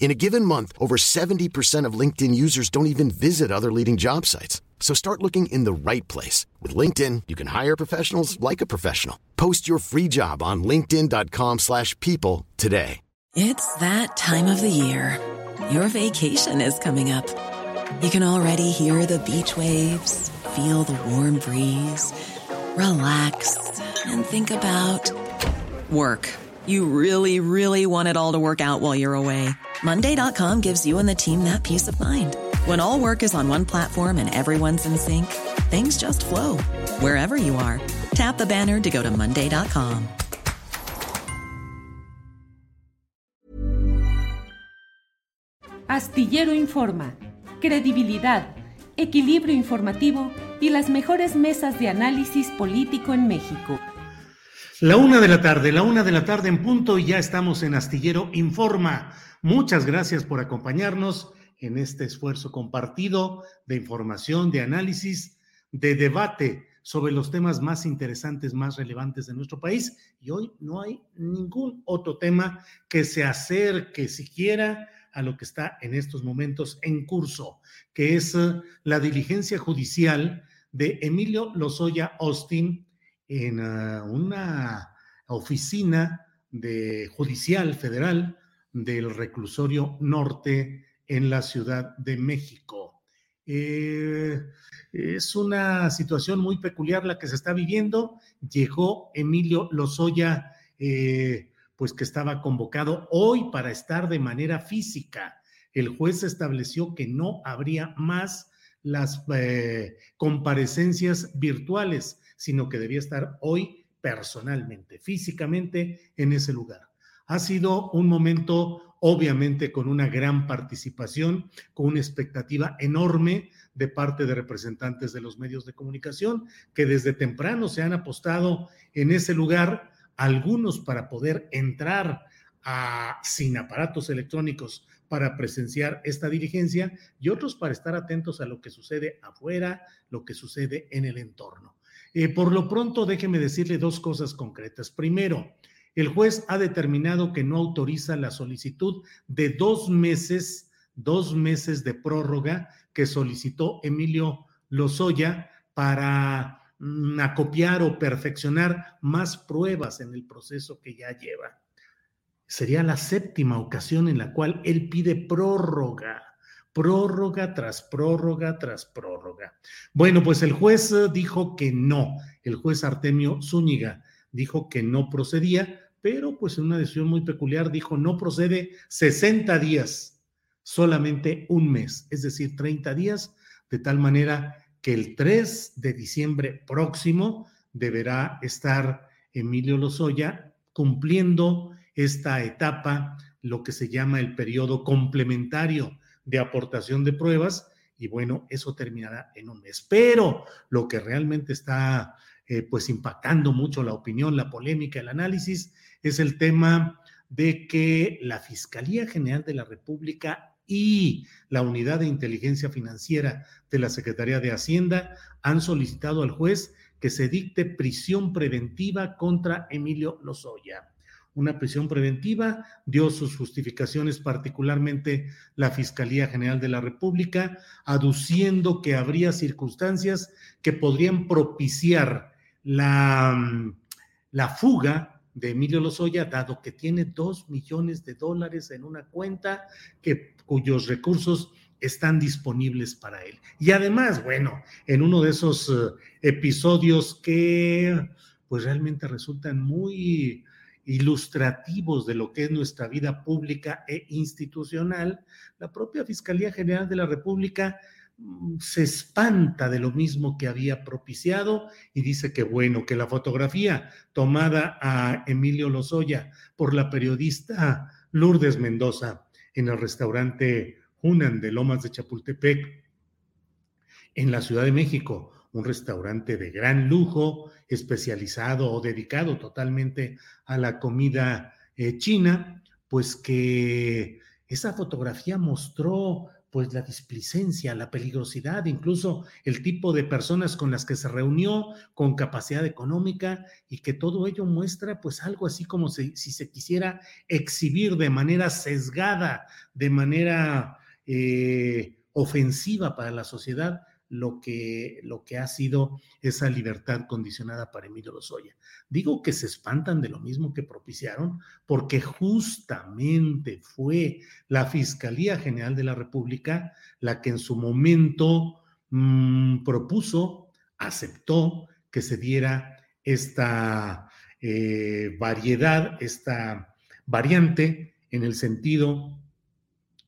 In a given month, over 70% of LinkedIn users don't even visit other leading job sites. So start looking in the right place. With LinkedIn, you can hire professionals like a professional. Post your free job on linkedin.com slash people today. It's that time of the year. Your vacation is coming up. You can already hear the beach waves, feel the warm breeze, relax, and think about work. You really, really want it all to work out while you're away. Monday.com gives you and the team that peace of mind. When all work is on one platform and everyone's in sync, things just flow wherever you are. Tap the banner to go to Monday.com. Astillero Informa, credibilidad, equilibrio informativo y las mejores mesas de análisis político en México. La una de la tarde, la una de la tarde en punto y ya estamos en Astillero Informa. Muchas gracias por acompañarnos en este esfuerzo compartido de información, de análisis, de debate sobre los temas más interesantes, más relevantes de nuestro país. Y hoy no hay ningún otro tema que se acerque siquiera a lo que está en estos momentos en curso, que es eh, la diligencia judicial de Emilio Lozoya Austin en uh, una oficina de judicial federal del reclusorio norte en la Ciudad de México. Eh, es una situación muy peculiar la que se está viviendo. Llegó Emilio Lozoya, eh, pues que estaba convocado hoy para estar de manera física. El juez estableció que no habría más las eh, comparecencias virtuales sino que debía estar hoy personalmente, físicamente en ese lugar. Ha sido un momento, obviamente, con una gran participación, con una expectativa enorme de parte de representantes de los medios de comunicación, que desde temprano se han apostado en ese lugar, algunos para poder entrar sin aparatos electrónicos para presenciar esta diligencia y otros para estar atentos a lo que sucede afuera, lo que sucede en el entorno. Eh, por lo pronto, déjeme decirle dos cosas concretas. Primero, el juez ha determinado que no autoriza la solicitud de dos meses, dos meses de prórroga que solicitó Emilio Lozoya para mm, acopiar o perfeccionar más pruebas en el proceso que ya lleva. Sería la séptima ocasión en la cual él pide prórroga prórroga tras prórroga tras prórroga. Bueno, pues el juez eh, dijo que no, el juez Artemio Zúñiga dijo que no procedía, pero pues en una decisión muy peculiar dijo no procede 60 días, solamente un mes, es decir, 30 días, de tal manera que el 3 de diciembre próximo deberá estar Emilio Lozoya cumpliendo esta etapa, lo que se llama el periodo complementario de aportación de pruebas y bueno, eso terminará en un mes. Pero lo que realmente está eh, pues impactando mucho la opinión, la polémica, el análisis, es el tema de que la Fiscalía General de la República y la Unidad de Inteligencia Financiera de la Secretaría de Hacienda han solicitado al juez que se dicte prisión preventiva contra Emilio Lozoya una prisión preventiva, dio sus justificaciones particularmente la Fiscalía General de la República, aduciendo que habría circunstancias que podrían propiciar la, la fuga de Emilio Lozoya, dado que tiene dos millones de dólares en una cuenta que, cuyos recursos están disponibles para él. Y además, bueno, en uno de esos eh, episodios que pues realmente resultan muy ilustrativos de lo que es nuestra vida pública e institucional, la propia Fiscalía General de la República mm, se espanta de lo mismo que había propiciado y dice que bueno, que la fotografía tomada a Emilio Lozoya por la periodista Lourdes Mendoza en el restaurante Hunan de Lomas de Chapultepec, en la Ciudad de México, un restaurante de gran lujo, especializado o dedicado totalmente a la comida eh, china, pues que esa fotografía mostró pues la displicencia, la peligrosidad, incluso el tipo de personas con las que se reunió, con capacidad económica, y que todo ello muestra pues algo así como si, se quisiera exhibir de manera sesgada, de manera eh, ofensiva para la sociedad, lo que, lo que ha sido esa libertad condicionada para Emilio Lozoya. Digo que se espantan de lo mismo que propiciaron, porque justamente fue la Fiscalía General de la República la que en su momento mmm, propuso, aceptó que se diera esta eh, variedad, esta variante en el sentido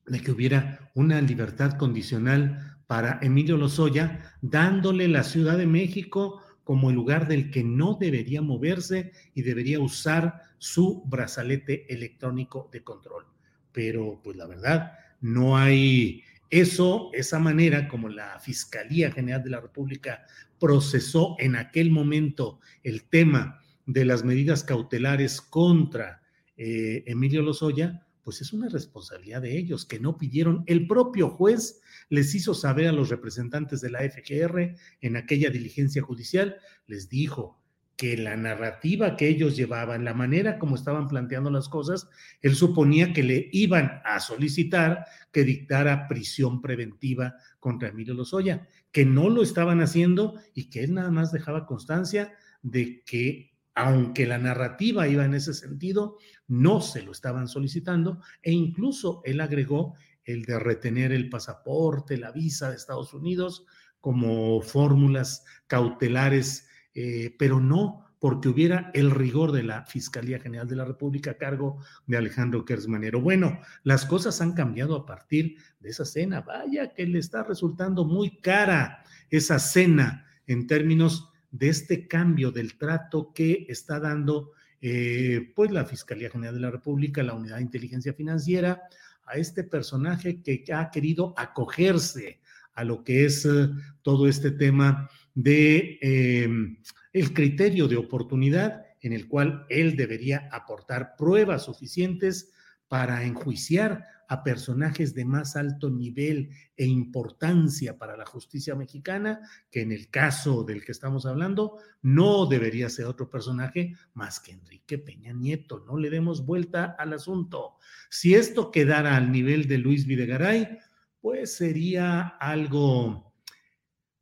de que hubiera una libertad condicional para Emilio Lozoya, dándole la Ciudad de México como el lugar del que no debería moverse y debería usar su brazalete electrónico de control. Pero pues la verdad, no hay eso, esa manera como la Fiscalía General de la República procesó en aquel momento el tema de las medidas cautelares contra eh, Emilio Lozoya, pues es una responsabilidad de ellos que no pidieron. El propio juez les hizo saber a los representantes de la FGR en aquella diligencia judicial, les dijo que la narrativa que ellos llevaban, la manera como estaban planteando las cosas, él suponía que le iban a solicitar que dictara prisión preventiva contra Emilio Lozoya, que no lo estaban haciendo y que él nada más dejaba constancia de que aunque la narrativa iba en ese sentido, no se lo estaban solicitando e incluso él agregó el de retener el pasaporte, la visa de Estados Unidos como fórmulas cautelares, eh, pero no porque hubiera el rigor de la Fiscalía General de la República a cargo de Alejandro Kersmanero. Bueno, las cosas han cambiado a partir de esa cena. Vaya que le está resultando muy cara esa cena en términos de este cambio del trato que está dando eh, pues la Fiscalía General de la República, la Unidad de Inteligencia Financiera, a este personaje que ha querido acogerse a lo que es eh, todo este tema de em, el criterio de oportunidad en el cual él debería aportar pruebas suficientes para enjuiciar a personajes de más alto nivel e importancia para la justicia mexicana, que en el caso del que estamos hablando no debería ser otro personaje más que Enrique Peña Nieto. No le demos vuelta al asunto. Si esto quedara al nivel de Luis Videgaray, pues sería algo,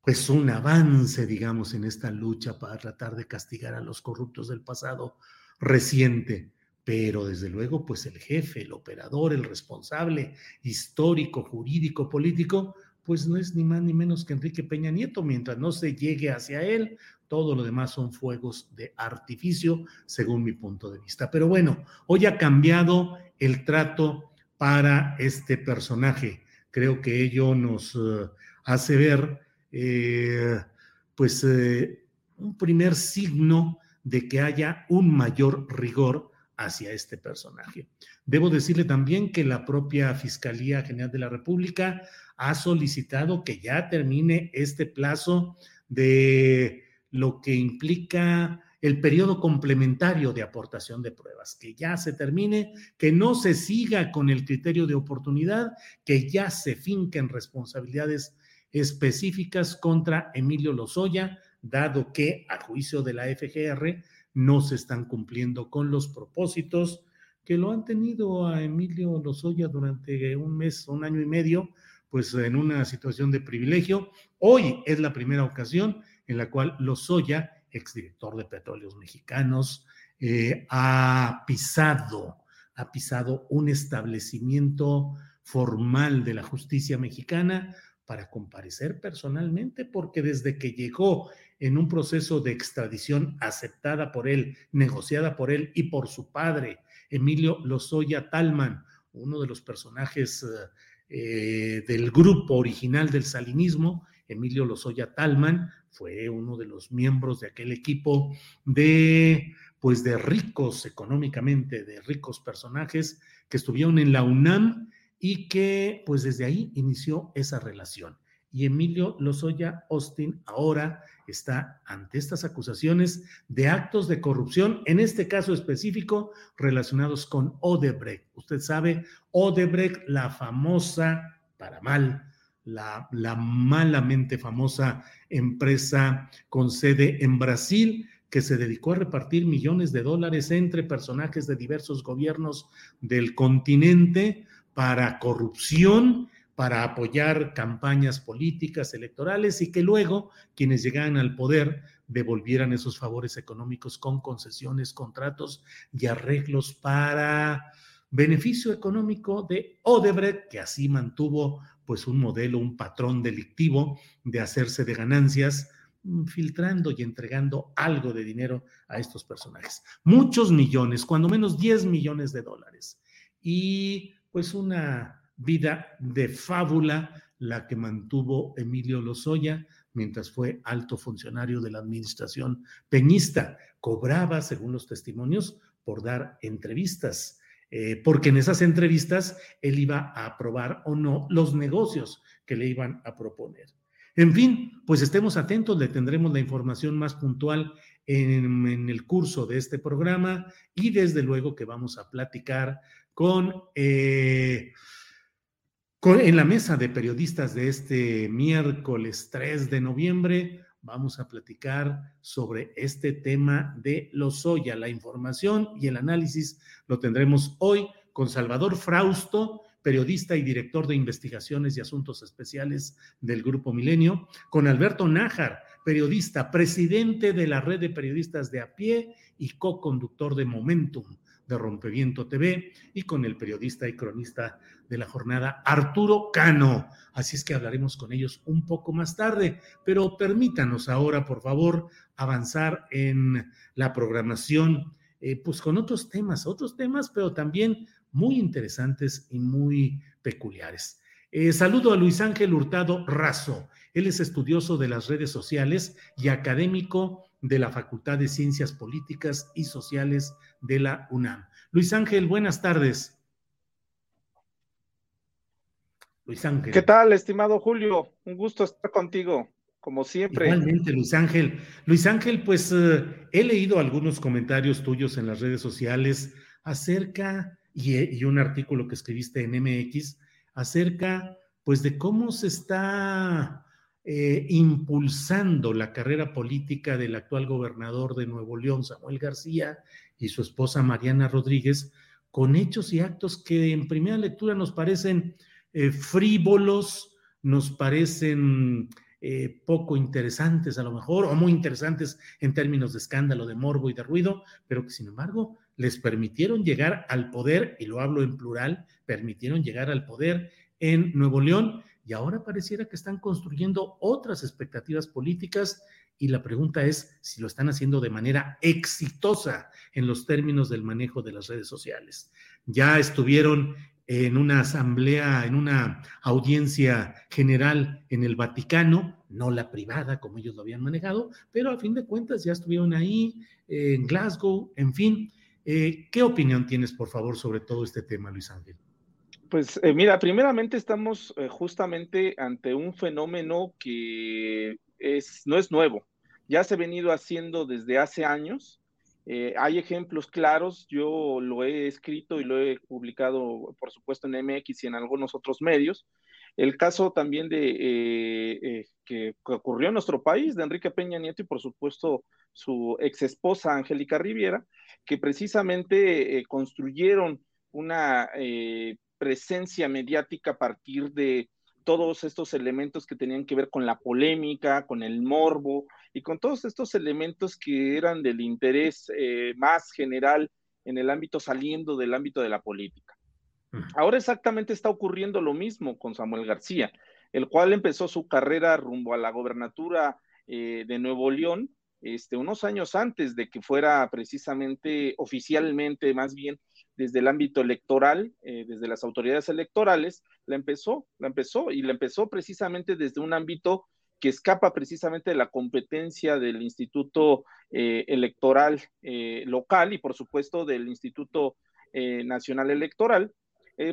pues un avance, digamos, en esta lucha para tratar de castigar a los corruptos del pasado reciente pero desde luego, pues el jefe, el operador, el responsable histórico, jurídico, político, pues no es ni más ni menos que Enrique Peña Nieto. Mientras no se llegue hacia él, todo lo demás son fuegos de artificio, según mi punto de vista. Pero bueno, hoy ha cambiado el trato para este personaje. Creo que ello nos uh, hace ver, eh, pues, eh, un primer signo de que haya un mayor rigor hacia este personaje. Debo decirle también que la propia Fiscalía General de la República ha solicitado que ya termine este plazo de lo que implica el periodo complementario de aportación de pruebas, que ya se termine, que no se siga con el criterio de oportunidad, que ya se finquen responsabilidades específicas contra Emilio Lozoya, dado que, a juicio de la FGR, no se están cumpliendo con los propósitos que lo han tenido a Emilio Lozoya durante un mes, un año y medio, pues en una situación de privilegio. Hoy es la primera ocasión en la cual Lozoya, exdirector de Petróleos Mexicanos, eh, ha pisado, ha pisado un establecimiento formal de la justicia mexicana para comparecer personalmente, porque desde que llegó en un proceso de extradición aceptada por él, negociada por él y por su padre, Emilio Lozoya Talman, uno de los personajes eh, del grupo original del salinismo, Emilio Lozoya Talman, fue uno de los miembros de aquel equipo de, pues, de ricos económicamente, de ricos personajes que estuvieron en la UNAM y que pues desde ahí inició esa relación. Y Emilio Lozoya Austin ahora está ante estas acusaciones de actos de corrupción, en este caso específico relacionados con Odebrecht. Usted sabe, Odebrecht, la famosa, para mal, la, la malamente famosa empresa con sede en Brasil, que se dedicó a repartir millones de dólares entre personajes de diversos gobiernos del continente para corrupción, para apoyar campañas políticas, electorales y que luego quienes llegaran al poder devolvieran esos favores económicos con concesiones, contratos y arreglos para beneficio económico de Odebrecht, que así mantuvo pues un modelo, un patrón delictivo de hacerse de ganancias mm, filtrando y entregando algo de dinero a estos personajes. Muchos millones, cuando menos 10 millones de dólares. Y pues una vida de fábula la que mantuvo Emilio Lozoya mientras fue alto funcionario de la administración peñista. Cobraba, según los testimonios, por dar entrevistas, eh, porque en esas entrevistas él iba a aprobar o no los negocios que le iban a proponer. En fin, pues estemos atentos, le tendremos la información más puntual en, el curso de este programa y desde luego que vamos a platicar eh, con, en la mesa de periodistas de este miércoles 3 de noviembre. Vamos a platicar sobre este tema de Lozoya. La información y el análisis lo tendremos hoy con Salvador Frausto, periodista y director de investigaciones y asuntos especiales del Grupo Milenio, con Alberto Nájar, periodista, presidente de la red de periodistas de a pie y co-conductor de Momentum de Rompeviento TV y con el periodista y cronista de la jornada, Arturo Cano. Así es que hablaremos con ellos un poco más tarde, pero permítanos ahora, por favor, avanzar en la programación, eh, pues con otros temas, otros temas, pero también muy interesantes y muy peculiares. Eh, saludo a Luis Ángel Hurtado Razo. Él es estudioso de las redes sociales y académico de la Facultad de Ciencias Políticas y Sociales de la UNAM. Luis Ángel, buenas tardes. Luis Ángel. ¿Qué tal, estimado Julio? Un gusto estar contigo, como siempre. Igualmente, Luis Ángel. Luis Ángel, pues eh, he leído algunos comentarios tuyos en las redes sociales acerca, y, y un artículo que escribiste en MX, acerca, pues, de cómo se está eh, impulsando la carrera política del actual gobernador de Nuevo León, Samuel García, y su esposa Mariana Rodríguez, con hechos y actos que en primera lectura nos parecen eh, frívolos, nos parecen eh, poco interesantes a lo mejor, o muy interesantes en términos de escándalo, de morbo y de ruido, pero que sin embargo les permitieron llegar al poder, y lo hablo en plural, permitieron llegar al poder en Nuevo León y ahora pareciera que están construyendo otras expectativas políticas y la pregunta es si lo están haciendo de manera exitosa en los términos del manejo de las redes sociales. Ya estuvieron en una asamblea, en una audiencia general en el Vaticano, no la privada como ellos lo habían manejado, pero a fin de cuentas ya estuvieron ahí, en Glasgow, en fin. Eh, ¿Qué opinión tienes, por favor, sobre todo este tema, Luis Ángel? Pues eh, mira, primeramente estamos eh, justamente ante un fenómeno que es, no es nuevo, ya se ha venido haciendo desde hace años. Eh, hay ejemplos claros, yo lo he escrito y lo he publicado, por supuesto, en MX y en algunos otros medios. El caso también de que, ocurrió en nuestro país, de Enrique Peña Nieto y, por supuesto, su ex esposa Angélica Riviera, que precisamente construyeron una presencia mediática a partir de todos estos elementos que tenían que ver con la polémica, con el morbo y con todos estos elementos que eran del interés eh, más general en el ámbito saliendo del ámbito de la política. Ahora exactamente está ocurriendo lo mismo con Samuel García, el cual empezó su carrera rumbo a la gobernatura eh, de Nuevo León este, unos años antes de que fuera precisamente oficialmente, más bien desde el ámbito electoral, eh, desde las autoridades electorales, la empezó, la empezó y la empezó precisamente desde un ámbito que escapa precisamente de la competencia del Instituto eh, Electoral eh, local y por supuesto del Instituto Nacional Electoral,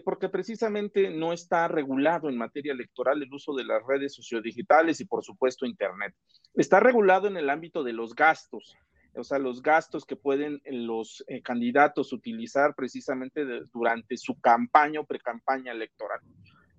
porque precisamente no está regulado en materia electoral el uso de las redes sociodigitales y por supuesto Internet. Está regulado en el ámbito de los gastos, o sea, los gastos que pueden los eh, candidatos utilizar precisamente durante su campaña o precampaña electoral.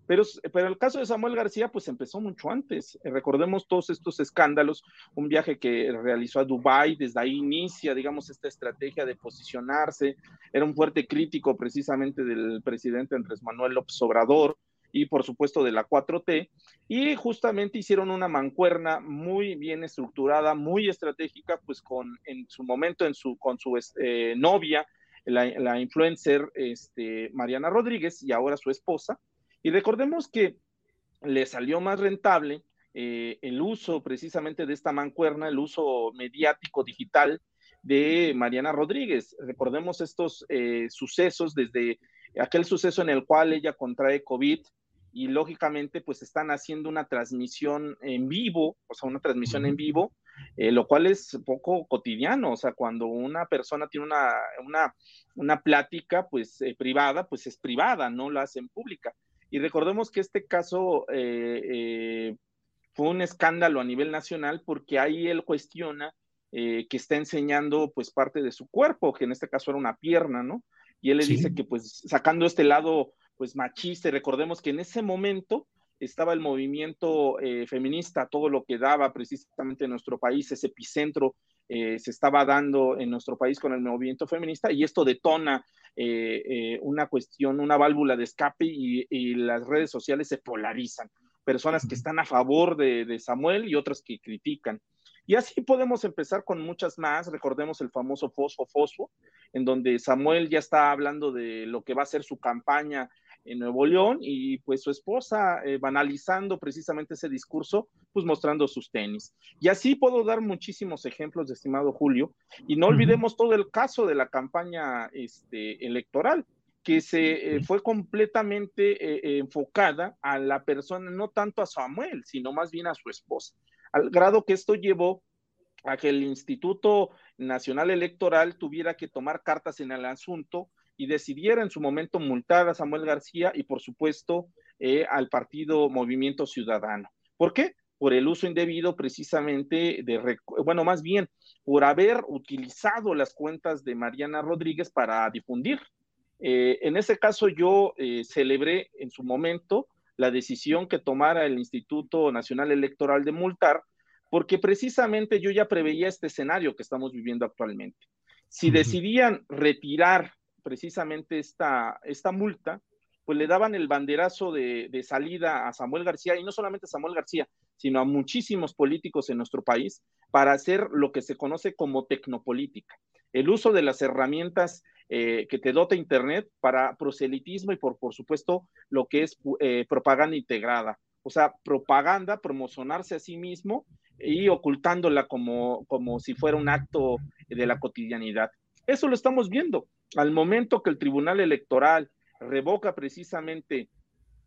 Pero, pero el caso de Samuel García, pues empezó mucho antes. Eh, recordemos todos estos escándalos, un viaje que realizó a Dubái, desde ahí inicia, digamos, esta estrategia de posicionarse. Era un fuerte crítico precisamente del presidente Andrés Manuel López Obrador y por supuesto de la 4T, y justamente hicieron una mancuerna muy bien estructurada, muy estratégica, pues con en su momento en su, con su este, novia, la, influencer este, Mariana Rodríguez y ahora su esposa, y recordemos que le salió más rentable eh, el uso precisamente de esta mancuerna, el uso mediático digital de Mariana Rodríguez. Recordemos estos eh, sucesos desde aquel suceso en el cual ella contrae COVID y lógicamente pues están haciendo una transmisión en vivo, o sea, una transmisión en vivo, eh, lo cual es poco cotidiano, o sea, cuando una persona tiene una, una, una plática pues privada, pues es privada, no la hacen pública. Y recordemos que este caso eh, eh, fue un escándalo a nivel nacional porque ahí él cuestiona eh, que está enseñando pues parte de su cuerpo, que en este caso era una pierna, ¿no? Y él le dice que pues sacando este lado pues machista, recordemos que en ese momento estaba el movimiento feminista, todo lo que daba precisamente en nuestro país, ese epicentro se estaba dando en nuestro país con el movimiento feminista y esto detona eh, eh, una cuestión, una válvula de escape y, las redes sociales se polarizan. Personas que están a favor de, Samuel y otras que critican. Y así podemos empezar con muchas más. Recordemos el famoso Fosfo Fosfo, en donde Samuel ya está hablando de lo que va a ser su campaña en Nuevo León y pues su esposa eh, banalizando precisamente ese discurso, pues mostrando sus tenis. Y así puedo dar muchísimos ejemplos, estimado Julio, y no olvidemos todo el caso de la campaña este, electoral que se eh, fue completamente eh, enfocada a la persona, no tanto a Samuel, sino más bien a su esposa, al grado que esto llevó a que el Instituto Nacional Electoral tuviera que tomar cartas en el asunto y decidiera en su momento multar a Samuel García y por supuesto eh, al partido Movimiento Ciudadano. ¿Por qué? Por el uso indebido precisamente de, bueno, más bien por haber utilizado las cuentas de Mariana Rodríguez para difundir. Eh, en ese caso yo eh, celebré en su momento la decisión que tomara el Instituto Nacional Electoral de multar, porque precisamente yo ya preveía este escenario que estamos viviendo actualmente. Si decidían retirar precisamente esta, esta multa, pues le daban el banderazo de, salida a Samuel García, y no solamente a Samuel García, sino a muchísimos políticos en nuestro país, para hacer lo que se conoce como tecnopolítica, el uso de las herramientas eh, que te dota Internet para proselitismo y por, por supuesto lo que es eh, propaganda integrada, o sea, propaganda, promocionarse a sí mismo y ocultándola como, como si fuera un acto de la cotidianidad. Eso lo estamos viendo al momento que el Tribunal Electoral revoca precisamente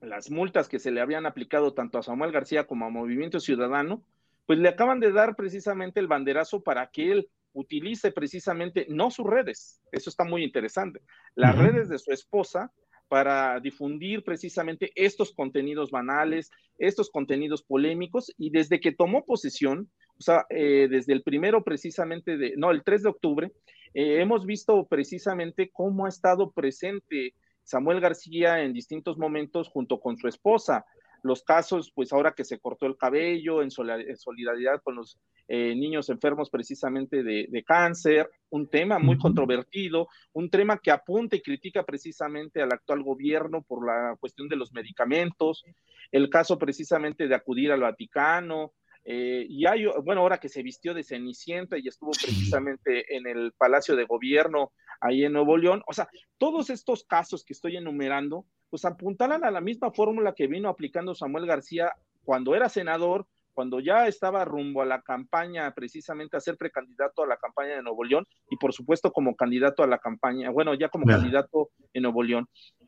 las multas que se le habían aplicado tanto a Samuel García como a Movimiento Ciudadano, pues le acaban de dar precisamente el banderazo para que él utilice precisamente no sus redes, eso está muy interesante, las redes de su esposa para difundir precisamente estos contenidos banales, estos contenidos polémicos, y desde que tomó posesión, o sea, eh, desde el primero precisamente de, no, el 3 de octubre, eh, hemos visto precisamente cómo ha estado presente Samuel García en distintos momentos junto con su esposa. Los casos, pues ahora que se cortó el cabello en, solidaridad con los eh, niños enfermos precisamente de, cáncer, un tema muy controvertido, un tema que apunta y critica precisamente al actual gobierno por la cuestión de los medicamentos, el caso precisamente de acudir al Vaticano, eh, y hay, bueno, ahora que se vistió de Cenicienta y estuvo precisamente en el Palacio de Gobierno ahí en Nuevo León, o sea, todos estos casos que estoy enumerando, pues apuntalan a la misma fórmula que vino aplicando Samuel García cuando era senador, cuando ya estaba rumbo a la campaña, precisamente a ser precandidato a la campaña de Nuevo León y por supuesto como candidato a la campaña, bueno, ya como candidato en Nuevo León.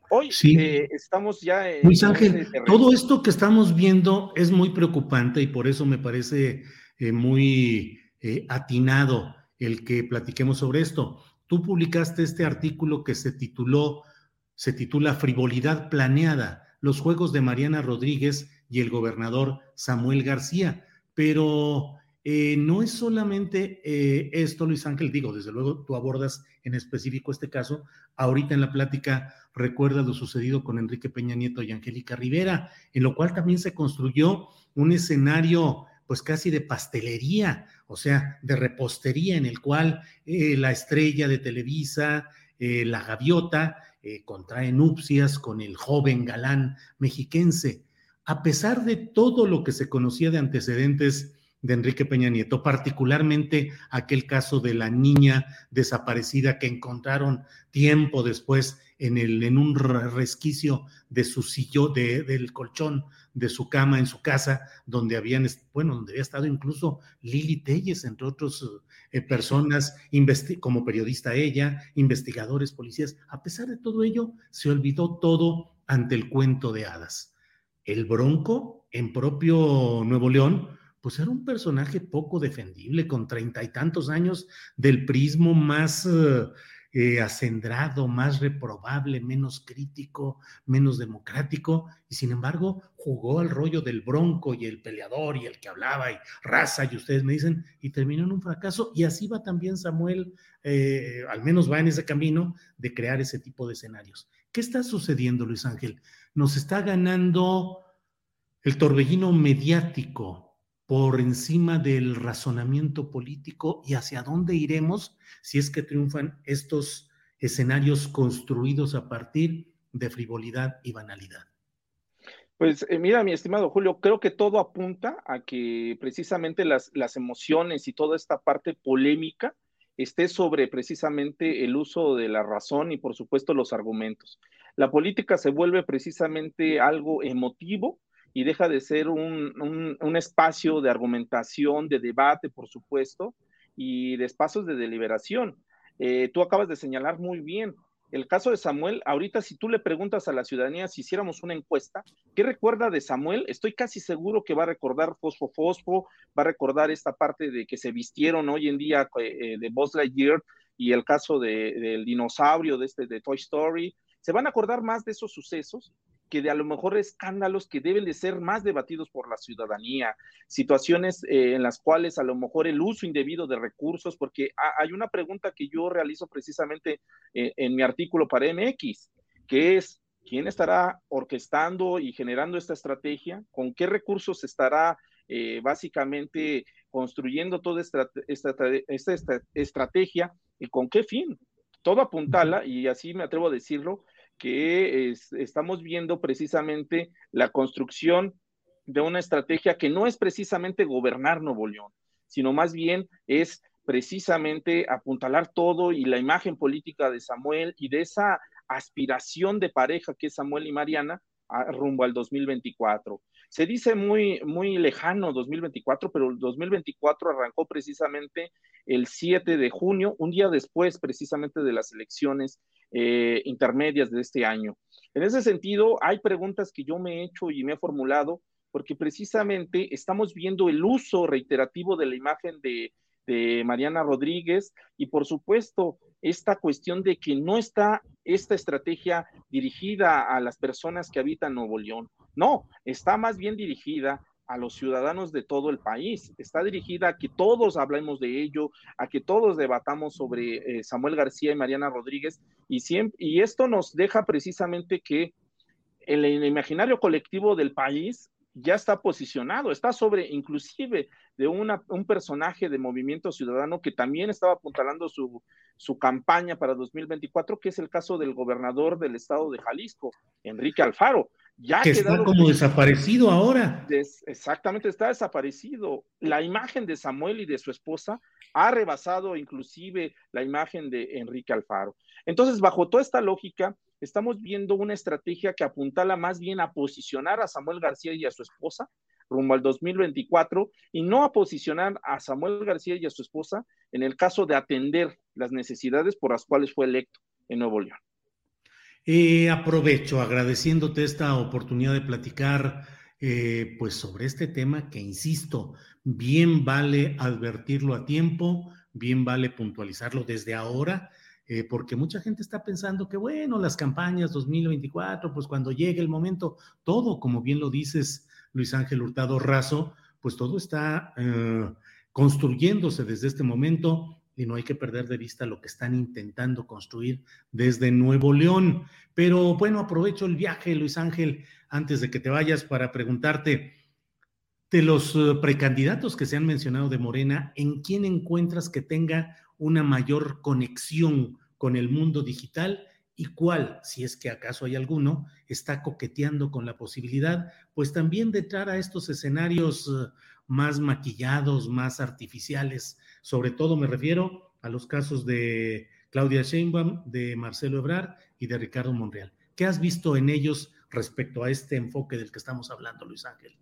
Hoy eh, estamos ya en... Luis Ángel, todo esto que estamos viendo es muy preocupante y por eso me parece eh, muy eh, atinado el que platiquemos sobre esto. Tú publicaste este artículo que se tituló se titula Frivolidad Planeada, los juegos de Mariana Rodríguez y el gobernador Samuel García. Pero eh, no es solamente eh, esto, Luis Ángel, digo, desde luego tú abordas en específico este caso. Ahorita en la plática recuerda lo sucedido con Enrique Peña Nieto y Angélica Rivera, en lo cual también se construyó un escenario pues casi de pastelería, o sea, de repostería, en el cual eh, la estrella de Televisa, la gaviota, contrae nupcias con el joven galán mexiquense. A pesar de todo lo que se conocía de antecedentes de Enrique Peña Nieto, particularmente aquel caso de la niña desaparecida que encontraron tiempo después en, el, en un resquicio de su sillón, de, del colchón de su cama en su casa, donde habían, bueno, donde había estado incluso Lili Telles, entre otras eh, personas, como periodista ella, investigadores, policías. A pesar de todo ello, se olvidó todo ante el cuento de hadas. El Bronco, en propio Nuevo León, pues era un personaje poco defendible, con treinta y tantos años del prismo más eh, eh, acendrado, más reprobable, menos crítico, menos democrático, y sin embargo jugó al rollo del bronco y el peleador y el que hablaba y raza, y ustedes me dicen, y terminó en un fracaso, y así va también Samuel, eh, al menos va en ese camino de crear ese tipo de escenarios. ¿Qué está sucediendo, Luis Ángel? Nos está ganando el torbellino mediático, por encima del razonamiento político y hacia dónde iremos si es que triunfan estos escenarios construidos a partir de frivolidad y banalidad. Pues eh, mira, mi estimado Julio, creo que todo apunta a que precisamente las, las emociones y toda esta parte polémica esté sobre precisamente el uso de la razón y por supuesto los argumentos. La política se vuelve precisamente algo emotivo, y deja de ser un, espacio de argumentación, de debate, por supuesto, y de espacios de deliberación. Eh, tú acabas de señalar muy bien. El caso de Samuel, ahorita si tú le preguntas a la ciudadanía si hiciéramos una encuesta, ¿qué recuerda de Samuel? Estoy casi seguro que va a recordar Fosfo Fosfo, va a recordar esta parte de que se vistieron hoy en día eh, de Buzz Lightyear y el caso del dinosaurio de este de Toy Story. Se van a acordar más de esos sucesos que de a lo mejor escándalos que deben de ser más debatidos por la ciudadanía, situaciones eh, en las cuales a lo mejor el uso indebido de recursos, porque hay una pregunta que yo realizo precisamente eh, en mi artículo para MX, que es, ¿quién estará orquestando y generando esta estrategia? ¿Con qué recursos estará eh, básicamente construyendo toda esta, esta, esta, estrategia y con qué fin? Todo apuntala, y así me atrevo a decirlo, que estamos viendo precisamente la construcción de una estrategia que no es precisamente gobernar Nuevo León, sino más bien es precisamente apuntalar todo y la imagen política de Samuel y de esa aspiración de pareja que es Samuel y Mariana rumbo al 2024. Se dice muy, muy lejano 2024, pero el 2024 arrancó precisamente el 7 de junio, un día después precisamente de las elecciones eh, intermedias de este año. En ese sentido, hay preguntas que yo me he hecho y me he formulado porque precisamente estamos viendo el uso reiterativo de la imagen de, de Mariana Rodríguez y por supuesto esta cuestión de que no está esta estrategia dirigida a las personas que habitan Nuevo León. No, está más bien dirigida a los ciudadanos de todo el país. Está dirigida a que todos hablemos de ello, a que todos debatamos sobre eh, Samuel García y Mariana Rodríguez, y, siempre, y esto nos deja precisamente que el, el imaginario colectivo del país ya está posicionado, está sobre inclusive de una, un personaje de Movimiento Ciudadano que también estaba apuntalando su, su campaña para 2024, que es el caso del gobernador del estado de Jalisco, Enrique Alfaro que está como desaparecido ahora. exactamente, está desaparecido. La imagen de Samuel y de su esposa ha rebasado inclusive la imagen de Enrique Alfaro. Entonces, bajo toda esta lógica, estamos viendo una estrategia que apuntala más bien a posicionar a Samuel García y a su esposa rumbo al 2024 y no a posicionar a Samuel García y a su esposa en el caso de atender las necesidades por las cuales fue electo en Nuevo León. Eh, aprovecho agradeciéndote esta oportunidad de platicar eh, pues sobre este tema que, insisto, bien vale advertirlo a tiempo, bien vale puntualizarlo desde ahora. Eh, porque mucha gente está pensando que, bueno, las campañas 2024, pues cuando llegue el momento, todo, como bien lo dices, Luis Ángel Hurtado Razo, pues todo está eh, construyéndose desde este momento y no hay que perder de vista lo que están intentando construir desde Nuevo León. Pero bueno, aprovecho el viaje, Luis Ángel, antes de que te vayas para preguntarte, de los eh, precandidatos que se han mencionado de Morena, ¿en quién encuentras que tenga una mayor conexión con el mundo digital y cuál, si es que acaso hay alguno, está coqueteando con la posibilidad, pues también de entrar a estos escenarios eh, más maquillados, más artificiales. Sobre todo me refiero a los casos de Claudia Sheinbaum, de Marcelo Ebrard y de Ricardo Monreal. ¿Qué has visto en ellos respecto a este enfoque del que estamos hablando, Luis Ángel?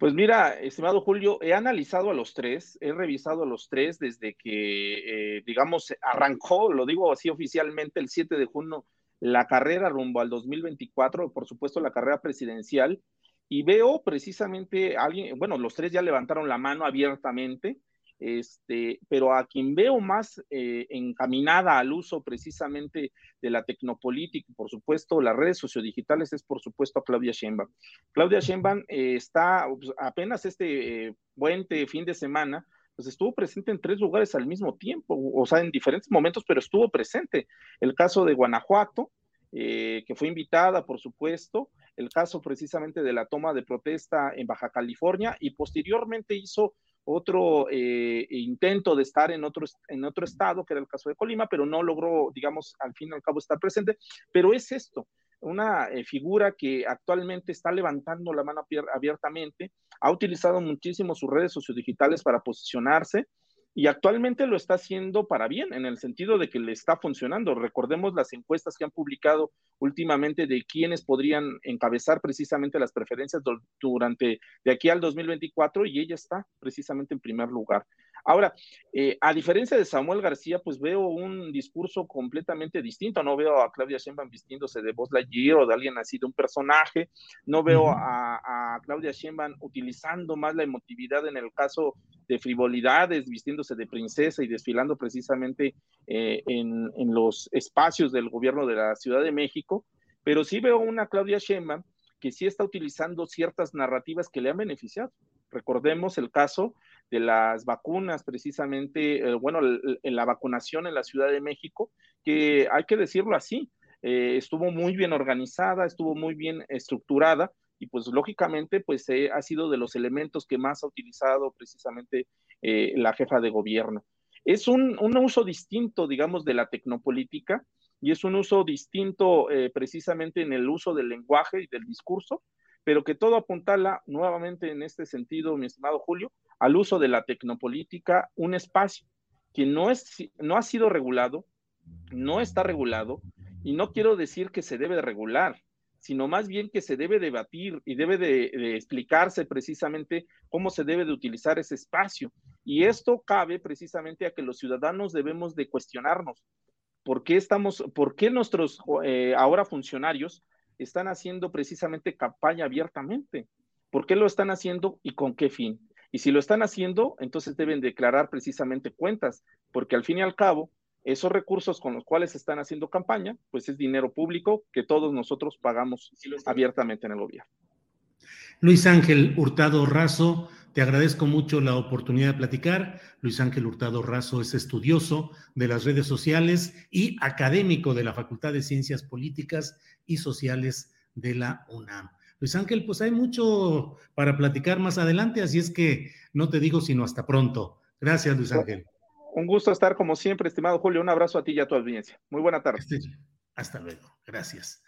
Pues mira, estimado Julio, he analizado a los tres, he revisado a los tres desde que, eh, digamos, arrancó, lo digo así oficialmente, el 7 de junio, la carrera rumbo al 2024, por supuesto la carrera presidencial, y veo precisamente a alguien, bueno, los tres ya levantaron la mano abiertamente, este, pero a quien veo más eh, encaminada al uso precisamente de la tecnopolítica, por supuesto, las redes sociodigitales, es por supuesto a Claudia Sheinbaum. Claudia Sheinbaum eh, está pues, apenas este eh, fin de semana, pues estuvo presente en tres lugares al mismo tiempo, o sea, en diferentes momentos, pero estuvo presente. El caso de Guanajuato, que fue invitada, por supuesto, el caso precisamente de la toma de protesta en Baja California y posteriormente hizo otro eh, intento de estar en otro, en otro estado, que era el caso de Colima, pero no logró, digamos, al fin y al cabo estar presente. Pero es esto, una eh, figura que actualmente está levantando la mano abiertamente, ha utilizado muchísimo sus redes sociodigitales para posicionarse, y actualmente lo está haciendo para bien, en el sentido de que le está funcionando. Recordemos las encuestas que han publicado últimamente de quiénes podrían encabezar precisamente las preferencias durante de aquí al 2024 y ella está precisamente en primer lugar. Ahora, eh, a diferencia de Samuel García, pues veo un discurso completamente distinto. No veo a Claudia Sheinbaum vistiéndose de voz Lightyear o de alguien así, de un personaje. No veo a, a, Claudia Sheinbaum utilizando más la emotividad en el caso de frivolidades, vistiéndose de princesa y desfilando precisamente eh, en, en, los espacios del gobierno de la Ciudad de México, pero sí veo una Claudia Sheinbaum que sí está utilizando ciertas narrativas que le han beneficiado. Recordemos el caso de las vacunas, precisamente, eh, bueno, en la vacunación en la Ciudad de México, que hay que decirlo así, eh, estuvo muy bien organizada, estuvo muy bien estructurada, y pues lógicamente pues eh, ha sido de los elementos que más ha utilizado precisamente la jefa de gobierno. Es un, un, uso distinto, digamos, de la tecnopolítica y es un uso distinto precisamente en el uso del lenguaje y del discurso, pero que todo apuntala nuevamente en este sentido, mi estimado Julio, al uso de la tecnopolítica, un espacio que no, es, no ha sido regulado, no está regulado, y no quiero decir que se debe regular, sino más bien que se debe debatir y debe de, explicarse precisamente cómo se debe de utilizar ese espacio. Y esto cabe precisamente a que los ciudadanos debemos de cuestionarnos. ¿Por qué estamos, por qué nuestros eh, ahora funcionarios están haciendo precisamente campaña abiertamente? ¿Por qué lo están haciendo y con qué fin? Y si lo están haciendo, entonces deben declarar precisamente cuentas, porque al fin y al cabo, esos recursos con los cuales están haciendo campaña, pues es dinero público que todos nosotros pagamos abiertamente en el gobierno. Luis Ángel Hurtado Razo, te agradezco mucho la oportunidad de platicar. Luis Ángel Hurtado Razo es estudioso de las redes sociales y académico de la Facultad de Ciencias Políticas y Sociales de la UNAM. Luis Ángel, pues hay mucho para platicar más adelante, así es que no te digo sino hasta pronto. Gracias, Luis Ángel. Un gusto estar como siempre, estimado Julio. Un abrazo a ti y a tu audiencia. Muy buena tarde. Hasta luego. Gracias.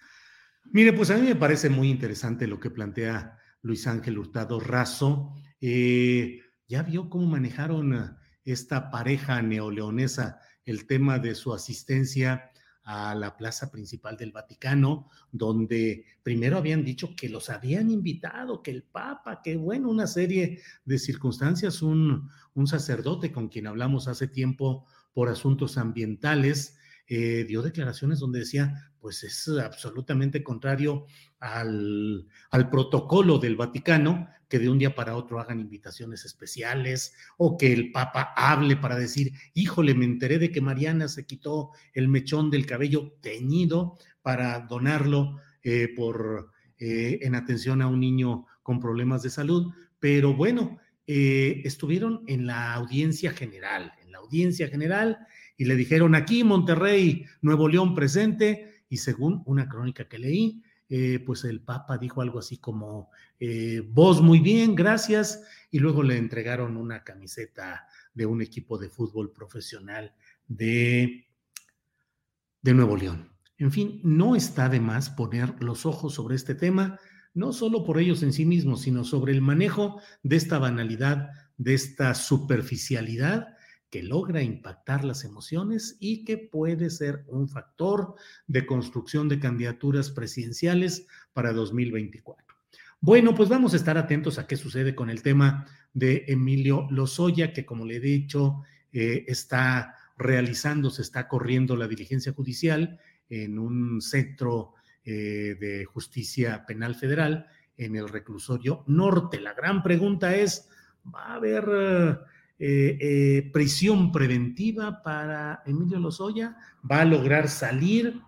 Mire, pues a mí me parece muy interesante lo que plantea Luis Ángel Hurtado Razo. Eh, ya vio cómo manejaron esta pareja neoleonesa el tema de su asistencia a la plaza principal del Vaticano, donde primero habían dicho que los habían invitado, que el Papa, que bueno, una serie de circunstancias, un, un sacerdote con quien hablamos hace tiempo por asuntos ambientales, eh, dio declaraciones donde decía, pues es absolutamente contrario al, al, protocolo del Vaticano que de un día para otro hagan invitaciones especiales o que el Papa hable para decir, híjole, me enteré de que Mariana se quitó el mechón del cabello teñido para donarlo eh, por, eh, en atención a un niño con problemas de salud. Pero bueno, eh, estuvieron en la audiencia general, en la audiencia general, y le dijeron aquí Monterrey, Nuevo León presente, y según una crónica que leí, eh, pues el Papa dijo algo así como, eh, vos muy bien, gracias, y luego le entregaron una camiseta de un equipo de fútbol profesional de, de Nuevo León. En fin, no está de más poner los ojos sobre este tema no solo por ellos en sí mismos, sino sobre el manejo de esta banalidad, de esta superficialidad que logra impactar las emociones y que puede ser un factor de construcción de candidaturas presidenciales para 2024. Bueno, pues vamos a estar atentos a qué sucede con el tema de Emilio Lozoya, que como le he dicho, eh, está realizando, se está corriendo la diligencia judicial en un centro eh, de Justicia Penal Federal en el reclusorio norte. La gran pregunta es, ¿va a haber eh, eh, prisión preventiva para Emilio Lozoya? ¿Va a lograr salir?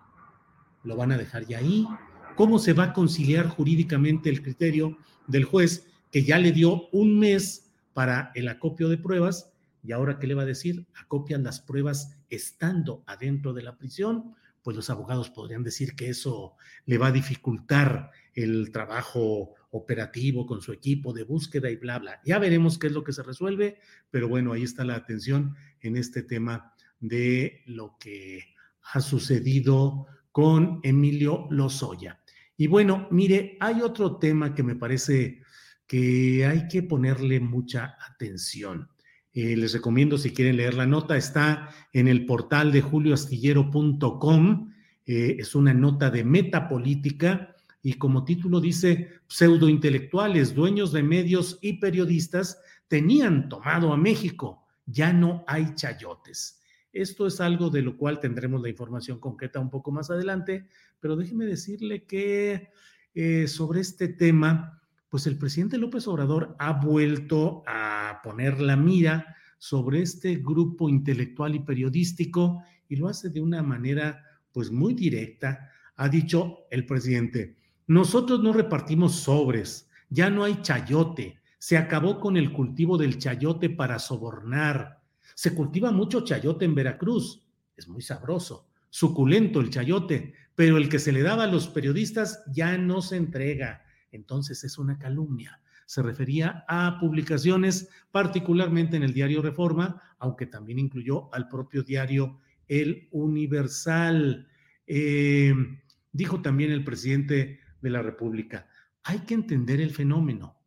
¿Lo van a dejar ya ahí? ¿Cómo se va a conciliar jurídicamente el criterio del juez que ya le dio un mes para el acopio de pruebas? ¿Y ahora qué le va a decir? Acopian las pruebas estando adentro de la prisión pues los abogados podrían decir que eso le va a dificultar el trabajo operativo con su equipo de búsqueda y bla, bla. Ya veremos qué es lo que se resuelve, pero bueno, ahí está la atención en este tema de lo que ha sucedido con Emilio Lozoya. Y bueno, mire, hay otro tema que me parece que hay que ponerle mucha atención. Eh, les recomiendo si quieren leer la nota, está en el portal de julioastillero.com. Eh, es una nota de metapolítica y como título dice, pseudointelectuales, dueños de medios y periodistas tenían tomado a México, ya no hay chayotes. Esto es algo de lo cual tendremos la información concreta un poco más adelante, pero déjeme decirle que eh, sobre este tema, pues el presidente López Obrador ha vuelto a poner la mira sobre este grupo intelectual y periodístico y lo hace de una manera pues muy directa. Ha dicho el presidente, nosotros no repartimos sobres, ya no hay chayote, se acabó con el cultivo del chayote para sobornar. Se cultiva mucho chayote en Veracruz, es muy sabroso, suculento el chayote, pero el que se le daba a los periodistas ya no se entrega entonces es una calumnia. Se refería a publicaciones, particularmente en el diario Reforma, aunque también incluyó al propio diario El Universal. Eh, dijo también el presidente de la República, hay que entender el fenómeno.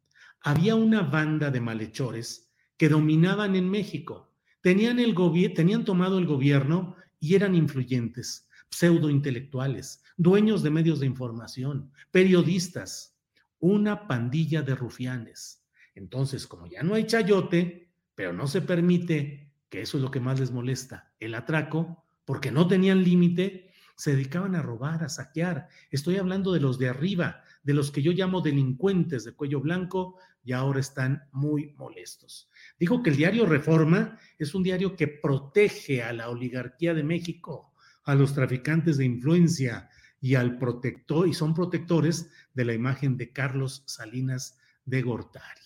Había una banda de malhechores que dominaban en México, tenían, el tenían tomado el gobierno y eran influyentes, pseudointelectuales, dueños de medios de información, periodistas una pandilla de rufianes. Entonces, como ya no hay chayote, pero no se permite, que eso es lo que más les molesta, el atraco, porque no tenían límite, se dedicaban a robar, a saquear. Estoy hablando de los de arriba, de los que yo llamo delincuentes de cuello blanco, y ahora están muy molestos. Dijo que el diario Reforma es un diario que protege a la oligarquía de México, a los traficantes de influencia, y al protector, y son protectores de la imagen de Carlos Salinas de Gortari.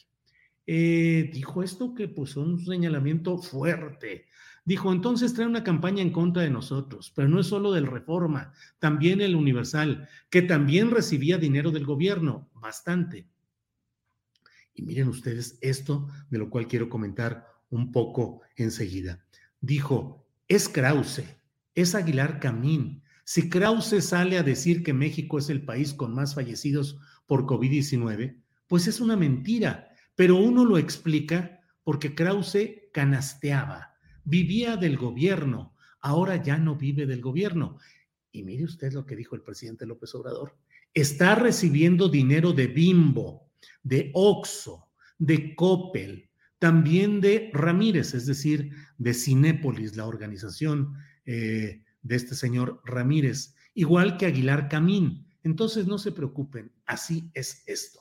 Eh, dijo esto que pues un señalamiento fuerte. Dijo, entonces trae una campaña en contra de nosotros, pero no es solo del Reforma, también el Universal, que también recibía dinero del gobierno, bastante. Y miren ustedes esto, de lo cual quiero comentar un poco enseguida. Dijo, es Krause, es Aguilar Camín, si Krause sale a decir que México es el país con más fallecidos por COVID-19, pues es una mentira, pero uno lo explica porque Krause canasteaba, vivía del gobierno, ahora ya no vive del gobierno. Y mire usted lo que dijo el presidente López Obrador. Está recibiendo dinero de Bimbo, de Oxo, de Coppel, también de Ramírez, es decir, de Cinépolis, la organización eh, de este señor Ramírez, igual que Aguilar Camín. Entonces no se preocupen, así es esto.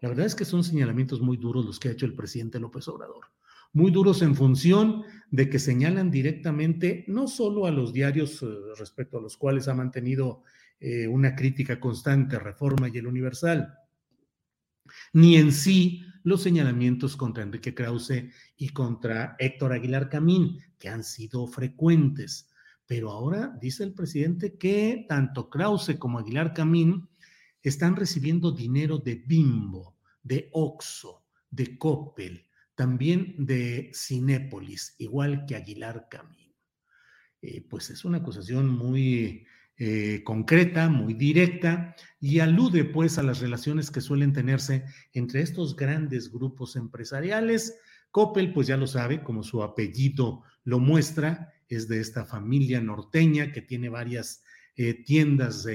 La verdad es que son señalamientos muy duros los que ha hecho el presidente López Obrador. Muy duros en función de que señalan directamente no solo a los diarios eh, respecto a los cuales ha mantenido eh, una crítica constante, Reforma y el Universal, ni en sí los señalamientos contra Enrique Krause y contra Héctor Aguilar Camín, que han sido frecuentes. Pero ahora dice el presidente que tanto Krause como Aguilar Camín están recibiendo dinero de Bimbo, de Oxo, de Coppel, también de Cinépolis, igual que Aguilar Camín. Eh, pues es una acusación muy eh, concreta, muy directa, y alude pues a las relaciones que suelen tenerse entre estos grandes grupos empresariales. Coppel, pues ya lo sabe, como su apellido lo muestra, es de esta familia norteña que tiene varias eh, tiendas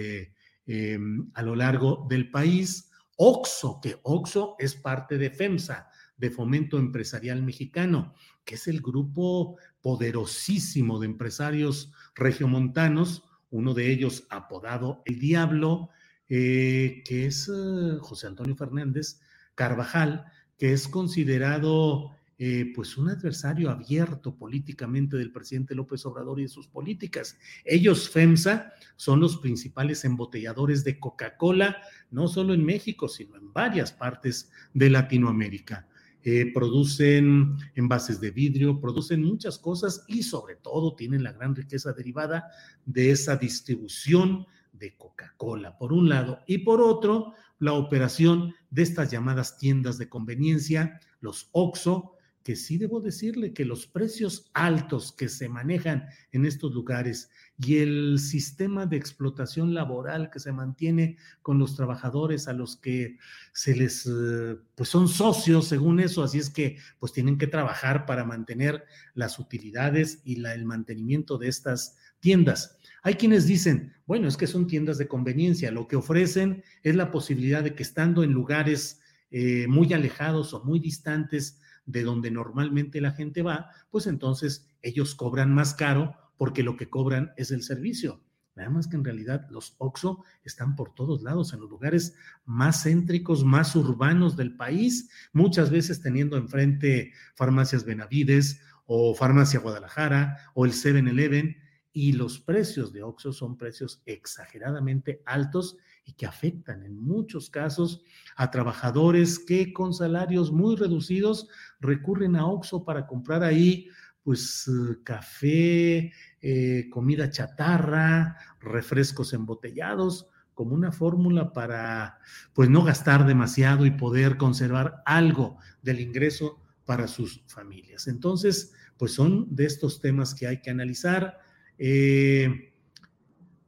Em, a lo largo del país. OXO, que OXO es parte de FEMSA, de Fomento Empresarial Mexicano, que es el grupo poderosísimo de empresarios regiomontanos, uno de ellos apodado El Diablo, eh, que es eh, José Antonio Fernández Carvajal, que es considerado eh, pues un adversario abierto políticamente del presidente López Obrador y de sus políticas. Ellos, FEMSA, son los principales embotelladores de Coca-Cola, no solo en México, sino en varias partes de Latinoamérica. Eh, producen envases de vidrio, producen muchas cosas y sobre todo tienen la gran riqueza derivada de esa distribución de Coca-Cola, por un lado, y por otro, la operación de estas llamadas tiendas de conveniencia, los OXO, que sí debo decirle que los precios altos que se manejan en estos lugares y el sistema de explotación laboral que se mantiene con los trabajadores a los que se les, eh, pues son socios según eso, así es que pues tienen que trabajar para mantener las utilidades y la, el mantenimiento de estas tiendas. Hay quienes dicen, bueno, es que son tiendas de conveniencia, lo que ofrecen es la posibilidad de que estando en lugares eh, muy alejados o muy distantes de donde normalmente la gente va, pues entonces ellos cobran más caro porque lo que cobran es el servicio. Nada más que en realidad los OXO están por todos lados, en los lugares más céntricos, más urbanos del país, muchas veces teniendo enfrente farmacias Benavides o farmacia Guadalajara o el 7-Eleven, y los precios de OXO son precios exageradamente altos y que afectan en muchos casos a trabajadores que con salarios muy reducidos recurren a Oxxo para comprar ahí pues eh, café, eh, comida chatarra, refrescos embotellados, como una fórmula para pues no gastar demasiado y poder conservar algo del ingreso para sus familias. Entonces, pues son de estos temas que hay que analizar. Eh,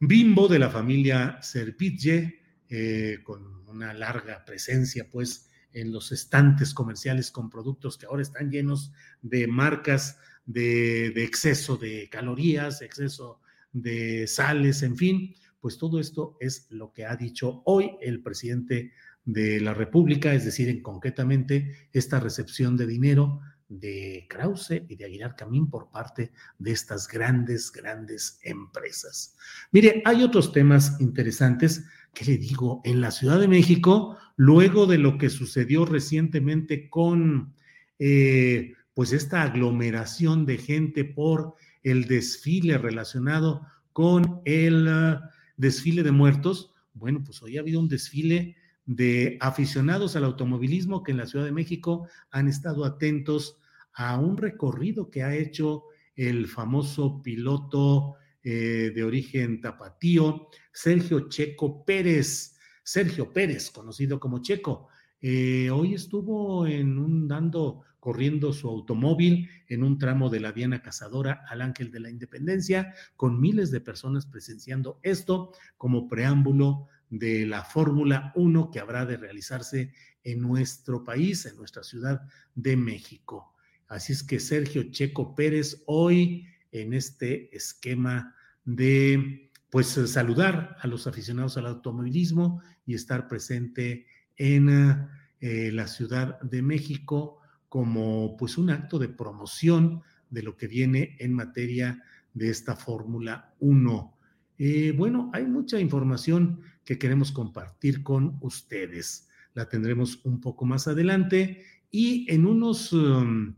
Bimbo de la familia Servitje, eh, con una larga presencia, pues, en los estantes comerciales con productos que ahora están llenos de marcas de exceso de calorías, exceso de sales, en fin, pues todo esto es lo que ha dicho hoy el presidente de la República, es decir, en concretamente esta recepción de dinero de Krause y de Aguilar Camín por parte de estas grandes, grandes empresas. Mire, hay otros temas interesantes que le digo, en la Ciudad de México, luego de lo que sucedió recientemente con eh, pues esta aglomeración de gente por el desfile relacionado con el uh, desfile de muertos, bueno, pues hoy ha habido un desfile de aficionados al automovilismo que en la Ciudad de México han estado atentos a un recorrido que ha hecho el famoso piloto eh, de origen tapatío, Sergio Checo Pérez. Sergio Pérez, conocido como Checo. Eh, hoy estuvo en un dando corriendo su automóvil en un tramo de la Diana Cazadora al Ángel de la Independencia, con miles de personas presenciando esto como preámbulo de la Fórmula 1 que habrá de realizarse en nuestro país, en nuestra ciudad de México. Así es que Sergio Checo Pérez hoy en este esquema de pues saludar a los aficionados al automovilismo y estar presente en eh, la Ciudad de México como pues un acto de promoción de lo que viene en materia de esta Fórmula 1. Eh, bueno, hay mucha información que queremos compartir con ustedes. La tendremos un poco más adelante y en unos, um,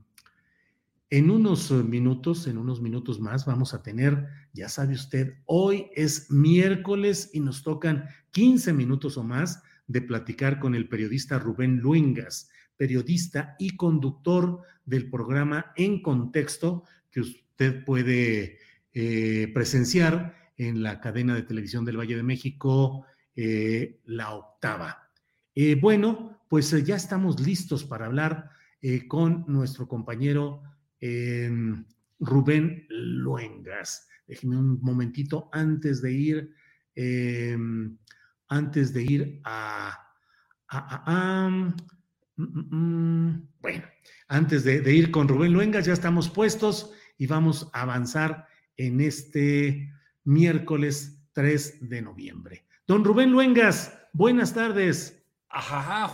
en unos minutos, en unos minutos más, vamos a tener, ya sabe usted, hoy es miércoles y nos tocan 15 minutos o más de platicar con el periodista Rubén Luengas, periodista y conductor del programa En Contexto, que usted puede eh, presenciar en la cadena de televisión del Valle de México, eh, La Octava. Eh, bueno, pues ya estamos listos para hablar con nuestro compañero Rubén Luengas. Déjeme un momentito antes de ir, antes de ir a, Mm, mm, mm. bueno, antes de, ir con Rubén Luengas, ya estamos puestos y vamos a avanzar en este miércoles 3 de noviembre. Don Rubén Luengas, buenas tardes. Ajaja,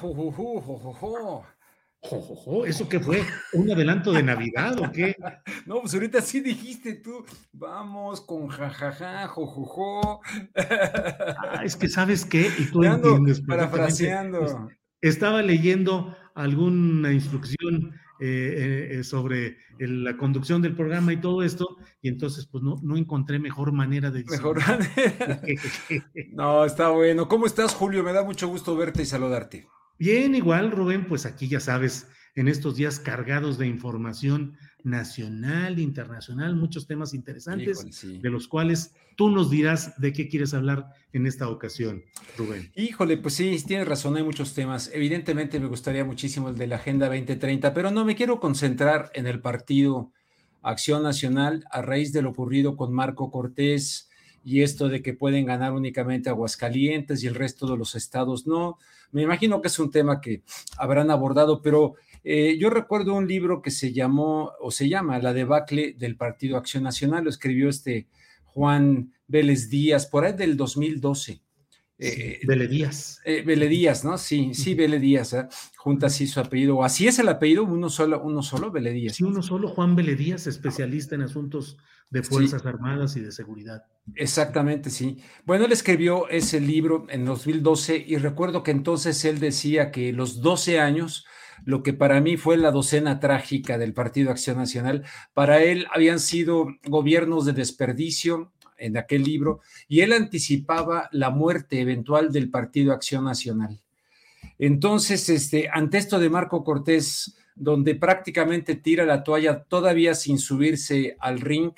¿Eso qué fue? ¿Un adelanto de Navidad o qué? No, pues ahorita sí dijiste tú, vamos con jajaja, jojojo. Ah, es que sabes qué, y tú entiendes. Parafraseando estaba leyendo alguna instrucción eh, eh, sobre la conducción del programa y todo esto, y entonces pues no, no encontré mejor manera de Mejor no, está bueno. ¿Cómo estás, Julio? Me da mucho gusto verte y saludarte. Bien, igual, Rubén, pues aquí ya sabes, en estos días cargados de información nacional, internacional, muchos temas interesantes, de los cuales tú nos dirás de qué quieres hablar en esta ocasión, Rubén. Híjole, pues sí, tienes razón, hay muchos temas. Evidentemente me gustaría muchísimo el de la Agenda 2030, pero no me quiero concentrar en el partido Acción Nacional a raíz de lo ocurrido con Marco Cortés y esto de que pueden ganar únicamente Aguascalientes y el resto de los estados no. Me imagino que es un tema que habrán abordado, pero eh, yo recuerdo un libro que se llamó o se llama La debacle del Partido Acción Nacional, lo escribió este Juan Vélez Díaz, por ahí del 2012. Eh, Vélez Díaz. Eh, Vélez Díaz, ¿no? Sí, sí, Vélez Díaz, ¿eh? junta así su apellido, o así es el apellido, uno solo, uno solo, Vélez Díaz. Sí, uno solo, Juan Vélez Díaz, especialista en asuntos de Fuerzas Armadas y de Seguridad. Exactamente, sí. Bueno, él escribió ese libro en 2012 y recuerdo que entonces él decía que los 12 años lo que para mí fue la docena trágica del Partido Acción Nacional. Para él habían sido gobiernos de desperdicio en aquel libro y él anticipaba la muerte eventual del Partido Acción Nacional. Entonces, este, ante esto de Marco Cortés, donde prácticamente tira la toalla todavía sin subirse al ring,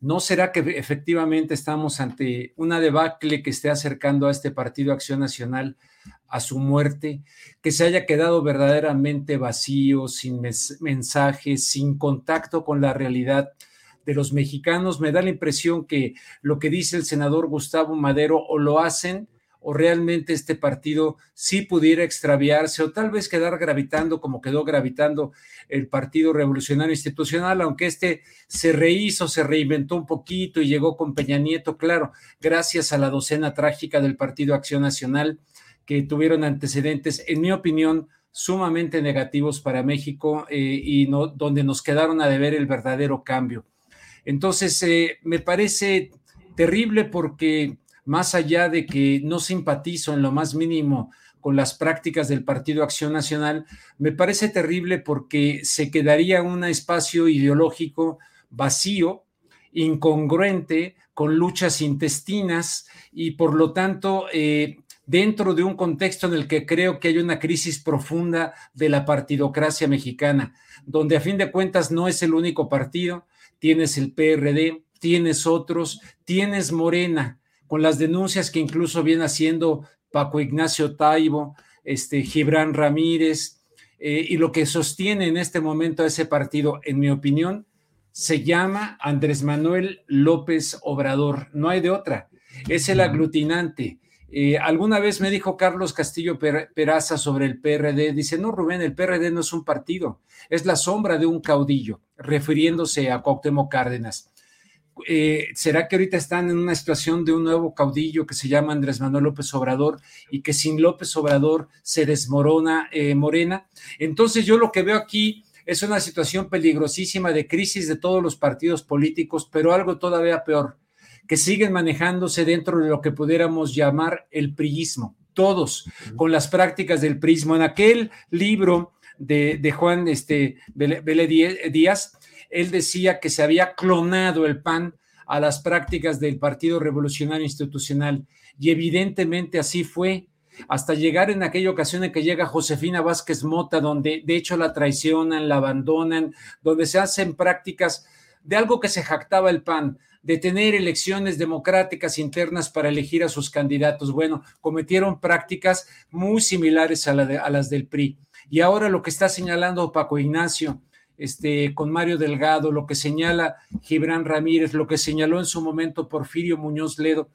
¿no será que efectivamente estamos ante una debacle que esté acercando a este Partido Acción Nacional a su muerte, que se haya quedado verdaderamente vacío, sin mensajes, sin contacto con la realidad de los mexicanos. Me da la impresión que lo que dice el senador Gustavo Madero o lo hacen o realmente este partido sí pudiera extraviarse o tal vez quedar gravitando como quedó gravitando el Partido Revolucionario Institucional, aunque este se rehizo, se reinventó un poquito y llegó con Peña Nieto, claro, gracias a la docena trágica del Partido Acción Nacional que tuvieron antecedentes, en mi opinión, sumamente negativos para México eh, y no, donde nos quedaron a deber el verdadero cambio. Entonces, eh, me parece terrible porque más allá de que no simpatizo en lo más mínimo con las prácticas del Partido Acción Nacional, me parece terrible porque se quedaría un espacio ideológico vacío, incongruente, con luchas intestinas y por lo tanto eh, dentro de un contexto en el que creo que hay una crisis profunda de la partidocracia mexicana, donde a fin de cuentas no es el único partido, tienes el PRD, tienes otros, tienes Morena, con las denuncias que incluso viene haciendo Paco Ignacio Taibo, este, Gibran Ramírez, eh, y lo que sostiene en este momento a ese partido, en mi opinión, se llama Andrés Manuel López Obrador, no hay de otra, es el aglutinante. Eh, alguna vez me dijo Carlos Castillo Peraza sobre el PRD, dice, no, Rubén, el PRD no es un partido, es la sombra de un caudillo, refiriéndose a Cuauhtémoc Cárdenas. Eh, ¿Será que ahorita están en una situación de un nuevo caudillo que se llama Andrés Manuel López Obrador y que sin López Obrador se desmorona eh, Morena? Entonces yo lo que veo aquí es una situación peligrosísima de crisis de todos los partidos políticos, pero algo todavía peor, que siguen manejándose dentro de lo que pudiéramos llamar el priismo, todos con las prácticas del prismo. En aquel libro de, Juan este, Díaz, él decía que se había clonado el PAN a las prácticas del Partido Revolucionario Institucional y evidentemente así fue hasta llegar en aquella ocasión en que llega Josefina Vázquez Mota, donde de hecho la traicionan, la abandonan, donde se hacen prácticas de algo que se jactaba el PAN, de tener elecciones democráticas internas para elegir a sus candidatos. Bueno, cometieron prácticas muy similares a, las del PRI. Y ahora lo que está señalando Paco Ignacio, este, con Mario Delgado, lo que señala Gibran Ramírez, lo que señaló en su momento Porfirio Muñoz Ledo,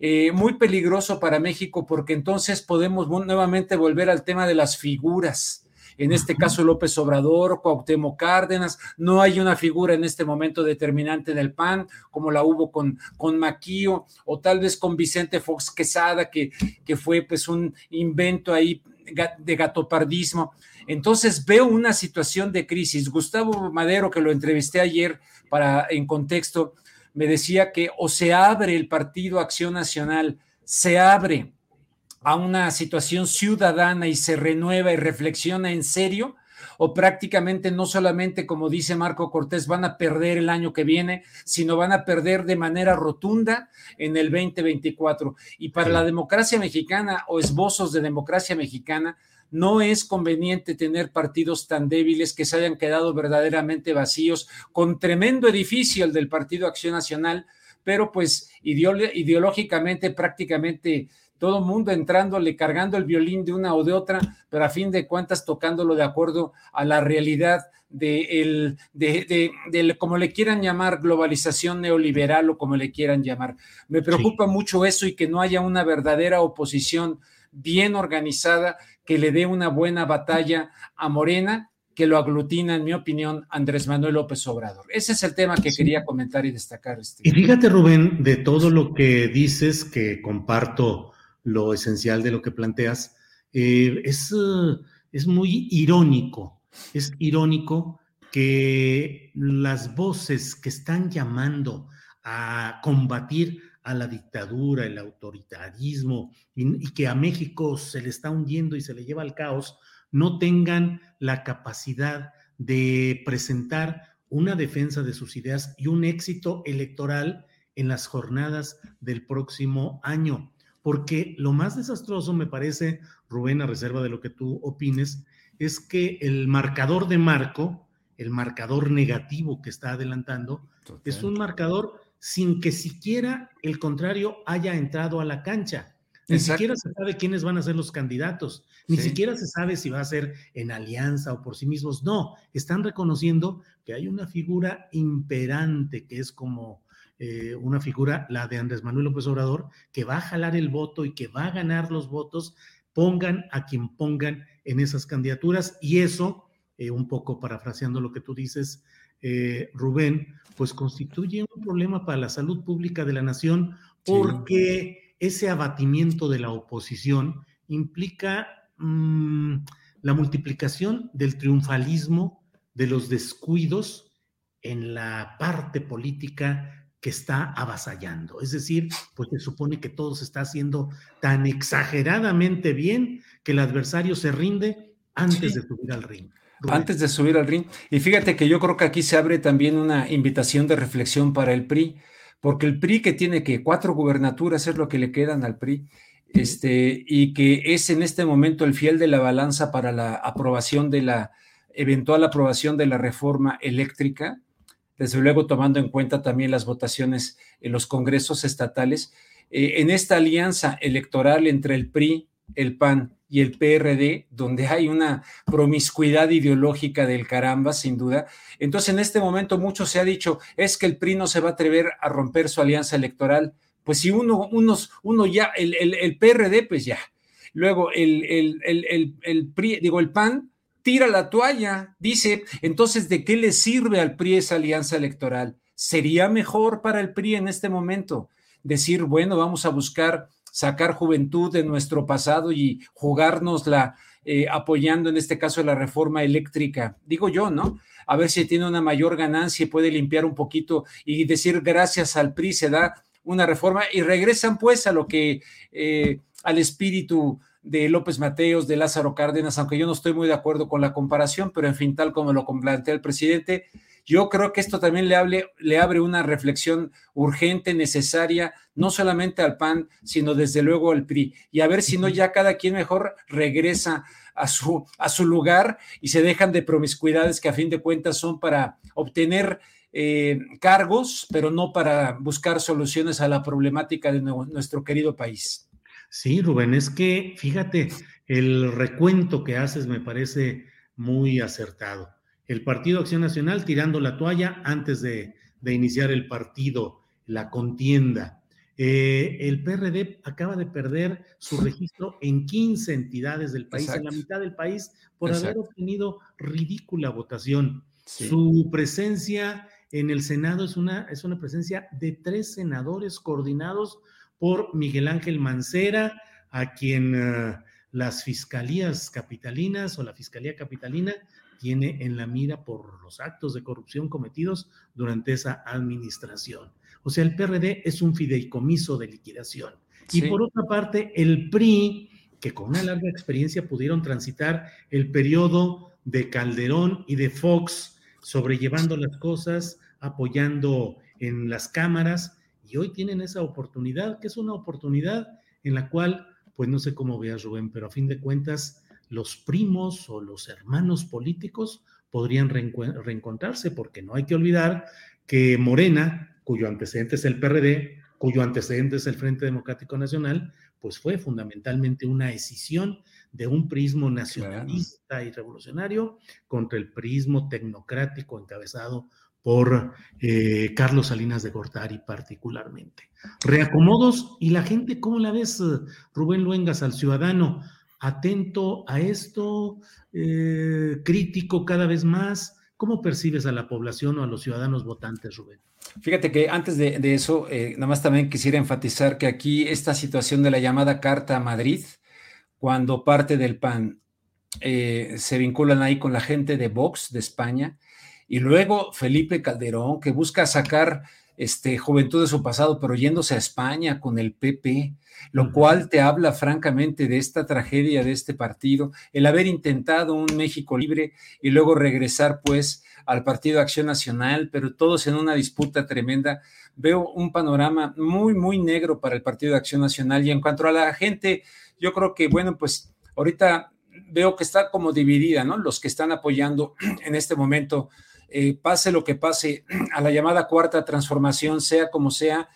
eh, muy peligroso para México porque entonces podemos nuevamente volver al tema de las figuras. En este caso López Obrador, Cuauhtémoc Cárdenas, no hay una figura en este momento determinante del PAN como la hubo con, con Maquío o tal vez con Vicente Fox Quesada que, que fue pues un invento ahí de gatopardismo. Entonces veo una situación de crisis. Gustavo Madero, que lo entrevisté ayer para en contexto, me decía que o se abre el Partido Acción Nacional, se abre a una situación ciudadana y se renueva y reflexiona en serio, o prácticamente no solamente, como dice Marco Cortés, van a perder el año que viene, sino van a perder de manera rotunda en el 2024. Y para la democracia mexicana o esbozos de democracia mexicana, no es conveniente tener partidos tan débiles que se hayan quedado verdaderamente vacíos, con tremendo edificio el del Partido Acción Nacional, pero pues ideológicamente prácticamente todo mundo entrándole, cargando el violín de una o de otra, pero a fin de cuentas tocándolo de acuerdo a la realidad de, el, de, de, como le quieran llamar, globalización neoliberal o como le quieran llamar. Me preocupa mucho eso y que no haya una verdadera oposición bien organizada que le dé una buena batalla a Morena, que lo aglutina, en mi opinión, Andrés Manuel López Obrador. Ese es el tema que quería comentar y destacar. Este. Y fíjate, Rubén, de todo lo que dices, que comparto lo esencial de lo que planteas, eh, es, es muy irónico, es irónico que las voces que están llamando a combatir a la dictadura, el autoritarismo y, que a México se le está hundiendo y se le lleva al caos, no tengan la capacidad de presentar una defensa de sus ideas y un éxito electoral en las jornadas del próximo año. Porque lo más desastroso me parece, Rubén, a reserva de lo que tú opines, es que el marcador de Marco, el marcador negativo que está adelantando, es un marcador sin que siquiera el contrario haya entrado a la cancha. Ni siquiera se sabe quiénes van a ser los candidatos, ni siquiera se sabe si va a ser en alianza o por sí mismos. No, están reconociendo que hay una figura imperante que es como eh, una figura, la de Andrés Manuel López Obrador, que va a jalar el voto y que va a ganar los votos, pongan a quien pongan en esas candidaturas. Y eso, eh, un poco parafraseando lo que tú dices, eh, Rubén, pues constituye un problema para la salud pública de la nación porque ese abatimiento de la oposición implica mm, la multiplicación del triunfalismo, de los descuidos en la parte política que está avasallando. Es decir, pues se supone que todo se está haciendo tan exageradamente bien que el adversario se rinde antes de subir al ring antes de subir al ring. Y fíjate que yo creo que aquí se abre también una invitación de reflexión para el PRI, porque el PRI que tiene que cuatro gubernaturas es lo que le quedan al PRI, este, y que es en este momento el fiel de la balanza para la aprobación de la eventual aprobación de la reforma eléctrica, desde luego tomando en cuenta también las votaciones en los congresos estatales. Eh, en esta alianza electoral entre el PRI, el PAN y el PRD, donde hay una promiscuidad ideológica del caramba, sin duda. Entonces, en este momento mucho se ha dicho, es que el PRI no se va a atrever a romper su alianza electoral. Pues si uno, unos, uno ya, el, el, PRD, pues ya. Luego, el, el, el, PRI, digo, el PAN, tira la toalla, dice, entonces, ¿de qué le sirve al PRI esa alianza electoral? ¿Sería mejor para el PRI en este momento decir, bueno, vamos a buscar sacar juventud de nuestro pasado y jugarnos la, eh, apoyando en este caso la reforma eléctrica. Digo yo, ¿no? A ver si tiene una mayor ganancia y puede limpiar un poquito y decir gracias al PRI se da una reforma y regresan pues a lo que, eh, al espíritu de López Mateos, de Lázaro Cárdenas, aunque yo no estoy muy de acuerdo con la comparación, pero en fin, tal como lo plantea el presidente, yo creo que esto también le, le abre una reflexión urgente, necesaria, no solamente al PAN, sino desde luego al PRI. Y a ver si no ya cada quien mejor regresa a su, a su lugar y se dejan de promiscuidades que a fin de cuentas son para obtener eh, cargos, pero no para buscar soluciones a la problemática de nuestro querido país. Sí, Rubén, es que fíjate, el recuento que haces me parece muy acertado el Partido Acción Nacional tirando la toalla antes de, iniciar el partido, la contienda. Eh, el PRD acaba de perder su registro en 15 entidades del país, en la mitad del país, por haber obtenido ridícula votación. Su presencia en el Senado es una, es una presencia de tres senadores coordinados por Miguel Ángel Mancera, a quien eh, las fiscalías capitalinas o la Fiscalía Capitalina tiene en la mira por los actos de corrupción cometidos durante esa administración. O sea, el PRD es un fideicomiso de liquidación. Y por otra parte, el PRI, que con una larga experiencia pudieron transitar el periodo de Calderón y de Fox, sobrellevando las cosas, apoyando en las cámaras, y hoy tienen esa oportunidad, que es una oportunidad en la cual, pues no sé cómo veas, Rubén, pero a fin de cuentas, los primos o los hermanos políticos podrían reencontrarse, porque no hay que olvidar que Morena, cuyo antecedente es el PRD, cuyo antecedente es el Frente Democrático Nacional, pues fue fundamentalmente una escisión de un prismo nacionalista y revolucionario contra el prismo tecnocrático encabezado por eh, Carlos Salinas de Gortari particularmente. Reacomodos y la gente, ¿cómo la ves, Rubén Luengas, al ciudadano? Atento a esto, eh, crítico cada vez más? ¿Cómo percibes a la población o a los ciudadanos votantes, Rubén? Fíjate que antes de, eso, eh, nada más también quisiera enfatizar que aquí esta situación de la llamada Carta a Madrid, cuando parte del PAN eh, se vinculan ahí con la gente de Vox de España, y luego Felipe Calderón, que busca sacar este, juventud de su pasado, pero yéndose a España con el PP, lo cual te habla francamente de esta tragedia de este partido, el haber intentado un México libre y luego regresar pues al Partido Acción Nacional, pero todos en una disputa tremenda. Veo un panorama muy, muy negro para el Partido de Acción Nacional y en cuanto a la gente, yo creo que, bueno, pues ahorita veo que está como dividida, ¿no? Los que están apoyando en este momento eh, pase lo que pase, a la llamada cuarta transformación, sea como sea,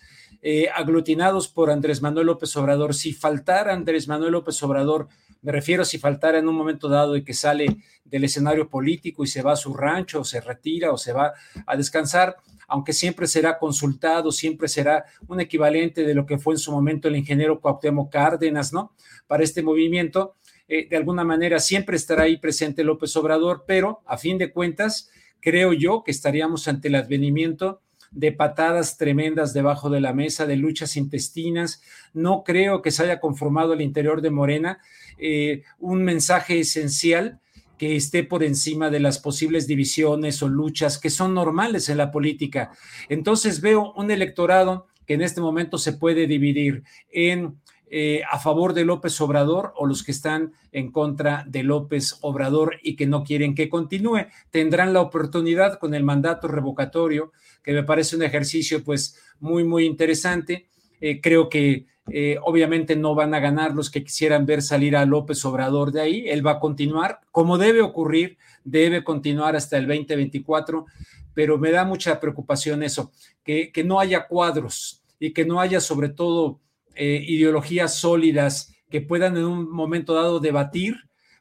eh, aglutinados por Andrés Manuel López Obrador. Si faltara Andrés Manuel López Obrador, me refiero si faltara en un momento dado y que sale del escenario político y se va a su rancho o se retira o se va a descansar, aunque siempre será consultado, siempre será un equivalente de lo que fue en su momento el ingeniero Cuauhtémoc Cárdenas, ¿no? Para este movimiento, eh, de alguna manera siempre estará ahí presente López Obrador, pero a fin de cuentas, creo yo que estaríamos ante el advenimiento de patadas tremendas debajo de la mesa, de luchas intestinas. No creo que se haya conformado al interior de Morena eh, un mensaje esencial que esté por encima de las posibles divisiones o luchas que son normales en la política. Entonces veo un electorado que en este momento se puede dividir en eh, a favor de López Obrador o los que están en contra de López Obrador y que no quieren que continúe. Tendrán la oportunidad con el mandato revocatorio, que me parece un ejercicio pues muy, muy interesante. Eh, creo que eh, obviamente no van a ganar los que quisieran ver salir a López Obrador de ahí. Él va a continuar, como debe ocurrir, debe continuar hasta el 2024, pero me da mucha preocupación eso, que, que no haya cuadros y que no haya sobre todo eh, ideologías sólidas que puedan en un momento dado debatir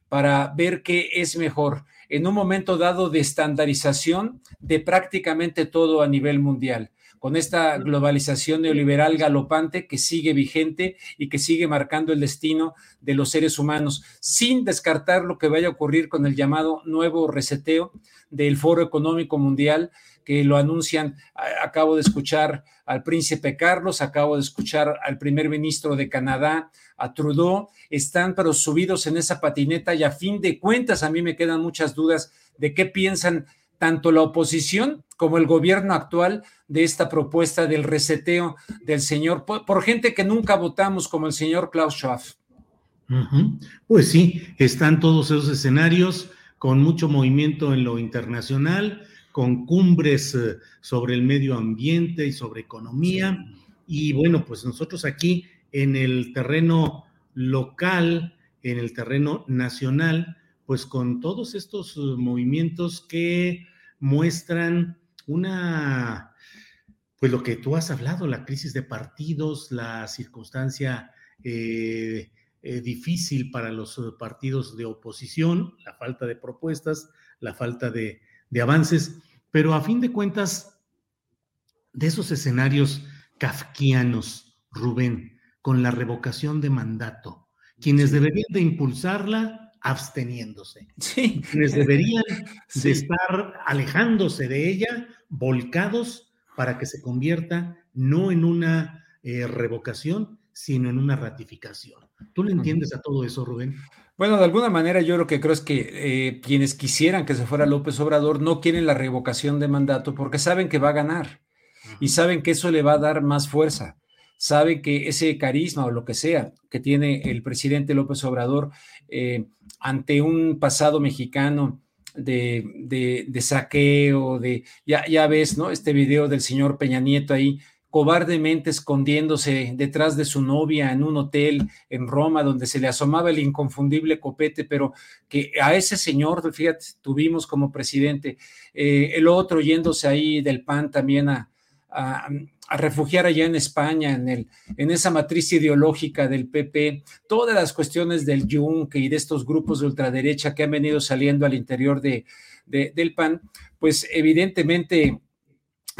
para ver qué es mejor, en un momento dado de estandarización de prácticamente todo a nivel mundial con esta globalización neoliberal galopante que sigue vigente y que sigue marcando el destino de los seres humanos, sin descartar lo que vaya a ocurrir con el llamado nuevo reseteo del Foro Económico Mundial, que lo anuncian. Acabo de escuchar al príncipe Carlos, acabo de escuchar al primer ministro de Canadá, a Trudeau, están pero subidos en esa patineta y a fin de cuentas a mí me quedan muchas dudas de qué piensan tanto la oposición como el gobierno actual de esta propuesta del reseteo del señor, por, gente que nunca votamos, como el señor Klaus Schwab. Pues sí, están todos esos escenarios con mucho movimiento en lo internacional, con cumbres eh, sobre el medio ambiente y sobre economía. Y bueno, pues nosotros aquí en el terreno local, en el terreno nacional, pues con todos estos eh, movimientos que muestran una, pues lo que tú has hablado, la crisis de partidos, la circunstancia eh, eh, difícil para los partidos de oposición, la falta de propuestas, la falta de, avances, pero a fin de cuentas, de esos escenarios kafkianos, Rubén, con la revocación de mandato, quienes deberían de impulsarla absteniéndose. Sí. Quienes deberían de estar alejándose de ella, volcados para que se convierta no en una eh, revocación, sino en una ratificación. ¿Tú le entiendes a todo eso, Rubén? Bueno, de alguna manera yo lo que creo es que eh, quienes quisieran que se fuera López Obrador no quieren la revocación de mandato porque saben que va a ganar y saben que eso le va a dar más fuerza sabe que ese carisma o lo que sea que tiene el presidente López Obrador eh, ante un pasado mexicano de, saqueo, de, ya, ya ves, ¿no? Este video del señor Peña Nieto ahí cobardemente escondiéndose detrás de su novia en un hotel en Roma donde se le asomaba el inconfundible copete, pero que a ese señor, fíjate, tuvimos como presidente, eh, el otro yéndose ahí del PAN también a, a refugiar allá en España, en, el, en esa matriz ideológica del PP, todas las cuestiones del Yunque y de estos grupos de ultraderecha que han venido saliendo al interior de, del PAN, pues evidentemente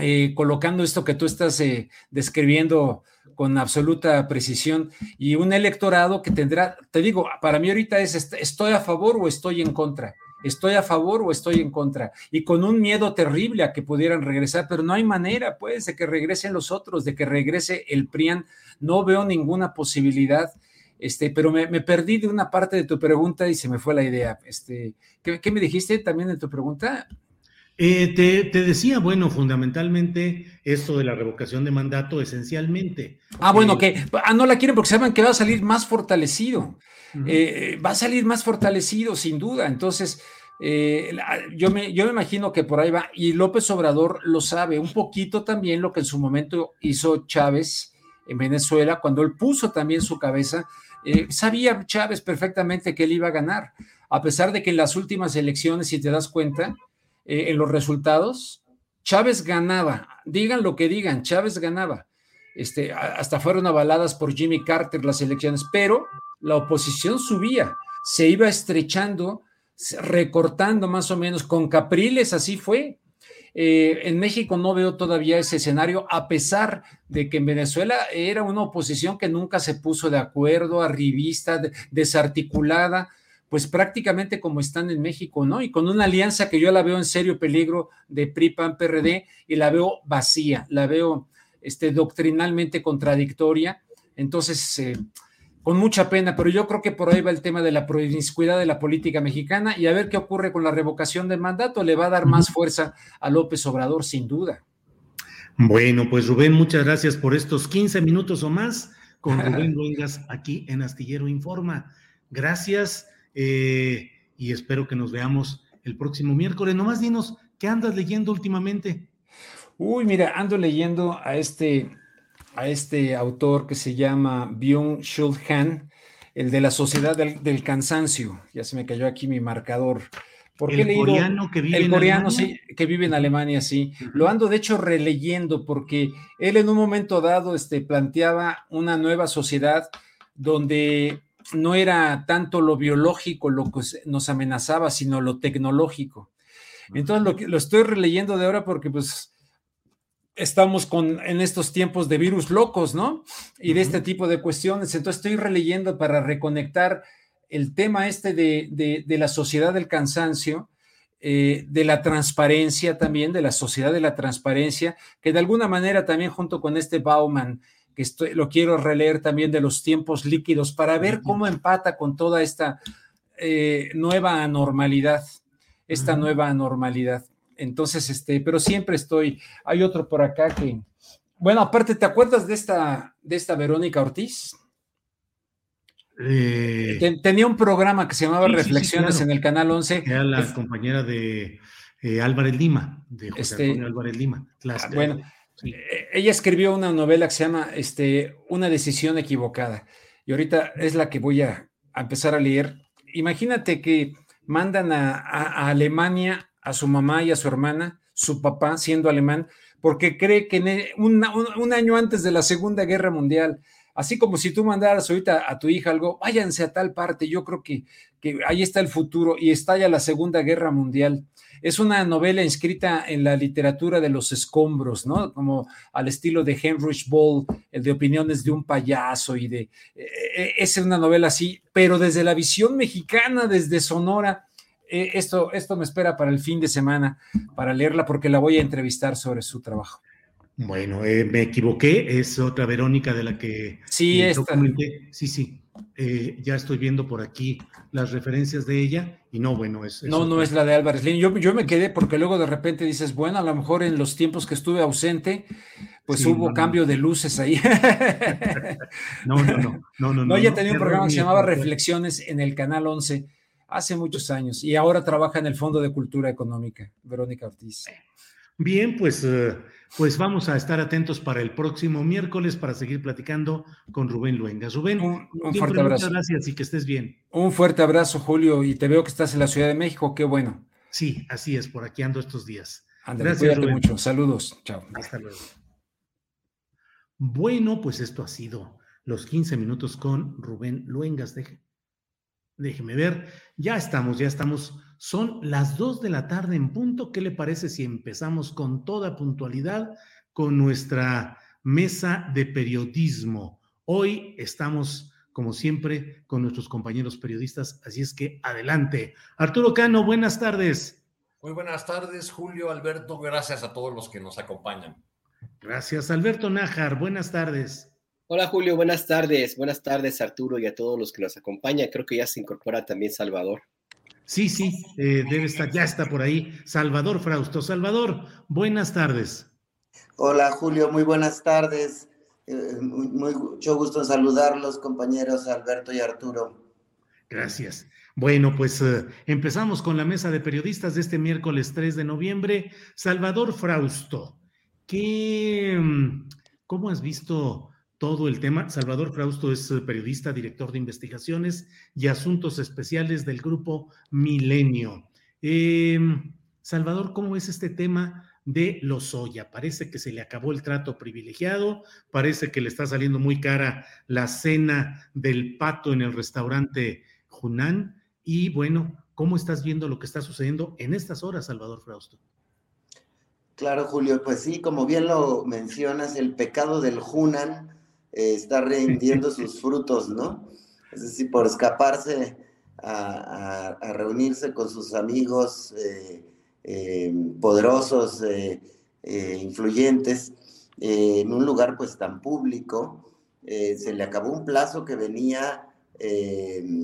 eh, colocando esto que tú estás eh, describiendo con absoluta precisión y un electorado que tendrá, te digo, para mí ahorita es estoy a favor o estoy en contra estoy a favor o estoy en contra, y con un miedo terrible a que pudieran regresar, pero no hay manera, pues, de que regresen los otros, de que regrese el PRIAN, no veo ninguna posibilidad. Este, pero me, perdí de una parte de tu pregunta y se me fue la idea. Este, ¿qué, me dijiste también en tu pregunta? Eh, te, te, decía, bueno, fundamentalmente esto de la revocación de mandato, esencialmente. Ah, bueno, eh, que ah, no la quieren porque saben que va a salir más fortalecido. Eh, va a salir más fortalecido, sin duda. Entonces, eh, yo, me, yo me imagino que por ahí va, y López Obrador lo sabe, un poquito también lo que en su momento hizo Chávez en Venezuela, cuando él puso también su cabeza, eh, sabía Chávez perfectamente que él iba a ganar, a pesar de que en las últimas elecciones, si te das cuenta, en los resultados, Chávez ganaba, digan lo que digan, Chávez ganaba. Este, hasta fueron avaladas por Jimmy Carter las elecciones, pero la oposición subía, se iba estrechando, recortando más o menos, con Capriles así fue. Eh, en México no veo todavía ese escenario, a pesar de que en Venezuela era una oposición que nunca se puso de acuerdo, arribista, desarticulada, pues prácticamente como están en México, ¿no? Y con una alianza que yo la veo en serio peligro de PRI, PAN, PRD, y la veo vacía, la veo este, doctrinalmente contradictoria. Entonces, eh, con mucha pena, pero yo creo que por ahí va el tema de la promiscuidad de la política mexicana y a ver qué ocurre con la revocación del mandato. Le va a dar más fuerza a López Obrador, sin duda. Bueno, pues Rubén, muchas gracias por estos 15 minutos o más con Rubén Luengas aquí en Astillero Informa. Gracias eh, y espero que nos veamos el próximo miércoles. Nomás dinos, ¿qué andas leyendo últimamente? Uy, mira, ando leyendo a este a este autor que se llama Byung-Chul Han, el de la Sociedad del, Cansancio. Ya se me cayó aquí mi marcador. el coreano que vive el en coreano, Alemania? sí, que vive en Alemania, sí. Lo ando de hecho releyendo porque él en un momento dado este, planteaba una nueva sociedad donde no era tanto lo biológico lo que nos amenazaba, sino lo tecnológico. Entonces lo, lo estoy releyendo de ahora porque pues estamos con, en estos tiempos de virus locos, ¿no? Y de este tipo de cuestiones. Entonces estoy releyendo para reconectar el tema este de, la sociedad del cansancio, eh, de la transparencia también, de la sociedad de la transparencia, que de alguna manera también junto con este Bauman, que estoy, lo quiero releer también de los tiempos líquidos para ver cómo empata con toda esta eh, nueva normalidad, esta nueva normalidad. Entonces, este, pero siempre estoy, hay otro por acá que, bueno, aparte, ¿te acuerdas de esta, de esta Verónica Ortiz? Eh, tenía un programa que se llamaba Reflexiones en el Canal 11. Era la compañera de eh, Álvarez Lima, de José este, Antonio Álvarez Lima. Ah, bueno, eh, ella escribió una novela que se llama este, Una decisión equivocada. Y ahorita es la que voy a, empezar a leer. Imagínate que mandan a, Alemania a su mamá y a su hermana, su papá siendo alemán, porque cree que un año antes de la Segunda Guerra Mundial Así como si tú mandaras ahorita a tu hija algo, váyanse a tal parte, yo creo que, que ahí está el futuro y estalla la Segunda Guerra Mundial. Es una novela inscrita en la literatura de los escombros, ¿no? Como al estilo de Heinrich Ball, el de opiniones de un payaso y de... Eh, eh, es una novela así, pero desde la visión mexicana, desde Sonora. Eh, esto, esto me espera para el fin de semana, para leerla, porque la voy a entrevistar sobre su trabajo. Bueno, eh, me equivoqué, es otra Verónica de la que sí, esta. Sí, sí, eh, ya estoy viendo por aquí las referencias de ella y no, bueno, es... no, no es la de Álvarez Lin. Yo, yo me quedé porque luego de repente dices, bueno, a lo mejor en los tiempos que estuve ausente, pues hubo cambio de luces ahí. no, no, no, no, no. No, ella tenía un programa que se llamaba Reflexiones en el Canal 11 hace muchos años y ahora trabaja en el Fondo de Cultura Económica, Verónica Ortiz. Bien, pues... Eh, pues vamos a estar atentos para el próximo miércoles para seguir platicando con Rubén Luengas. Rubén, un, fuerte abrazo. Muchas gracias y que estés bien. Un fuerte abrazo, Julio, y te veo que estás en la Ciudad de México, qué bueno. Sí, así es, por aquí ando estos días. Andale, gracias, cuídate mucho. Saludos. Chao. Hasta luego. Bueno, pues esto ha sido los 15 minutos con Rubén Luengas. déjeme ver, ya estamos, ya estamos son las dos de la tarde en punto. ¿Qué le parece si empezamos con toda puntualidad con nuestra mesa de periodismo? Hoy estamos, como siempre, con nuestros compañeros periodistas, así es que adelante. Arturo Cano, buenas tardes. Muy buenas tardes, Julio, Alberto. Gracias a todos los que nos acompañan. Gracias, Alberto Nájar. Buenas tardes. Hola Julio, buenas tardes. Buenas tardes Arturo y a todos los que nos acompañan. Creo que ya se incorpora también Salvador. Sí, sí, eh, debe estar, ya está por ahí. Salvador Frausto. Salvador, buenas tardes. Hola Julio, muy buenas tardes. Eh, mucho gusto en saludarlos, compañeros Alberto y Arturo. Gracias. Bueno, pues eh, empezamos con la mesa de periodistas de este miércoles 3 de noviembre. Salvador Frausto, ¿qué, mm, ¿cómo has visto todo el tema. Salvador Frausto es eh, periodista, director de investigaciones y asuntos especiales del grupo Milenio. Em, Salvador, ¿cómo es este tema de Lozoya? Parece que se le acabó el trato privilegiado, parece que le está saliendo muy cara la cena del pato en el restaurante Junán. Y bueno, ¿cómo estás viendo lo que está sucediendo en estas horas, Salvador Frausto? Claro, Julio, pues sí, como bien lo mencionas, el pecado del Hunan eh, está rindiendo sus frutos, ¿no? Es decir, por escaparse a, reunirse con sus amigos eh, eh, poderosos, influyentes, en un lugar pues tan público, se le acabó un plazo que venía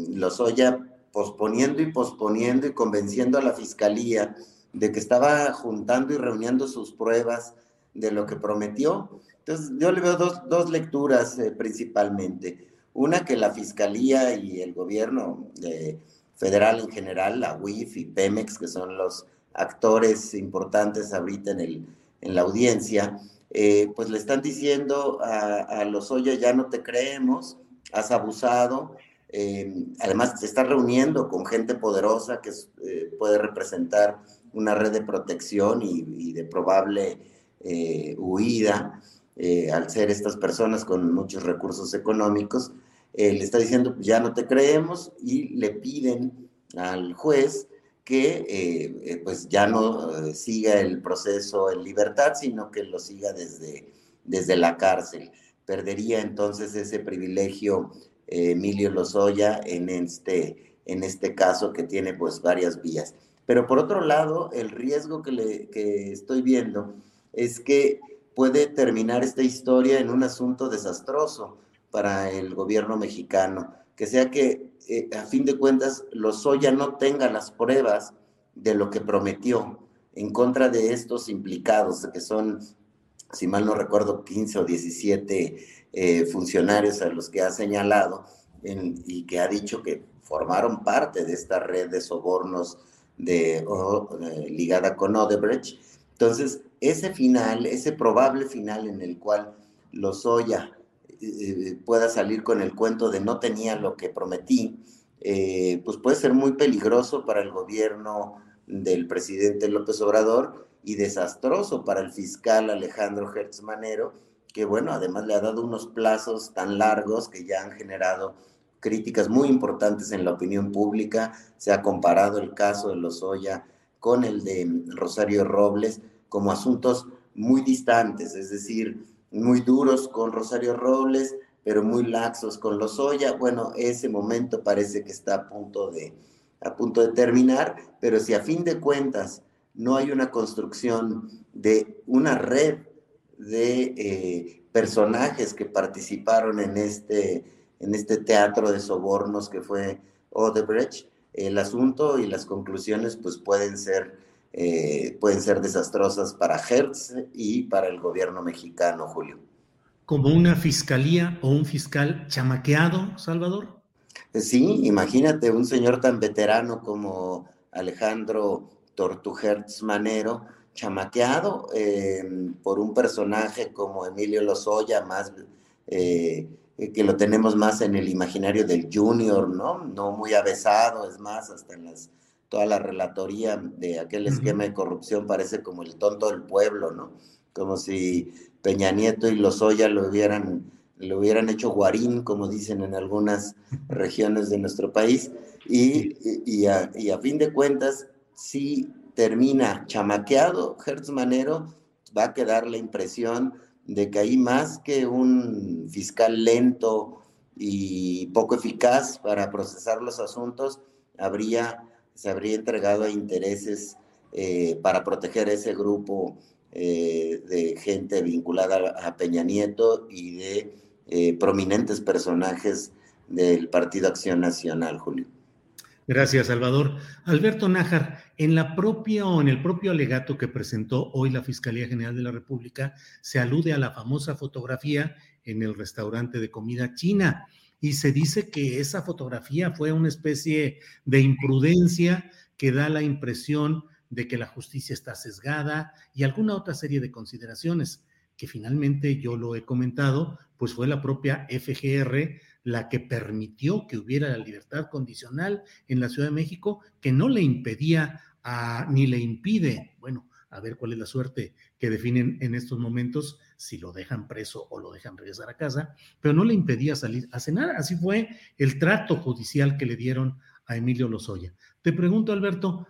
Lozoya posponiendo y posponiendo y convenciendo a la fiscalía de que estaba juntando y reuniendo sus pruebas de lo que prometió entonces, yo le veo dos, lecturas eh, principalmente. Una, que la Fiscalía y el gobierno eh, federal en general, la UIF y Pemex, que son los actores importantes ahorita en, el, en la audiencia, eh, pues le están diciendo a, a Lozoya, ya no te creemos, has abusado, además se está reuniendo con gente poderosa que puede representar una red de protección y de probable huida. Eh, al ser estas personas con muchos recursos económicos, eh, le está diciendo, ya no te creemos y le piden al juez que eh, pues ya no siga el proceso en libertad, sino que lo siga desde, desde la cárcel. Perdería entonces ese privilegio Emilio Lozoya en este, en este caso que tiene pues varias vías. Pero por otro lado, el riesgo que, le, que estoy viendo es que puede terminar esta historia en un asunto desastroso para el gobierno mexicano, que sea que eh, a fin de cuentas Lozoya no tenga las pruebas de lo que prometió en contra de estos implicados, que son, si mal no recuerdo, 15 o 17 eh, funcionarios a los que ha señalado y que ha dicho que formaron parte de esta red de sobornos de, ligada con Odebrecht. Entonces, ese final, ese probable final en el cual Lozoya eh, pueda salir con el cuento de no tenía lo que prometí, eh, pues puede ser muy peligroso para el gobierno del presidente López Obrador y desastroso para el fiscal Alejandro Hertz Manero, que bueno, además le ha dado unos plazos tan largos que ya han generado críticas muy importantes en la opinión pública. Se ha comparado el caso de Lozoya con el de Rosario Robles como asuntos muy distantes, es decir, muy duros con Rosario Robles, pero muy laxos con Lozoya. Bueno, ese momento parece que está a punto de, a punto de terminar, pero si a fin de cuentas no hay una construcción de una red de eh, personajes que participaron en este, en este teatro de sobornos que fue Odebrecht, el asunto y las conclusiones pues pueden ser, eh, pueden ser desastrosas para Hertz y para el gobierno mexicano, Julio. ¿Como una fiscalía o un fiscal chamaqueado, Salvador? Sí, imagínate un señor tan veterano como Alejandro Tortugertz Manero, chamaqueado eh, por un personaje como Emilio Lozoya, más eh, que lo tenemos más en el imaginario del junior, ¿no? No muy avesado, es más, hasta en las, toda la relatoría de aquel esquema de corrupción parece como el tonto del pueblo, ¿no? Como si Peña Nieto y Lozoya lo hubieran, lo hubieran hecho guarín, como dicen en algunas regiones de nuestro país, y, y, a, y a fin de cuentas, si termina chamaqueado Hertz Manero, va a quedar la impresión de que ahí más que un fiscal lento y poco eficaz para procesar los asuntos, habría, se habría entregado a intereses eh, para proteger ese grupo eh, de gente vinculada a Peña Nieto y de eh, prominentes personajes del Partido Acción Nacional, Julio. Gracias, Salvador. Alberto Nájar, en la propia o en el propio alegato que presentó hoy la Fiscalía General de la República, se alude a la famosa fotografía en el restaurante de comida china y se dice que esa fotografía fue una especie de imprudencia que da la impresión de que la justicia está sesgada y alguna otra serie de consideraciones que finalmente yo lo he comentado, pues fue la propia FGR la que permitió que hubiera la libertad condicional en la Ciudad de México, que no le impedía ni le impide, bueno, a ver cuál es la suerte que definen en estos momentos, si lo dejan preso o lo dejan regresar a casa, pero no le impedía salir a cenar. Así fue el trato judicial que le dieron a Emilio Lozoya. Te pregunto, Alberto,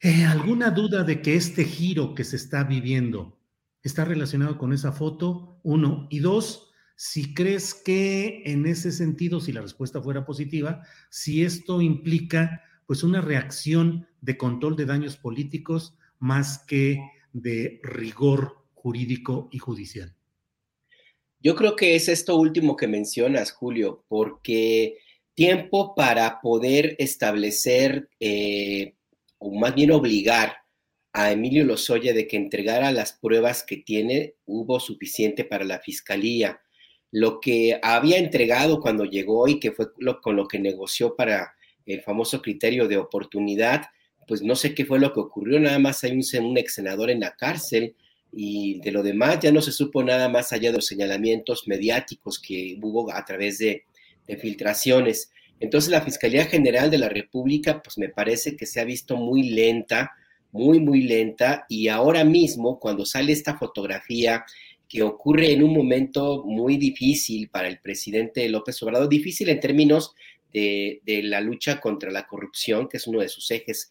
¿eh, ¿alguna duda de que este giro que se está viviendo está relacionado con esa foto? Uno. Y dos, si crees que en ese sentido, si la respuesta fuera positiva, si esto implica pues una reacción de control de daños políticos más que de rigor jurídico y judicial. Yo creo que es esto último que mencionas, Julio, porque tiempo para poder establecer eh, o más bien obligar a Emilio Lozoya de que entregara las pruebas que tiene hubo suficiente para la fiscalía lo que había entregado cuando llegó y que fue con lo que negoció para el famoso criterio de oportunidad, pues no sé qué fue lo que ocurrió, nada más hay un, un ex senador en la cárcel y de lo demás ya no se supo nada más allá de los señalamientos mediáticos que hubo a través de, filtraciones. Entonces la Fiscalía General de la República, pues me parece que se ha visto muy lenta, muy, muy lenta, y ahora mismo, cuando sale esta fotografía que ocurre en un momento muy difícil para el presidente López Obrador, difícil en términos de la lucha contra la corrupción, que es uno de sus ejes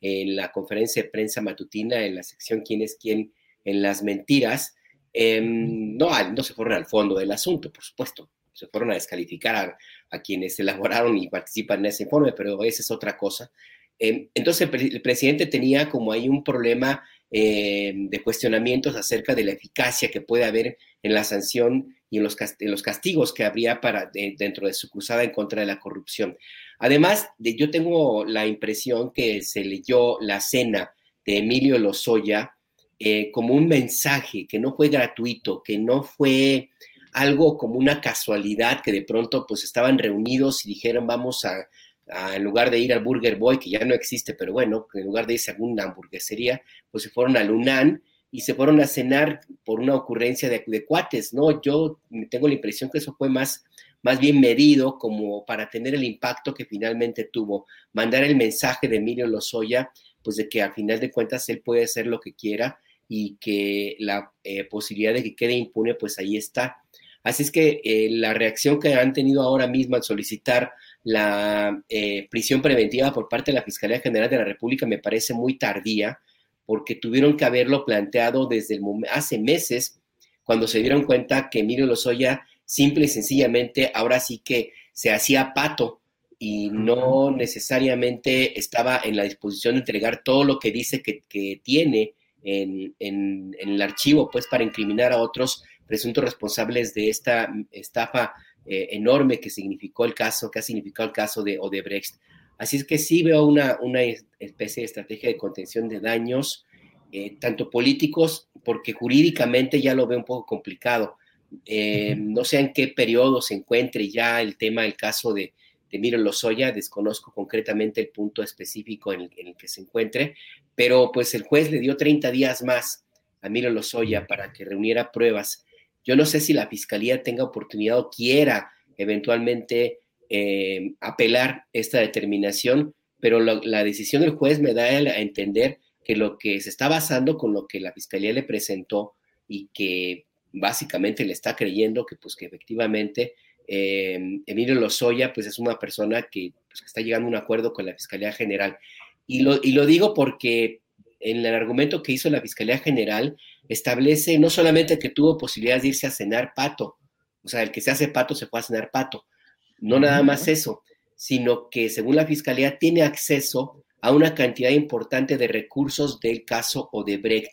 en la conferencia de prensa matutina, en la sección quién es quién en las mentiras, eh, no, no se fueron al fondo del asunto, por supuesto, se fueron a descalificar a, quienes elaboraron y participan en ese informe, pero esa es otra cosa. Eh, entonces el, presidente tenía como ahí un problema eh, de cuestionamientos acerca de la eficacia que puede haber en la sanción y en los, castigos que habría para, de, dentro de su cruzada en contra de la corrupción. Además, de, yo tengo la impresión que se leyó la cena de Emilio Lozoya eh, como un mensaje que no fue gratuito, que no fue algo como una casualidad, que de pronto pues estaban reunidos y dijeron vamos a, a, en lugar de ir al Burger Boy, que ya no existe, pero bueno, en lugar de irse a alguna hamburguesería, pues se fueron al UNAN y se fueron a cenar por una ocurrencia de, de cuates, ¿no? Yo tengo la impresión que eso fue más más bien medido como para tener el impacto que finalmente tuvo, mandar el mensaje de Emilio Lozoya, pues de que a final de cuentas él puede hacer lo que quiera y que la eh, posibilidad de que quede impune, pues ahí está. Así es que eh, la reacción que han tenido ahora mismo al solicitar la eh, prisión preventiva por parte de la Fiscalía General de la República me parece muy tardía, porque tuvieron que haberlo planteado desde hace meses, cuando se dieron cuenta que Emilio Lozoya simple y sencillamente ahora sí que se hacía pato y no necesariamente estaba en la disposición de entregar todo lo que dice que, que tiene en, en, en, el archivo, pues para incriminar a otros presuntos responsables de esta estafa eh, enorme que significó el caso, que ha significado el caso de Odebrecht. Así es que sí veo una, una especie de estrategia de contención de daños, eh, tanto políticos, porque jurídicamente ya lo veo un poco complicado. Eh, no sé en qué periodo se encuentre ya el tema, el caso de, de Miro Lozoya, desconozco concretamente el punto específico en el, en el, que se encuentre, pero pues el juez le dio 30 días más a Miro Lozoya para que reuniera pruebas. Yo no sé si la fiscalía tenga oportunidad o quiera eventualmente eh, apelar esta determinación, pero lo, la decisión del juez me da a entender que lo que se está basando con lo que la fiscalía le presentó y que básicamente le está creyendo que pues que efectivamente eh, Emilio Lozoya pues es una persona que, pues, que, está llegando a un acuerdo con la Fiscalía General. Y lo, y lo digo porque en el argumento que hizo la Fiscalía General establece no solamente que tuvo posibilidades de irse a cenar pato, o sea, el que se hace pato se fue a cenar pato, no nada más eso, sino que según la Fiscalía tiene acceso a una cantidad importante de recursos del caso Odebrecht.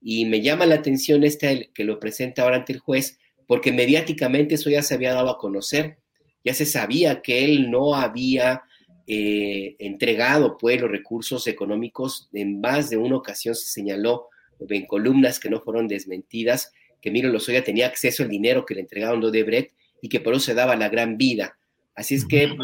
Y me llama la atención este que lo presenta ahora ante el juez, porque mediáticamente eso ya se había dado a conocer, ya se sabía que él no había eh, entregado pues los recursos económicos, en más de una ocasión se señaló en columnas que no fueron desmentidas, que Miro Lozoya tenía acceso al dinero que le entregaron de Odebrecht y que por eso se daba la gran vida. Así es que,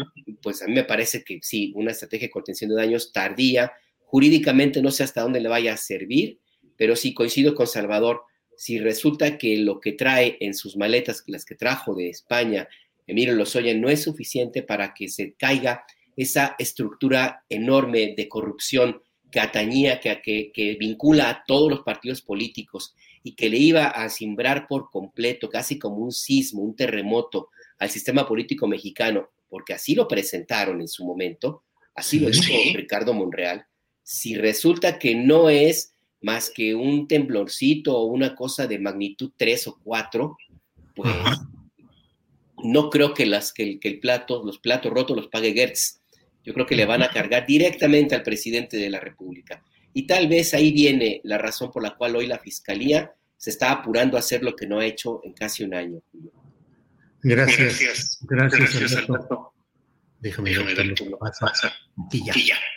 pues a mí me parece que sí, una estrategia de contención de daños tardía, jurídicamente no sé hasta dónde le vaya a servir, pero sí coincido con Salvador, si resulta que lo que trae en sus maletas, las que trajo de España, Emilio Lozoya, no es suficiente para que se caiga esa estructura enorme de corrupción que atañía, que, que, que, vincula a todos los partidos políticos y que le iba a simbrar por completo, casi como un sismo, un terremoto al sistema político mexicano, porque así lo presentaron en su momento, así lo dijo Ricardo Monreal, si resulta que no es más que un temblorcito o una cosa de magnitud 3 o 4, pues no creo que, las, que, el, que el plato, los platos rotos los pague Gertz. Yo creo que le van a cargar directamente al presidente de la República. Y tal vez ahí viene la razón por la cual hoy la Fiscalía se está apurando a hacer lo que no ha hecho en casi un año. Gracias. Gracias, Alberto. Déjame, ver pasa.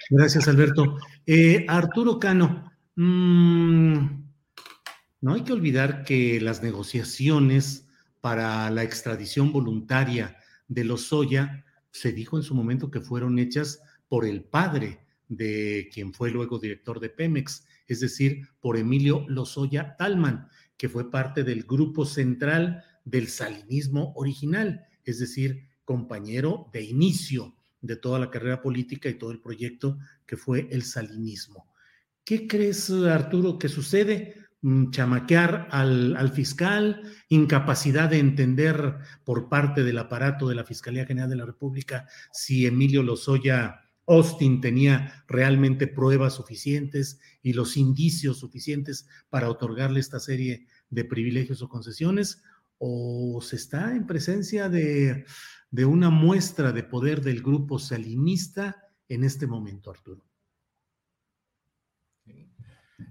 Gracias, Alberto. Eh, Arturo Cano, mm, no hay que olvidar que las negociaciones para la extradición voluntaria de Lozoya se dijo en su momento que fueron hechas por el padre de quien fue luego director de Pemex, es decir, por Emilio Lozoya Talman, que fue parte del grupo central del salinismo original, es decir, compañero de inicio de toda la carrera política y todo el proyecto que fue el salinismo. ¿Qué crees, Arturo, que sucede? Mm, chamaquear al, al, fiscal, incapacidad de entender por parte del aparato de la Fiscalía General de la República si Emilio Lozoya Austin tenía realmente pruebas suficientes y los indicios suficientes para otorgarle esta serie de privilegios o concesiones, o se está en presencia de, de una muestra de poder del grupo salinista en este momento, Arturo.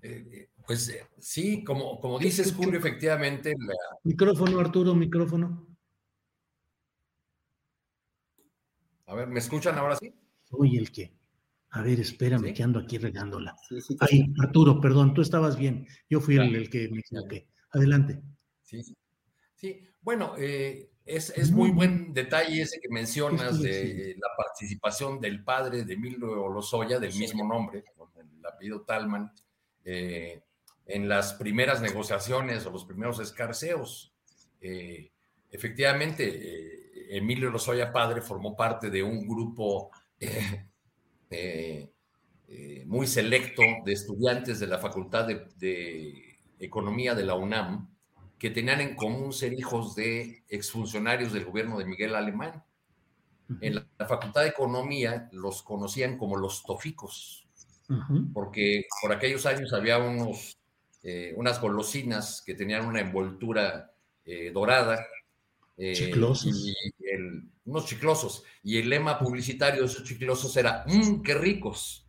Eh, eh, pues eh, sí, como, como dices, Julio, efectivamente. Micrófono, Arturo, micrófono. A ver, ¿me escuchan ahora sí? Soy el que. A ver, espérame, que ando aquí regándola. Ahí, Arturo, perdón, tú estabas bien. Yo fui el, que me equivoqué. Adelante. Sí, sí. Bueno, eh, es, muy buen detalle ese que mencionas de la participación del padre de Emilio Lozoya, del mismo nombre, con el apellido Talman, eh, en las primeras negociaciones o los primeros escarceos. Eh, efectivamente, Emilio Lozoya padre formó parte de un grupo eh, eh, muy selecto de estudiantes de la Facultad de, Economía de la UNAM que tenían en común ser hijos de exfuncionarios del gobierno de Miguel Alemán. En la, Facultad de Economía los conocían como los toficos, porque por aquellos años había unos, eh, unas golosinas que tenían una envoltura dorada eh, chiclosos. Y unos chiclosos. Y el lema publicitario de esos chiclosos era, mmm, qué ricos.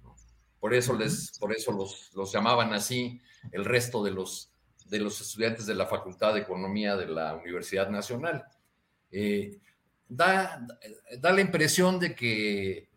Por eso, les, por eso los, los llamaban así el resto de los, de los estudiantes de la Facultad de Economía de la Universidad Nacional. Eh, da, da, la impresión de que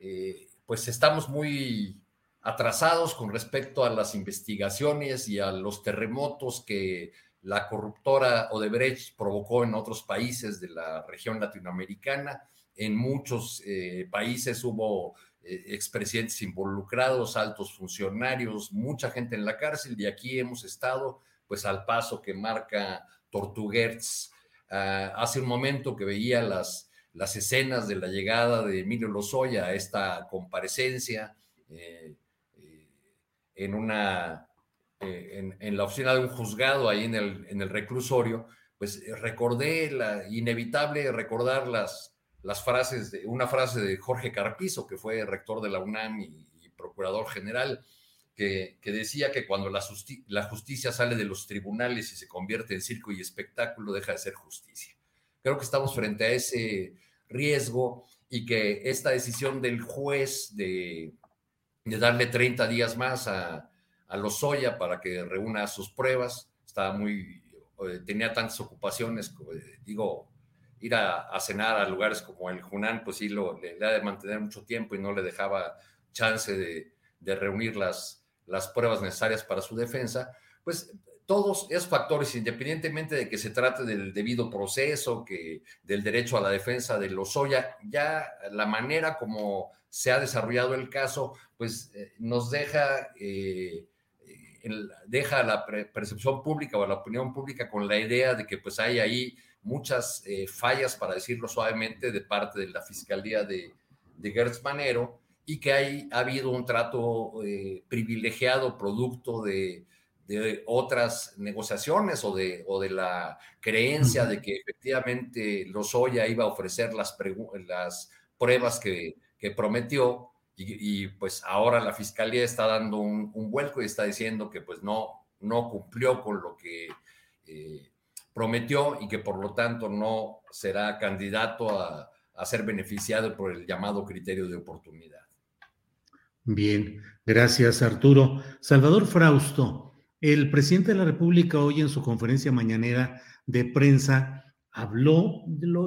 eh, pues estamos muy atrasados con respecto a las investigaciones y a los terremotos que la corruptora Odebrecht provocó en otros países de la región latinoamericana. En muchos eh, países hubo eh, expresidentes involucrados, altos funcionarios, mucha gente en la cárcel y aquí hemos estado pues al paso que marca Tortuguerz. Ah, hace un momento que veía las, las escenas de la llegada de Emilio Lozoya a esta comparecencia eh, en una eh, en, la oficina de un juzgado ahí en el, en el reclusorio, pues eh, recordé la inevitable recordar las, las frases de una frase de Jorge Carpizo, que fue rector de la UNAM y, procurador general, que, que, decía que cuando la, la, justicia sale de los tribunales y se convierte en circo y espectáculo, deja de ser justicia. Creo que estamos frente a ese riesgo y que esta decisión del juez de, de darle 30 días más a, a Lozoya para que reúna sus pruebas. Estaba muy, eh, tenía tantas ocupaciones, eh, digo, ir a, cenar a lugares como el Junán, pues sí, lo, le, ha de mantener mucho tiempo y no le dejaba chance de, reunir las, las pruebas necesarias para su defensa. Pues todos esos factores, independientemente de que se trate del debido proceso, que del derecho a la defensa de Lozoya, ya la manera como se ha desarrollado el caso, pues eh, nos deja deja a la percepción pública o a la opinión pública con la idea de que pues hay ahí muchas eh, fallas, para decirlo suavemente, de parte de la Fiscalía de, de Gertz Manero y que hay, ha habido un trato eh, privilegiado producto de, de, otras negociaciones o de, o de la creencia de que efectivamente Lozoya iba a ofrecer las, las pruebas que, que prometió y, pues ahora la fiscalía está dando un, vuelco y está diciendo que pues no, no cumplió con lo que eh, prometió y que por lo tanto no será candidato a, ser beneficiado por el llamado criterio de oportunidad. Bien, gracias Arturo. Salvador Frausto, el presidente de la República hoy en su conferencia mañanera de prensa habló,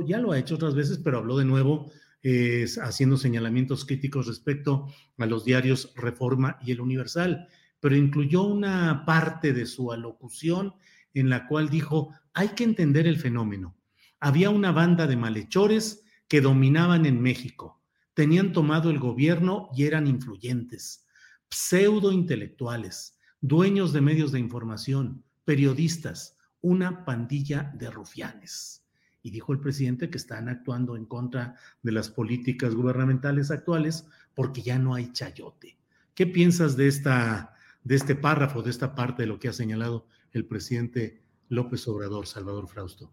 ya lo ha hecho otras veces, pero habló de nuevo eh, haciendo señalamientos críticos respecto a los diarios Reforma y El Universal, pero incluyó una parte de su alocución en la cual dijo, hay que entender el fenómeno. Había una banda de malhechores que dominaban en México tenían tomado el gobierno y eran influyentes, pseudo intelectuales, dueños de medios de información, periodistas, una pandilla de rufianes. Y dijo el presidente que están actuando en contra de las políticas gubernamentales actuales porque ya no hay chayote. ¿Qué piensas de, esta, de este párrafo, de esta parte de lo que ha señalado el presidente López Obrador, Salvador Frausto?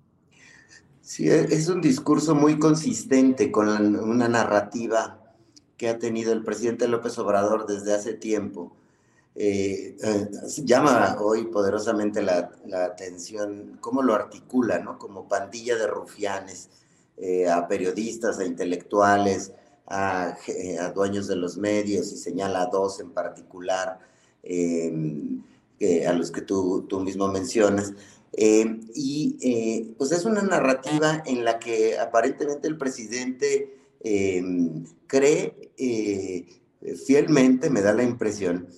Sí, es un discurso muy consistente con una narrativa que ha tenido el presidente López Obrador desde hace tiempo. Eh, eh, llama hoy poderosamente la, atención cómo lo articula, ¿no? Como pandilla de rufianes, eh, a periodistas, a intelectuales, a, dueños de los medios y señala a dos en particular, a los que tú, tú mismo mencionas. Eh, y pues es una narrativa en la que aparentemente el presidente em, cree fielmente, me da la impresión,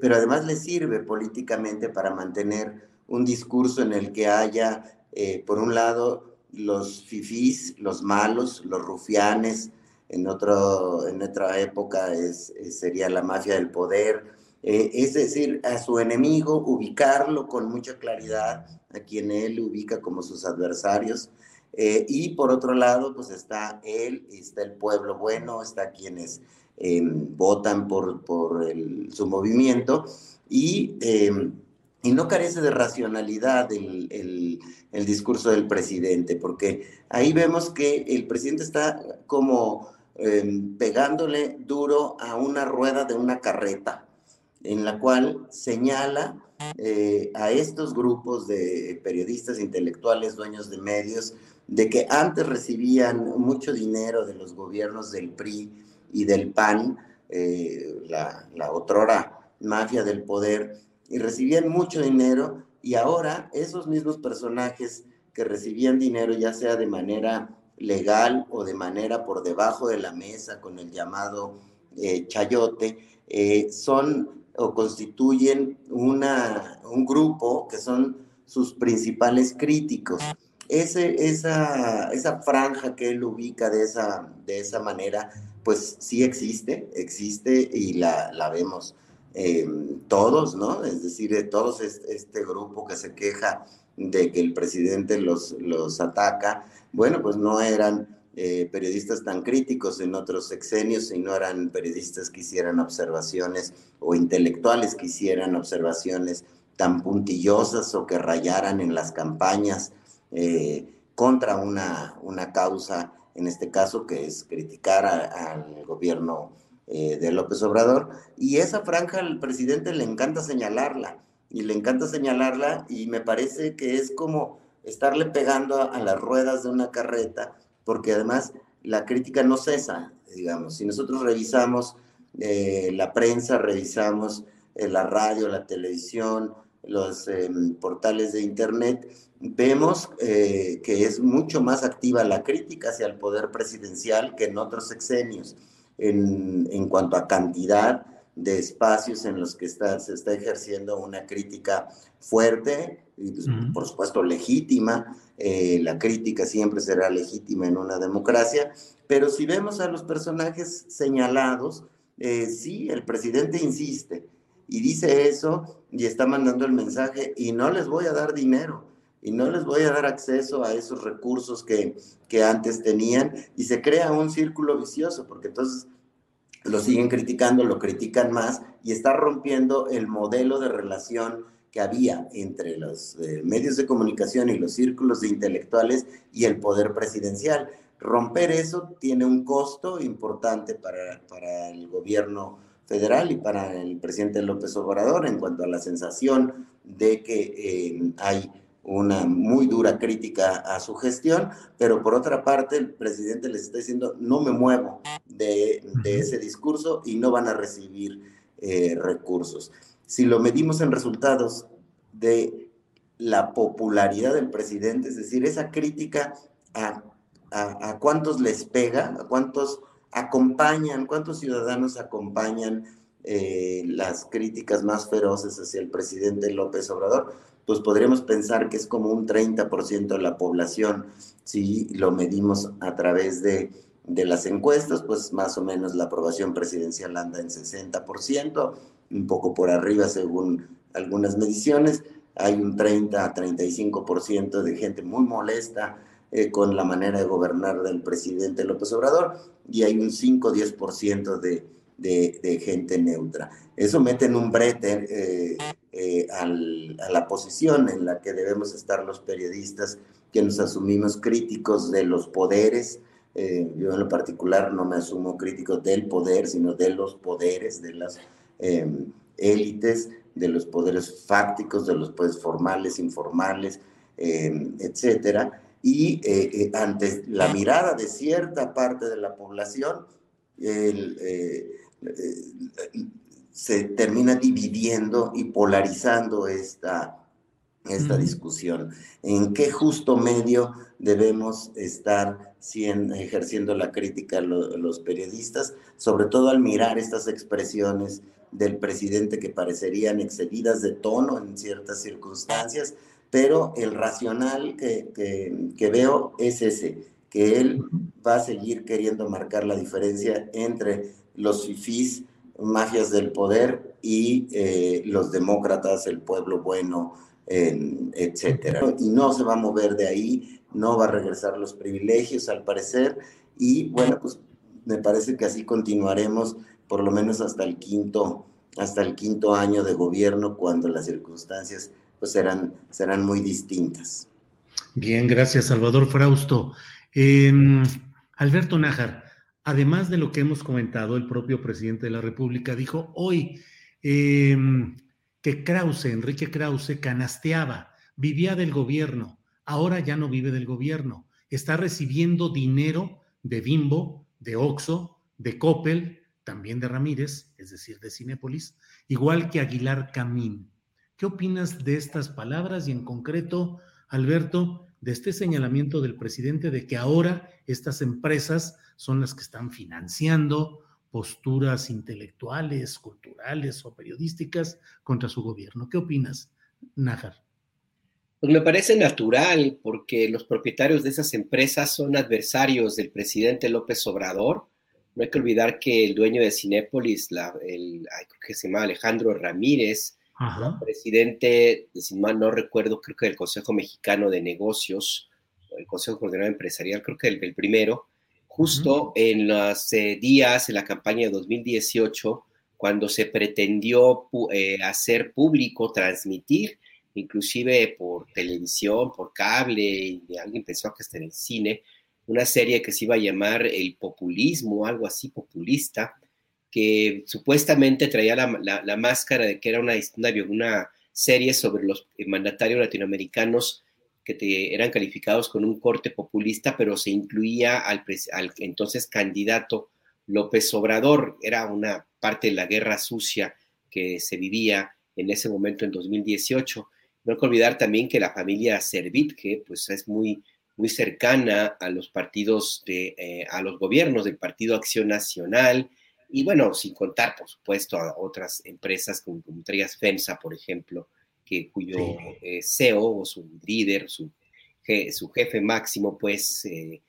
pero además le sirve políticamente para mantener un discurso en el que haya, por un lado, los fifís, los malos, los rufianes, en, otro, en otra época es, sería la mafia del poder, es decir, a su enemigo ubicarlo con mucha claridad a quien él ubica como sus adversarios. Eh, y por otro lado, pues está él, está el pueblo bueno, está quienes em, votan por, por su movimiento y, em, y, no carece de racionalidad el, el, el, discurso del presidente, porque ahí vemos que el presidente está como em, pegándole duro a una rueda de una carreta, en la cual señala eh, a estos grupos de periodistas intelectuales, dueños de medios, de que antes recibían mucho dinero de los gobiernos del PRI y del PAN, eh, la, la otrora mafia del poder, y recibían mucho dinero y ahora esos mismos personajes que recibían dinero, ya sea de manera legal o de manera por debajo de la mesa con el llamado eh, chayote, son o constituyen una, un grupo que son sus principales críticos. Ese, esa, esa franja que él ubica de esa, de esa manera, pues sí existe, existe y la, vemos eh, todos, ¿no? Es decir, de todos este, grupo que se queja de que el presidente los, los ataca, bueno, pues no eran eh, periodistas tan críticos en otros sexenios y no eran periodistas que hicieran observaciones o intelectuales que hicieran observaciones tan puntillosas o que rayaran en las campañas eh, contra una, una causa, en este caso que es criticar al gobierno eh, de López Obrador. Y esa franja al presidente le encanta señalarla y le encanta señalarla y me parece que es como estarle pegando a las ruedas de una carreta porque además la crítica no cesa, digamos. Si nosotros revisamos eh, la prensa, revisamos eh, la radio, la televisión, los em, portales de Internet, vemos eh, que es mucho más activa la crítica hacia el poder presidencial que en otros sexenios en, en cuanto a cantidad de espacios en los que está, se está ejerciendo una crítica fuerte y pues, por supuesto legítima. Eh, la crítica siempre será legítima en una democracia, pero si vemos a los personajes señalados, eh, sí, el presidente insiste y dice eso y está mandando el mensaje y no les voy a dar dinero y no les voy a dar acceso a esos recursos que, que antes tenían y se crea un círculo vicioso porque entonces lo siguen criticando, lo critican más y está rompiendo el modelo de relación que había entre los eh, medios de comunicación y los círculos de intelectuales y el poder presidencial. Romper eso tiene un costo importante para, para el gobierno federal y para el presidente López Obrador en cuanto a la sensación de que eh, hay una muy dura crítica a su gestión, pero por otra parte el presidente les está diciendo no me muevo de, ese discurso y no van a recibir eh, recursos. Si lo medimos en resultados de la popularidad del presidente, es decir, esa crítica a, a, cuántos les pega, a cuántos acompañan, cuántos ciudadanos acompañan eh, las críticas más feroces hacia el presidente López Obrador, pues podríamos pensar que es como un 30% de la población, si lo medimos a través de, de las encuestas, pues más o menos la aprobación presidencial anda en 60%, un poco por arriba según algunas mediciones, hay un 30 a 35% de gente muy molesta eh, con la manera de gobernar del presidente López Obrador y hay un 5-10% de, de, gente neutra. Eso mete en un brete eh, eh, a la posición en la que debemos estar los periodistas que nos asumimos críticos de los poderes. yo en lo particular no me asumo crítico del poder, sino de los poderes, de las élites de los poderes fácticos, de los poderes formales, informales, eh, etcétera. Y eh, eh, ante la mirada de cierta parte de la población, se termina dividiendo y polarizando esta, esta discusión. ¿En qué justo medio debemos estar ejerciendo la crítica los periodistas, sobre todo al mirar estas expresiones del presidente que parecerían excedidas de tono en ciertas circunstancias, pero el racional que, veo es ese, que él va a seguir queriendo marcar la diferencia entre los fifís, magias del poder, y eh, los demócratas, el pueblo bueno, etcétera. Y no se va a mover de ahí, no va a regresar los privilegios al parecer, y bueno, pues me parece que así continuaremos por lo menos hasta el quinto, hasta el quinto año de gobierno, cuando las circunstancias pues serán, serán muy distintas. Bien, gracias, Salvador Frausto. Em, Alberto Nájar, además de lo que hemos comentado, el propio presidente de la República dijo hoy em, que Krause, Enrique Krause, canasteaba, vivía del gobierno, ahora ya no vive del gobierno, está recibiendo dinero de Bimbo, de Oxo, de Coppel, también de Ramírez, es decir, de Cinépolis, igual que Aguilar Camín. ¿Qué opinas de estas palabras y en concreto, Alberto, de este señalamiento del presidente de que ahora estas empresas son las que están financiando posturas intelectuales, culturales o periodísticas contra su gobierno? ¿Qué opinas, Nájar? Pues me parece natural porque los propietarios de esas empresas son adversarios del presidente López Obrador no hay que olvidar que el dueño de Cinépolis, el, que se llama Alejandro Ramírez, presidente, si mal no recuerdo, creo que del Consejo Mexicano de Negocios, el Consejo Coordinador Empresarial, creo que el, primero, justo en los eh, días, en la campaña de 2018, cuando se pretendió eh, hacer público, transmitir, inclusive por televisión, por cable, y alguien pensó que hasta en el cine, una serie que se iba a llamar El Populismo, algo así populista, que supuestamente traía la, máscara de que era una, una, serie sobre los mandatarios latinoamericanos que te, eran calificados con un corte populista, pero se incluía al, al entonces candidato López Obrador. Era una parte de la guerra sucia que se vivía en ese momento en 2018. No hay que olvidar también que la familia Servit, que pues es muy muy cercana a los partidos de, eh, a los gobiernos del Partido Acción Nacional y bueno, sin contar, por supuesto, a otras empresas como, como FEMSA, por ejemplo, que cuyo eh, CEO o su líder, su, su jefe máximo, pues, eh,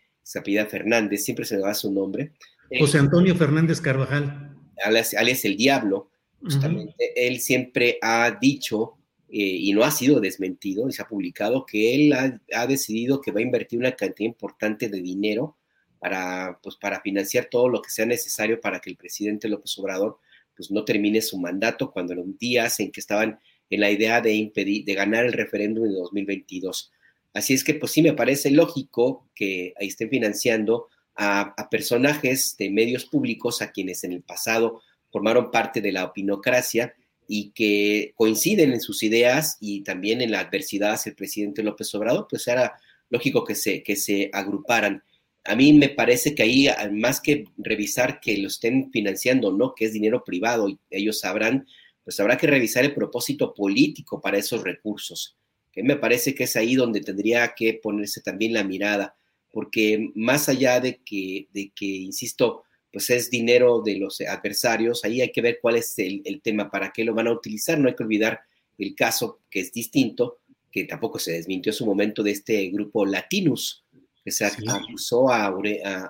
Fernández, siempre se le da su nombre. José Antonio Fernández Carvajal. Alias, alias el Diablo, justamente, él siempre ha dicho eh, y no ha sido desmentido y se ha publicado que él ha, decidido que va a invertir una cantidad importante de dinero para, pues, para financiar todo lo que sea necesario para que el presidente López Obrador pues, no termine su mandato cuando los días en que estaban en la idea de impedir, de ganar el referéndum de 2022. Así es que pues sí me parece lógico que ahí estén financiando a, a personajes de medios públicos a quienes en el pasado formaron parte de la opinocracia y que coinciden en sus ideas y también en la adversidad hacia el presidente López Obrador, pues era lógico que se, que se agruparan. A mí me parece que ahí, más que revisar que lo estén financiando o no, que es dinero privado y ellos sabrán, pues habrá que revisar el propósito político para esos recursos, que me parece que es ahí donde tendría que ponerse también la mirada, porque más allá de que, de que insisto, pues es dinero de los adversarios, ahí hay que ver cuál es el, tema, para qué lo van a utilizar, no hay que olvidar el caso que es distinto, que tampoco se desmintió en su momento de este grupo Latinus, que se acusó a,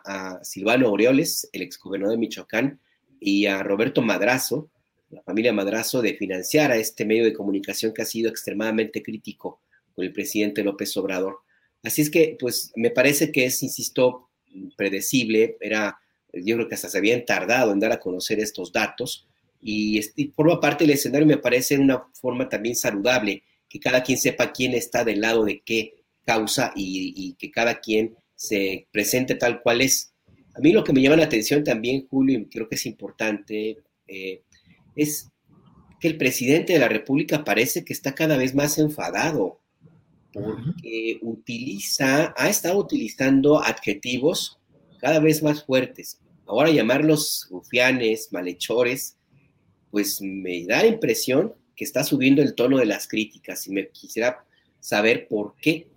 a, Silvano Aureoles, el exgobernador de Michoacán, y a Roberto Madrazo, la familia Madrazo, de financiar a este medio de comunicación que ha sido extremadamente crítico con el presidente López Obrador. Así es que, pues, me parece que es, insisto, predecible, era, yo creo que hasta se habían tardado en dar a conocer estos datos, y, y forma parte del escenario, me parece una forma también saludable, que cada quien sepa quién está del lado de qué causa y, que cada quien se presente tal cual es. A mí lo que me llama la atención también, Julio, y creo que es importante, eh, es que el presidente de la República parece que está cada vez más enfadado porque utiliza, ha estado utilizando adjetivos cada vez más fuertes. Ahora llamarlos rufianes, malhechores, pues me da la impresión que está subiendo el tono de las críticas y me quisiera saber por qué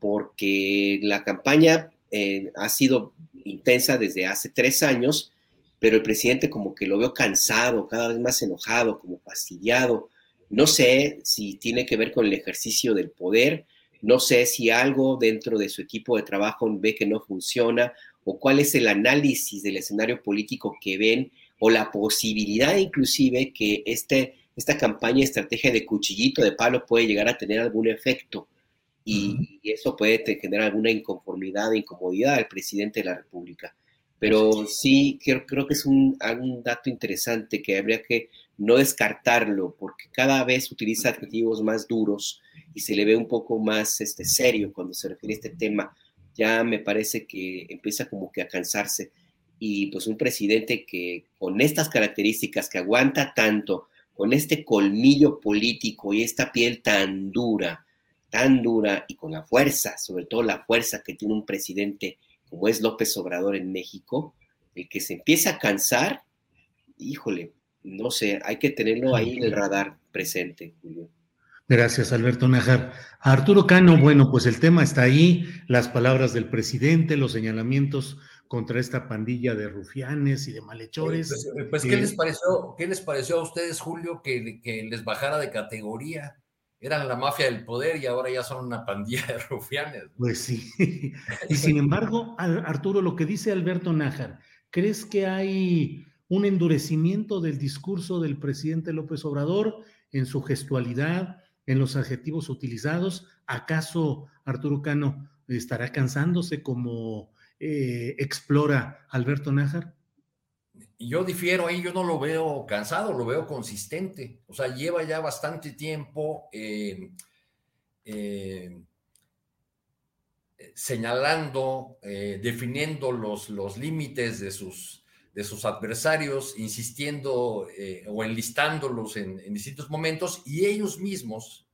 porque la campaña eh, ha sido intensa desde hace tres años, pero el presidente como que lo veo cansado, cada vez más enojado, como fastidiado. No sé si tiene que ver con el ejercicio del poder, no sé si algo dentro de su equipo de trabajo ve que no funciona o cuál es el análisis del escenario político que ven o la posibilidad inclusive que este, esta campaña estrategia de cuchillito de palo puede llegar a tener algún efecto y, eso puede generar alguna inconformidad e incomodidad al presidente de la República. Pero sí, creo, creo que es un, dato interesante que habría que no descartarlo, porque cada vez utiliza adjetivos más duros y se le ve un poco más este, serio cuando se refiere a este tema. Ya me parece que empieza como que a cansarse. Y pues un presidente que con estas características, que aguanta tanto, con este colmillo político y esta piel tan dura, tan dura y con la fuerza, sobre todo la fuerza que tiene un presidente como es López Obrador en México, el que se empieza a cansar, híjole, no sé, hay que tenerlo ahí en el radar presente, Julio. Gracias, Alberto Najar. Arturo Cano, bueno, pues el tema está ahí, las palabras del presidente, los señalamientos contra esta pandilla de rufianes y de malhechores. Pues, pues ¿qué, les pareció, ¿qué les pareció a ustedes, Julio, que, que les bajara de categoría? Eran la mafia del poder y ahora ya son una pandilla de rufianes. Pues sí. Y sin embargo, Arturo, lo que dice Alberto Nájar, ¿crees que hay un endurecimiento del discurso del presidente López Obrador en su gestualidad, en los adjetivos utilizados? ¿Acaso Arturo Cano estará cansándose como eh, explora Alberto Nájar? Yo difiero ahí, yo no lo veo cansado, lo veo consistente. O sea, lleva ya bastante tiempo eh, eh, señalando, eh, definiendo los, los límites de sus, de sus adversarios, insistiendo o enlistándolos en, en, distintos momentos y ellos mismos,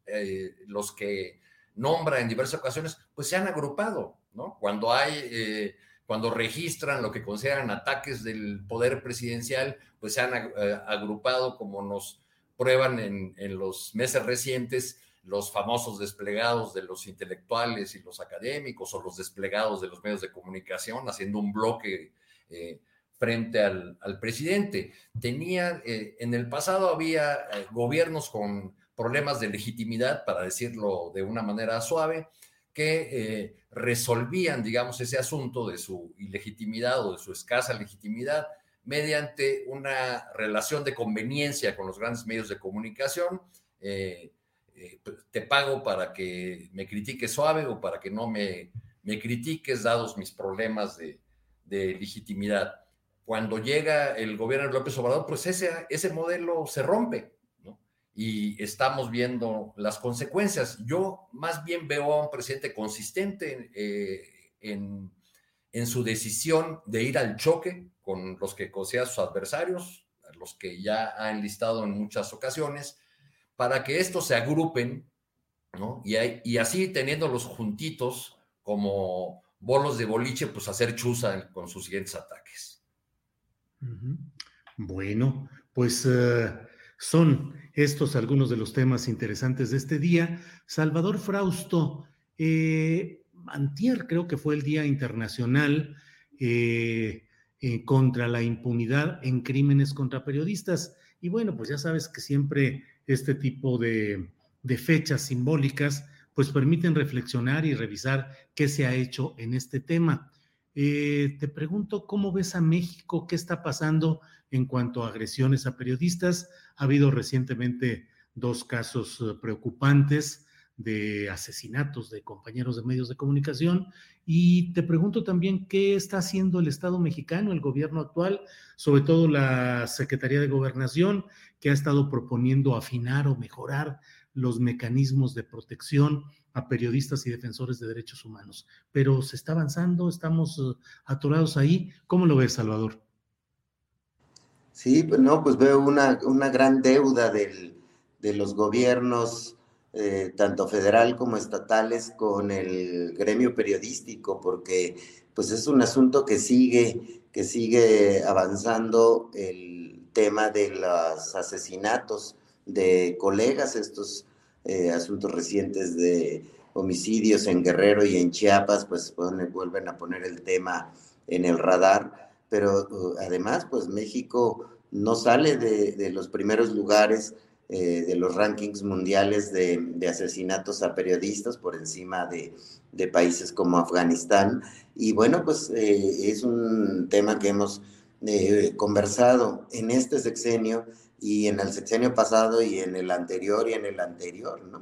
los que nombra en diversas ocasiones, pues se han agrupado, ¿no? Cuando hay cuando registran lo que consideran ataques del poder presidencial, pues se han eh, agrupado, como nos prueban en, los meses recientes, los famosos desplegados de los intelectuales y los académicos o los desplegados de los medios de comunicación, haciendo un bloque eh, frente al, presidente. Tenía, eh, en el pasado había gobiernos con problemas de legitimidad, para decirlo de una manera suave, que eh, resolvían, digamos, ese asunto de su ilegitimidad o de su escasa legitimidad mediante una relación de conveniencia con los grandes medios de comunicación. Eh, eh, te pago para que me critiques suave o para que no me, me critiques dados mis problemas de, de, legitimidad. Cuando llega el gobierno de López Obrador, pues ese, ese modelo se rompe y estamos viendo las consecuencias. Yo más bien veo a un presidente consistente eh, en, en, su decisión de ir al choque con los que considera sus adversarios, los que ya ha enlistado en muchas ocasiones, para que estos se agrupen, ¿no? Y, y así teniéndolos juntitos como bolos de boliche, pues hacer chuza con sus siguientes ataques. Bueno, pues eh, son estos algunos de los temas interesantes de este día. Salvador Frausto, eh, antier creo que fue el Día Internacional eh, contra la impunidad en crímenes contra periodistas. Y bueno, pues ya sabes que siempre este tipo de, de fechas simbólicas pues permiten reflexionar y revisar qué se ha hecho en este tema. Eh, te pregunto, ¿cómo ves a México? ¿Qué está pasando en cuanto a agresiones a periodistas? Ha habido recientemente dos casos eh, preocupantes de asesinatos de compañeros de medios de comunicación. Y te pregunto también qué está haciendo el Estado mexicano, el gobierno actual, sobre todo la Secretaría de Gobernación, que ha estado proponiendo afinar o mejorar los mecanismos de protección a periodistas y defensores de derechos humanos. Pero se está avanzando, estamos eh, atorados ahí. ¿Cómo lo ves, Salvador? Sí, pues no, pues veo una, una gran deuda del, de los gobiernos, eh, tanto federal como estatales, con el gremio periodístico, porque pues es un asunto que sigue, que sigue avanzando el tema de los asesinatos de colegas, estos eh, asuntos recientes de homicidios en Guerrero y en Chiapas, pues vuelven a poner el tema en el radar, pero uh, además, pues México no sale de, los primeros lugares eh, de los rankings mundiales de, asesinatos a periodistas por encima de, países como Afganistán. Y bueno, pues eh, es un tema que hemos conversado en este sexenio y en el sexenio pasado y en el anterior y en el anterior, ¿no?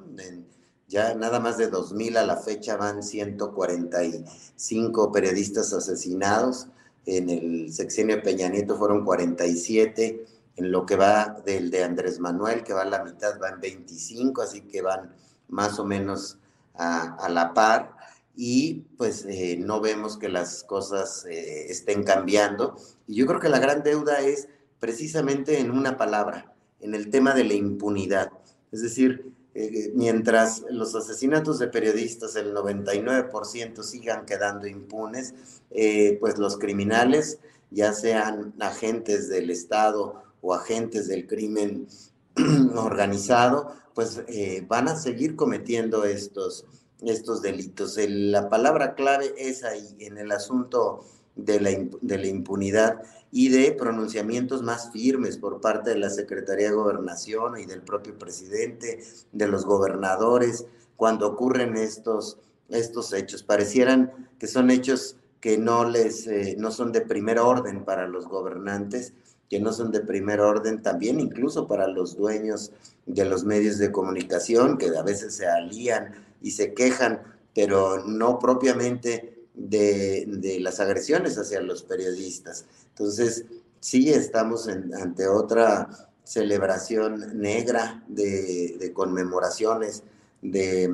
ya nada más de 2000 a la fecha van 145 periodistas asesinados, en el sexenio de Peña Nieto fueron 47, en lo que va del de Andrés Manuel, que va a la mitad, van 25, así que van más o menos a, la par y pues eh, no vemos que las cosas eh, estén cambiando. Y yo creo que la gran deuda es precisamente en una palabra, en el tema de la impunidad. Es decir, eh, mientras los asesinatos de periodistas, el 99% sigan quedando impunes, eh, pues los criminales, ya sean agentes del Estado o agentes del crimen organizado, pues eh, van a seguir cometiendo estos, estos delitos. la palabra clave es ahí, en el asunto de la, de la impunidad y de pronunciamientos más firmes por parte de la Secretaría de Gobernación y del propio presidente, de los gobernadores, cuando ocurren estos, estos hechos. Parecieran que son hechos que no, les, eh, no son de primer orden para los gobernantes, que no son de primer orden también incluso para los dueños de los medios de comunicación, que a veces se alían y se quejan, pero no propiamente de, las agresiones hacia los periodistas. Entonces, sí estamos ante otra celebración negra de, conmemoraciones eh,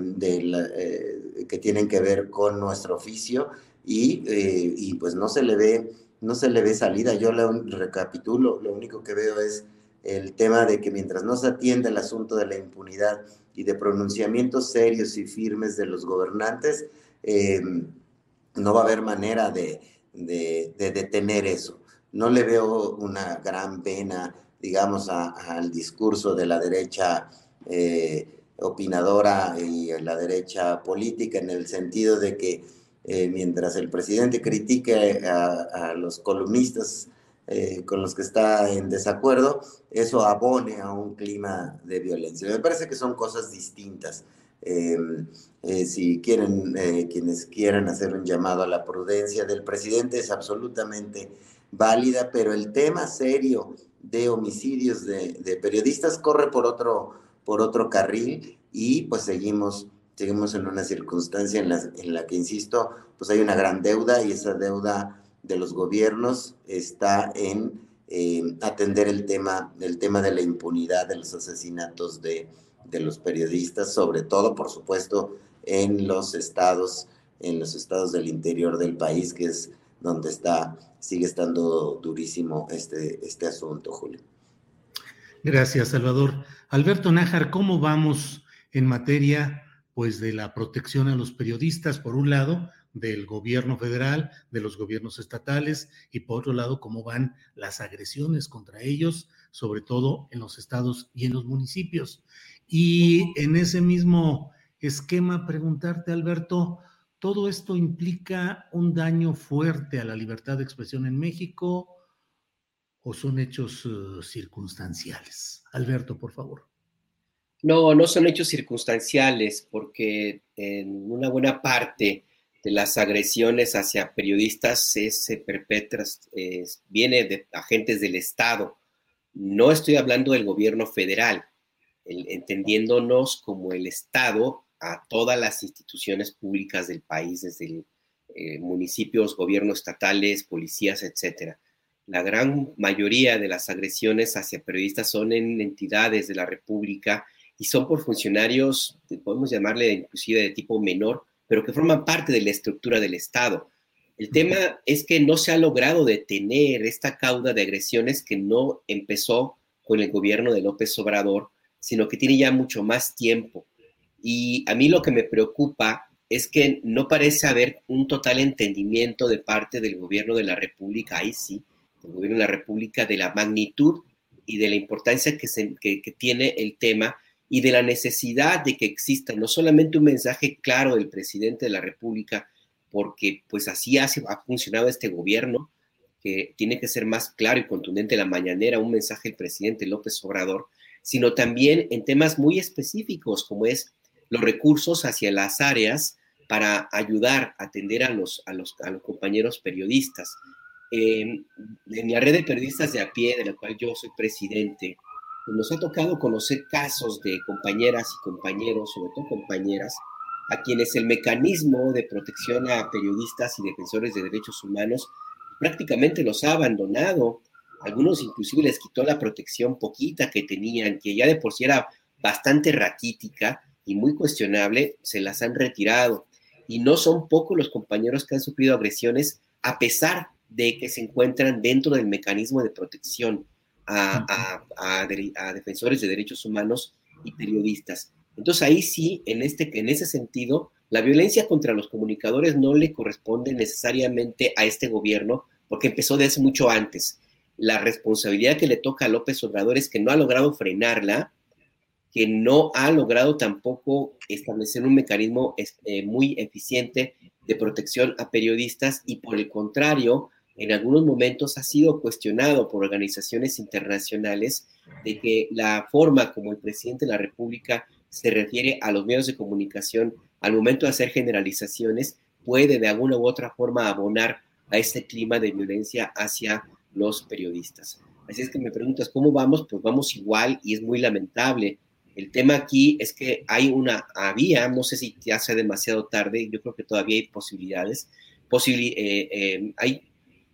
que tienen que ver con nuestro oficio y, eh, y, pues no se le ve no se le ve salida. Yo lo recapitulo, lo único que veo es el tema de que mientras no se atiende el asunto de la impunidad y de pronunciamientos serios y firmes de los gobernantes, eh, no va a haber manera de, detener eso. No le veo una gran pena, digamos, al discurso de la derecha eh, opinadora y la derecha política en el sentido de que eh, mientras el presidente critique a, los columnistas eh, con los que está en desacuerdo, eso abone a un clima de violencia. Me parece que son cosas distintas. Em, eh, si quieren, eh, quienes quieran hacer un llamado a la prudencia del presidente es absolutamente válida, pero el tema serio de homicidios de, periodistas corre por otro, por otro carril y pues seguimos, seguimos en una circunstancia en la, en la que, insisto, pues hay una gran deuda y esa deuda de los gobiernos está en eh, atender el tema, el tema de la impunidad de los asesinatos de de los periodistas, sobre todo, por supuesto, en los estados, en los estados del interior del país, que es donde está, sigue estando durísimo este, este asunto, Julio. Gracias, Salvador. Alberto Nájar, ¿cómo vamos en materia pues de la protección a los periodistas, por un lado, del gobierno federal, de los gobiernos estatales, y por otro lado, cómo van las agresiones contra ellos, sobre todo en los estados y en los municipios. Y en ese mismo esquema, preguntarte, Alberto, ¿todo esto implica un daño fuerte a la libertad de expresión en México o son hechos uh, circunstanciales? Alberto, por favor. No, no son hechos circunstanciales, porque en una buena parte de las agresiones hacia periodistas se perpetran, viene de agentes del Estado. No estoy hablando del gobierno federal, entendiéndonos como el Estado a todas las instituciones públicas del país, desde eh, municipios, gobiernos estatales, policías, etcétera. La gran mayoría de las agresiones hacia periodistas son en entidades de la República y son por funcionarios, podemos llamarle inclusive de tipo menor, pero que forman parte de la estructura del Estado. El tema es que no se ha logrado detener esta cauda de agresiones que no empezó con el gobierno de López Obrador, sino que tiene ya mucho más tiempo. Y a mí lo que me preocupa es que no parece haber un total entendimiento de parte del gobierno de la República, ahí sí, del gobierno de la República, de la magnitud y de la importancia que, que tiene el tema y de la necesidad de que exista no solamente un mensaje claro del presidente de la República, porque pues así ha, ha funcionado este gobierno, que tiene que ser más claro y contundente la mañanera, un mensaje del presidente López Obrador, sino también en temas muy específicos, como es los recursos hacia las áreas para ayudar a atender a los, a los, a los compañeros periodistas. en la red de periodistas de a pie, de la cual yo soy presidente, nos ha tocado conocer casos de compañeras y compañeros, sobre todo compañeras, a quienes el mecanismo de protección a periodistas y defensores de derechos humanos prácticamente los ha abandonado. Algunos inclusive les quitó la protección poquita que tenían, que ya de por sí era bastante raquítica y muy cuestionable, se las han retirado. Y no son pocos los compañeros que han sufrido agresiones a pesar de que se encuentran dentro del mecanismo de protección a, defensores de derechos humanos y periodistas. Entonces ahí sí, en, este, en ese sentido, la violencia contra los comunicadores no le corresponde necesariamente a este gobierno, porque empezó desde mucho antes. La responsabilidad que le toca a López Obrador es que no ha logrado frenarla, que no ha logrado tampoco establecer un mecanismo eh, muy eficiente de protección a periodistas y por el contrario, en algunos momentos ha sido cuestionado por organizaciones internacionales de que la forma como el presidente de la República se refiere a los medios de comunicación al momento de hacer generalizaciones puede de alguna u otra forma abonar a este clima de violencia hacia los periodistas. Así es que me preguntas, ¿cómo vamos? Pues vamos igual y es muy lamentable. El tema aquí es que hay una, había, no sé si ya sea demasiado tarde, yo creo que todavía hay posibilidades, posibil, eh, eh, hay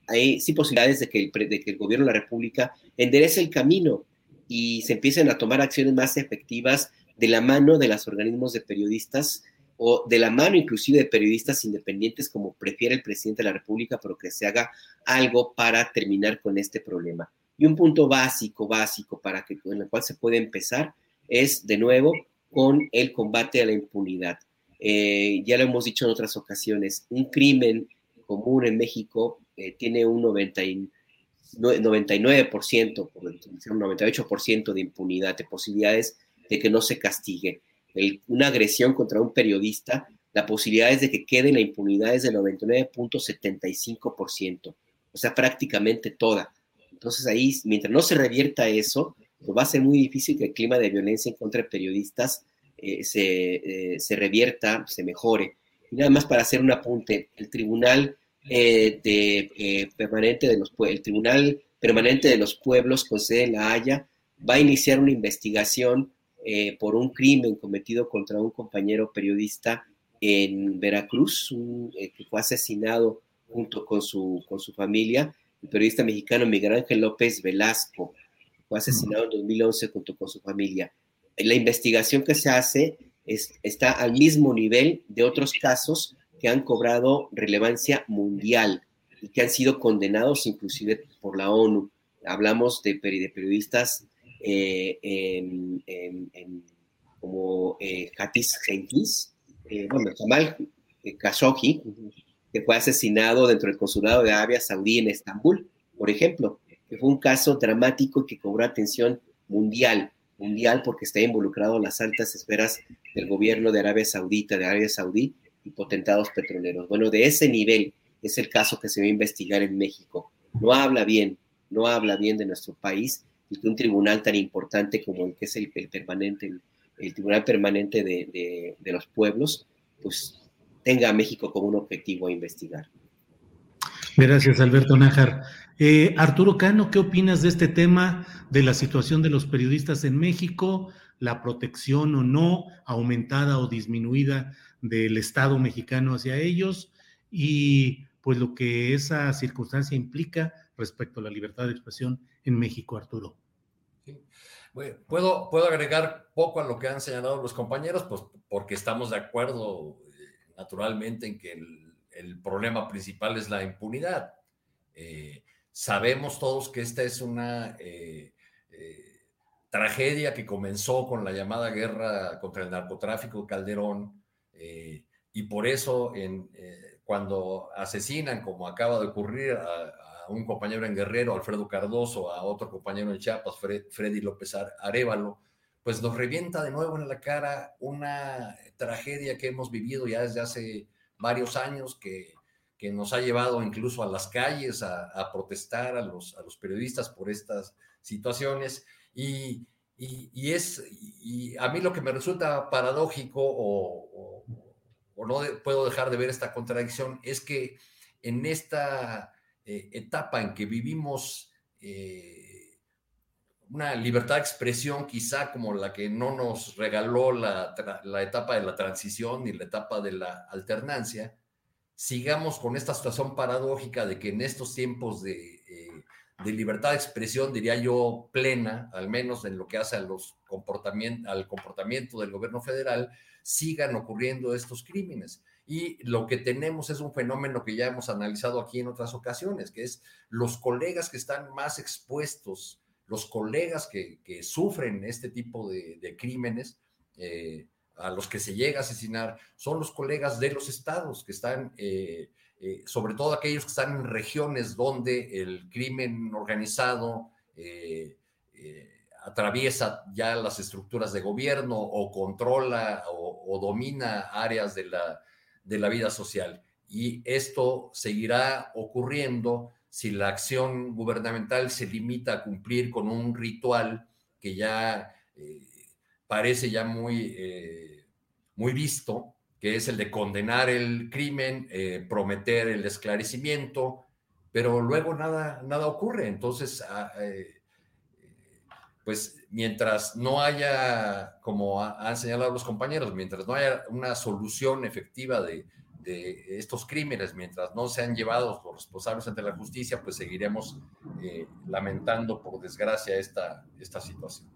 hay sí posibilidades de que, el, de que el gobierno de la República enderece el camino y se empiecen a tomar acciones más efectivas de la mano de los organismos de periodistas o de la mano inclusive de periodistas independientes como prefiere el presidente de la República, pero que se haga algo para terminar con este problema. Y un punto básico, básico para que con el cual se puede empezar es de nuevo con el combate a la impunidad. Eh, ya lo hemos dicho en otras ocasiones, un crimen común en México eh, tiene un 99%, por un 98% de impunidad, de posibilidades de que no se castigue. Una agresión contra un periodista, la posibilidad es de que quede la impunidad es del 99.75%, o sea, prácticamente toda. Entonces ahí, mientras no se revierta eso, pues va a ser muy difícil que el clima de violencia en contra de periodistas eh, se, eh, se revierta, se mejore. Y nada más para hacer un apunte, el tribunal eh, de, permanente de los el Tribunal Permanente de los Pueblos con sede en La Haya va a iniciar una investigación eh, por un crimen cometido contra un compañero periodista en Veracruz, que fue asesinado junto con su, con su familia, el periodista mexicano Miguel Ángel López Velasco, fue asesinado en 2011 junto con su familia. La investigación que se hace está al mismo nivel de otros casos que han cobrado relevancia mundial y que han sido condenados inclusive por la ONU. Hablamos de, periodistas eh, en, como eh, Hatis eh, bueno, Jamal Khashoggi, que fue asesinado dentro del consulado de Arabia Saudí en Estambul, por ejemplo, que fue un caso dramático que cobró atención mundial, mundial porque está involucrado en las altas esferas del gobierno de Arabia Saudita, de Arabia Saudí y potentados petroleros. Bueno, de ese nivel es el caso que se va a investigar en México. No habla bien, no habla bien de nuestro país y que un tribunal tan importante como el que es el, permanente, el, Tribunal Permanente de, de, los Pueblos, pues tenga a México como un objetivo a investigar. Gracias, Alberto Nájar. Eh, Arturo Cano, ¿qué opinas de este tema de la situación de los periodistas en México, la protección o no, aumentada o disminuida del Estado mexicano hacia ellos y pues lo que esa circunstancia implica respecto a la libertad de expresión en México, Arturo? puedo, puedo agregar poco a lo que han señalado los compañeros, pues porque estamos de acuerdo eh, naturalmente en que el, problema principal es la impunidad. Eh, sabemos todos que esta es una eh, tragedia que comenzó con la llamada guerra contra el narcotráfico Calderón y por eso cuando asesinan, como acaba de ocurrir a, un compañero en Guerrero, Alfredo Cardoso, a otro compañero en Chiapas, Freddy López Arevalo, pues nos revienta de nuevo en la cara una tragedia que hemos vivido ya desde hace varios años, que, que nos ha llevado incluso a las calles a, protestar a los, a los periodistas por estas situaciones. Y, y, es, a mí lo que me resulta paradójico o, o, no puedo dejar de ver esta contradicción es que en esta eh, etapa en que vivimos eh, una libertad de expresión quizá como la que no nos regaló la, etapa de la transición ni la etapa de la alternancia, sigamos con esta situación paradójica de que en estos tiempos de, eh, de libertad de expresión, diría yo, plena, al menos en lo que hace los al comportamiento del gobierno federal, sigan ocurriendo estos crímenes. Y lo que tenemos es un fenómeno que ya hemos analizado aquí en otras ocasiones, que es los colegas que están más expuestos, los colegas que, sufren este tipo de, crímenes, eh, a los que se llega a asesinar, son los colegas de los estados que están, eh, eh, sobre todo aquellos que están en regiones donde el crimen organizado atraviesa ya las estructuras de gobierno o controla o domina áreas de la de la vida social. Y esto seguirá ocurriendo si la acción gubernamental se limita a cumplir con un ritual que ya eh, parece ya muy, eh, muy visto, que es el de condenar el crimen, eh, prometer el esclarecimiento, pero luego nada, nada ocurre. Entonces, ah, pues mientras no haya, como han señalado los compañeros, mientras no haya una solución efectiva de, estos crímenes, mientras no sean llevados los responsables ante la justicia, pues seguiremos eh, lamentando, por desgracia, esta, esta situación.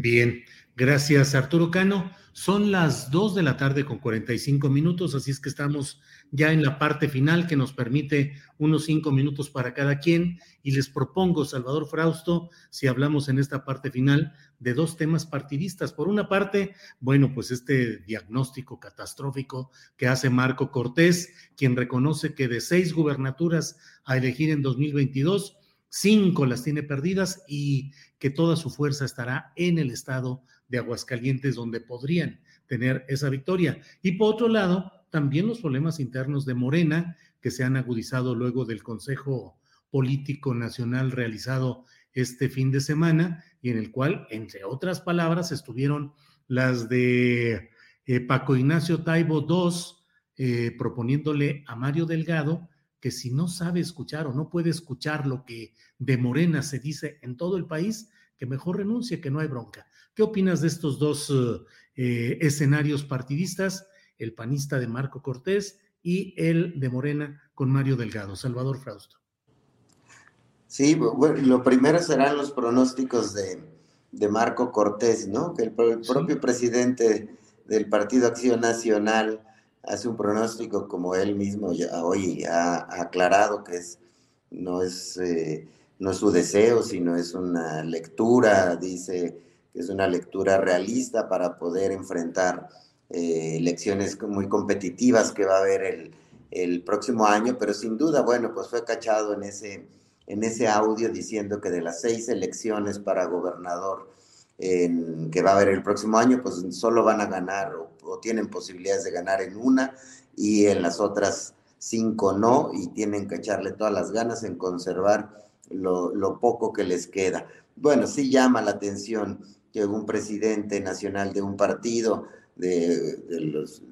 Bien, gracias Arturo Cano. Son las 2 de la tarde con 45 minutos, así es que estamos ya en la parte final que nos permite unos 5 minutos para cada quien. Y les propongo, Salvador Frausto, si hablamos en esta parte final de dos temas partidistas. Por una parte, bueno, pues este diagnóstico catastrófico que hace Marco Cortés, quien reconoce que de seis gubernaturas a elegir en 2022, cinco las tiene perdidas y que toda su fuerza estará en el estado de Aguascalientes, donde podrían tener esa victoria. Y por otro lado, también los problemas internos de Morena, que se han agudizado luego del Consejo Político Nacional realizado este fin de semana, y en el cual, entre otras palabras, estuvieron las de eh, Paco Ignacio Taibo II, eh, proponiéndole a Mario Delgado que si no sabe escuchar o no puede escuchar lo que de Morena se dice en todo el país, que mejor renuncie, que no hay bronca. ¿Qué opinas de estos dos eh, escenarios partidistas? El panista de Marco Cortés y el de Morena con Mario Delgado. Salvador Frausto. Sí, bueno, lo primero serán los pronósticos de, Marco Cortés, ¿no? Que el, propio presidente del Partido Acción Nacional hace un pronóstico como él mismo hoy ha, aclarado que es, no es eh, no es su deseo, sino es una lectura, dice que es una lectura realista para poder enfrentar eh, elecciones muy competitivas que va a haber el, el, próximo año, pero sin duda, bueno, pues fue cachado en ese, en ese audio diciendo que de las seis elecciones para gobernador que va a haber el próximo año, pues solo van a ganar o, tienen posibilidades de ganar en una y en las otras cinco no, y tienen que echarle todas las ganas en conservar lo, lo poco que les queda. Bueno, sí llama la atención que un presidente nacional de un partido de, los,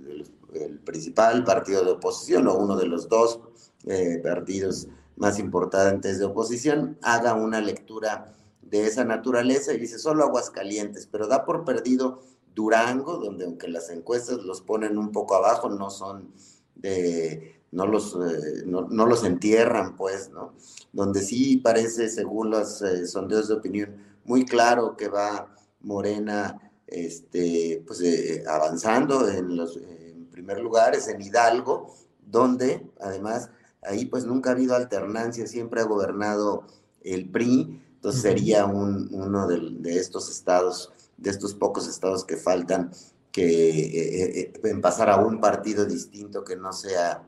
el principal partido de oposición o uno de los dos eh, partidos más importantes de oposición haga una lectura de esa naturaleza y dice solo Aguascalientes, pero da por perdido Durango, donde aunque las encuestas los ponen un poco abajo, no son de, no los, eh, no, los entierran, pues, ¿no? Donde sí parece, según los eh, sondeos de opinión, muy claro que va Morena este, pues, eh, avanzando en los en primer lugares, en Hidalgo, donde además ahí pues nunca ha habido alternancia, siempre ha gobernado el PRI, entonces sería un, uno de, estos estados, de estos pocos estados que faltan, que eh, eh, en pasar a un partido distinto que no sea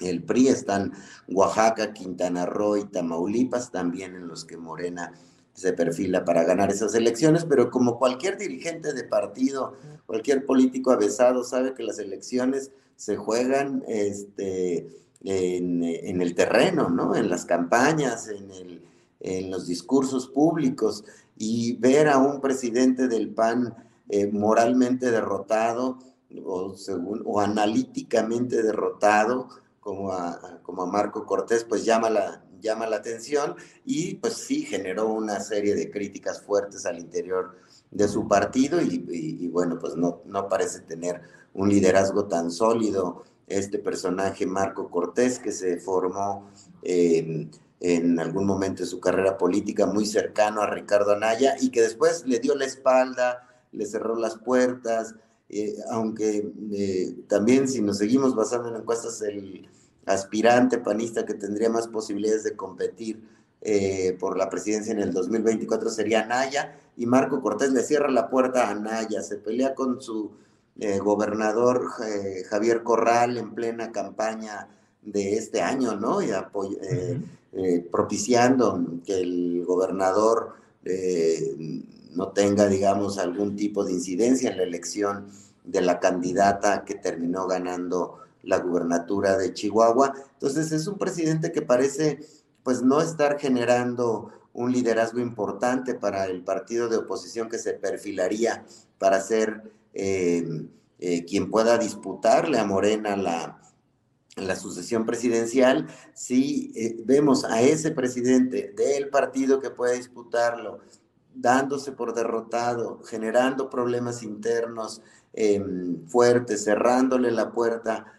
el PRI, están Oaxaca, Quintana Roo y Tamaulipas, también en los que Morena se perfila para ganar esas elecciones, pero como cualquier dirigente de partido, cualquier político avesado sabe que las elecciones se juegan este, en, el terreno, ¿no? En las campañas, en, el, en, los discursos públicos, y ver a un presidente del PAN eh, moralmente derrotado o, según, o analíticamente derrotado, como a, como a Marco Cortés, pues llama la, llama la atención y pues sí generó una serie de críticas fuertes al interior de su partido y, bueno, pues no, no parece tener un liderazgo tan sólido este personaje Marco Cortés que se formó en algún momento de su carrera política muy cercano a Ricardo Anaya y que después le dio la espalda, le cerró las puertas, eh, aunque eh, también si nos seguimos basando en encuestas el aspirante panista que tendría más posibilidades de competir eh, por la presidencia en el 2024 sería Naya, y Marco Cortés le cierra la puerta a Naya, se pelea con su eh, gobernador Javier Corral en plena campaña de este año, ¿no? Propiciando que el gobernador no tenga, digamos, algún tipo de incidencia en la elección de la candidata que terminó ganando la gubernatura de Chihuahua. Entonces es un presidente que parece pues no estar generando un liderazgo importante para el partido de oposición que se perfilaría para ser eh, eh, quien pueda disputarle a Morena la, la sucesión presidencial, si eh, vemos a ese presidente del partido que pueda disputarlo, dándose por derrotado, generando problemas internos em, fuertes, cerrándole la puerta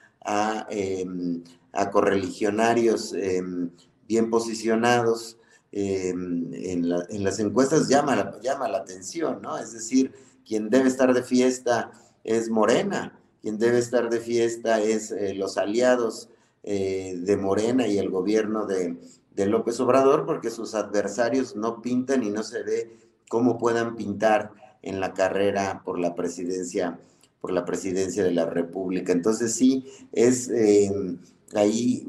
Em, a, correligionarios em, bien posicionados en, las encuestas llama la, llama la atención, ¿no? Es decir, quien debe estar de fiesta es Morena, quien debe estar de fiesta es eh, los aliados eh, de Morena y el gobierno de, López Obrador, porque sus adversarios no pintan y no se ve cómo puedan pintar en la carrera por la presidencia por la presidencia de la República. Entonces sí, es eh, ahí,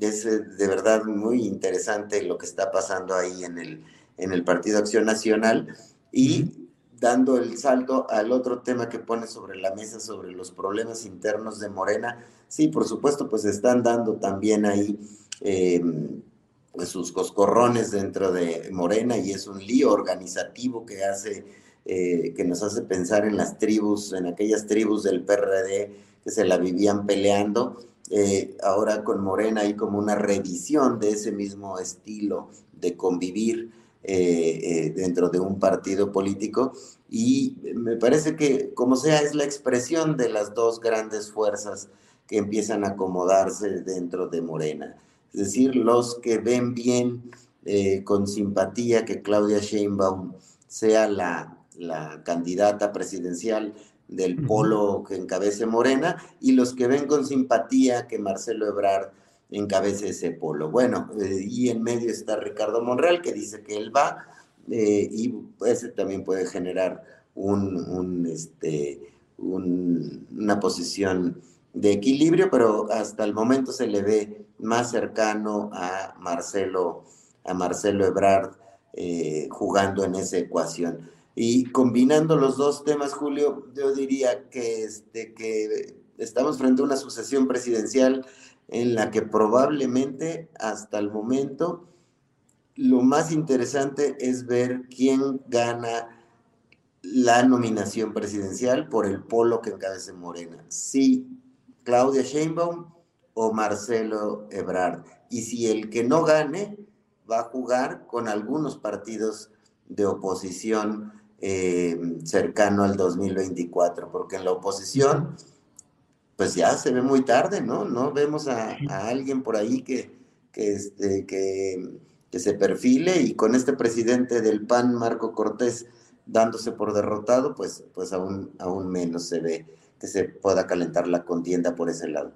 es de verdad muy interesante lo que está pasando ahí en el, en el Partido Acción Nacional y dando el salto al otro tema que pone sobre la mesa, sobre los problemas internos de Morena. Sí, por supuesto, pues están dando también ahí pues, sus coscorrones dentro de Morena y es un lío organizativo que hace eh, que nos hace pensar en las tribus, en aquellas tribus del PRD que se la vivían peleando. Eh, ahora con Morena hay como una revisión de ese mismo estilo de convivir eh, dentro de un partido político y me parece que como sea es la expresión de las dos grandes fuerzas que empiezan a acomodarse dentro de Morena. Es decir, los que ven bien con simpatía que Claudia Sheinbaum sea la la candidata presidencial del polo que encabece Morena y los que ven con simpatía que Marcelo Ebrard encabece ese polo. Bueno, eh, y en medio está Ricardo Monreal, que dice que él va, eh, y ese también puede generar un, este, una posición de equilibrio, pero hasta el momento se le ve más cercano a Marcelo, a Marcelo Ebrard eh, jugando en esa ecuación. Y combinando los dos temas, Julio, yo diría que, este, que estamos frente a una sucesión presidencial en la que probablemente hasta el momento lo más interesante es ver quién gana la nominación presidencial por el polo que encabece Morena. Si Claudia Sheinbaum o Marcelo Ebrard. Y si el que no gane va a jugar con algunos partidos de oposición eh, cercano al 2024, porque en la oposición pues ya se ve muy tarde, ¿no? No vemos a, alguien por ahí que, que, este, que, que, se perfile y con este presidente del PAN, Marco Cortés, dándose por derrotado, pues, pues aún, aún menos se ve que se pueda calentar la contienda por ese lado.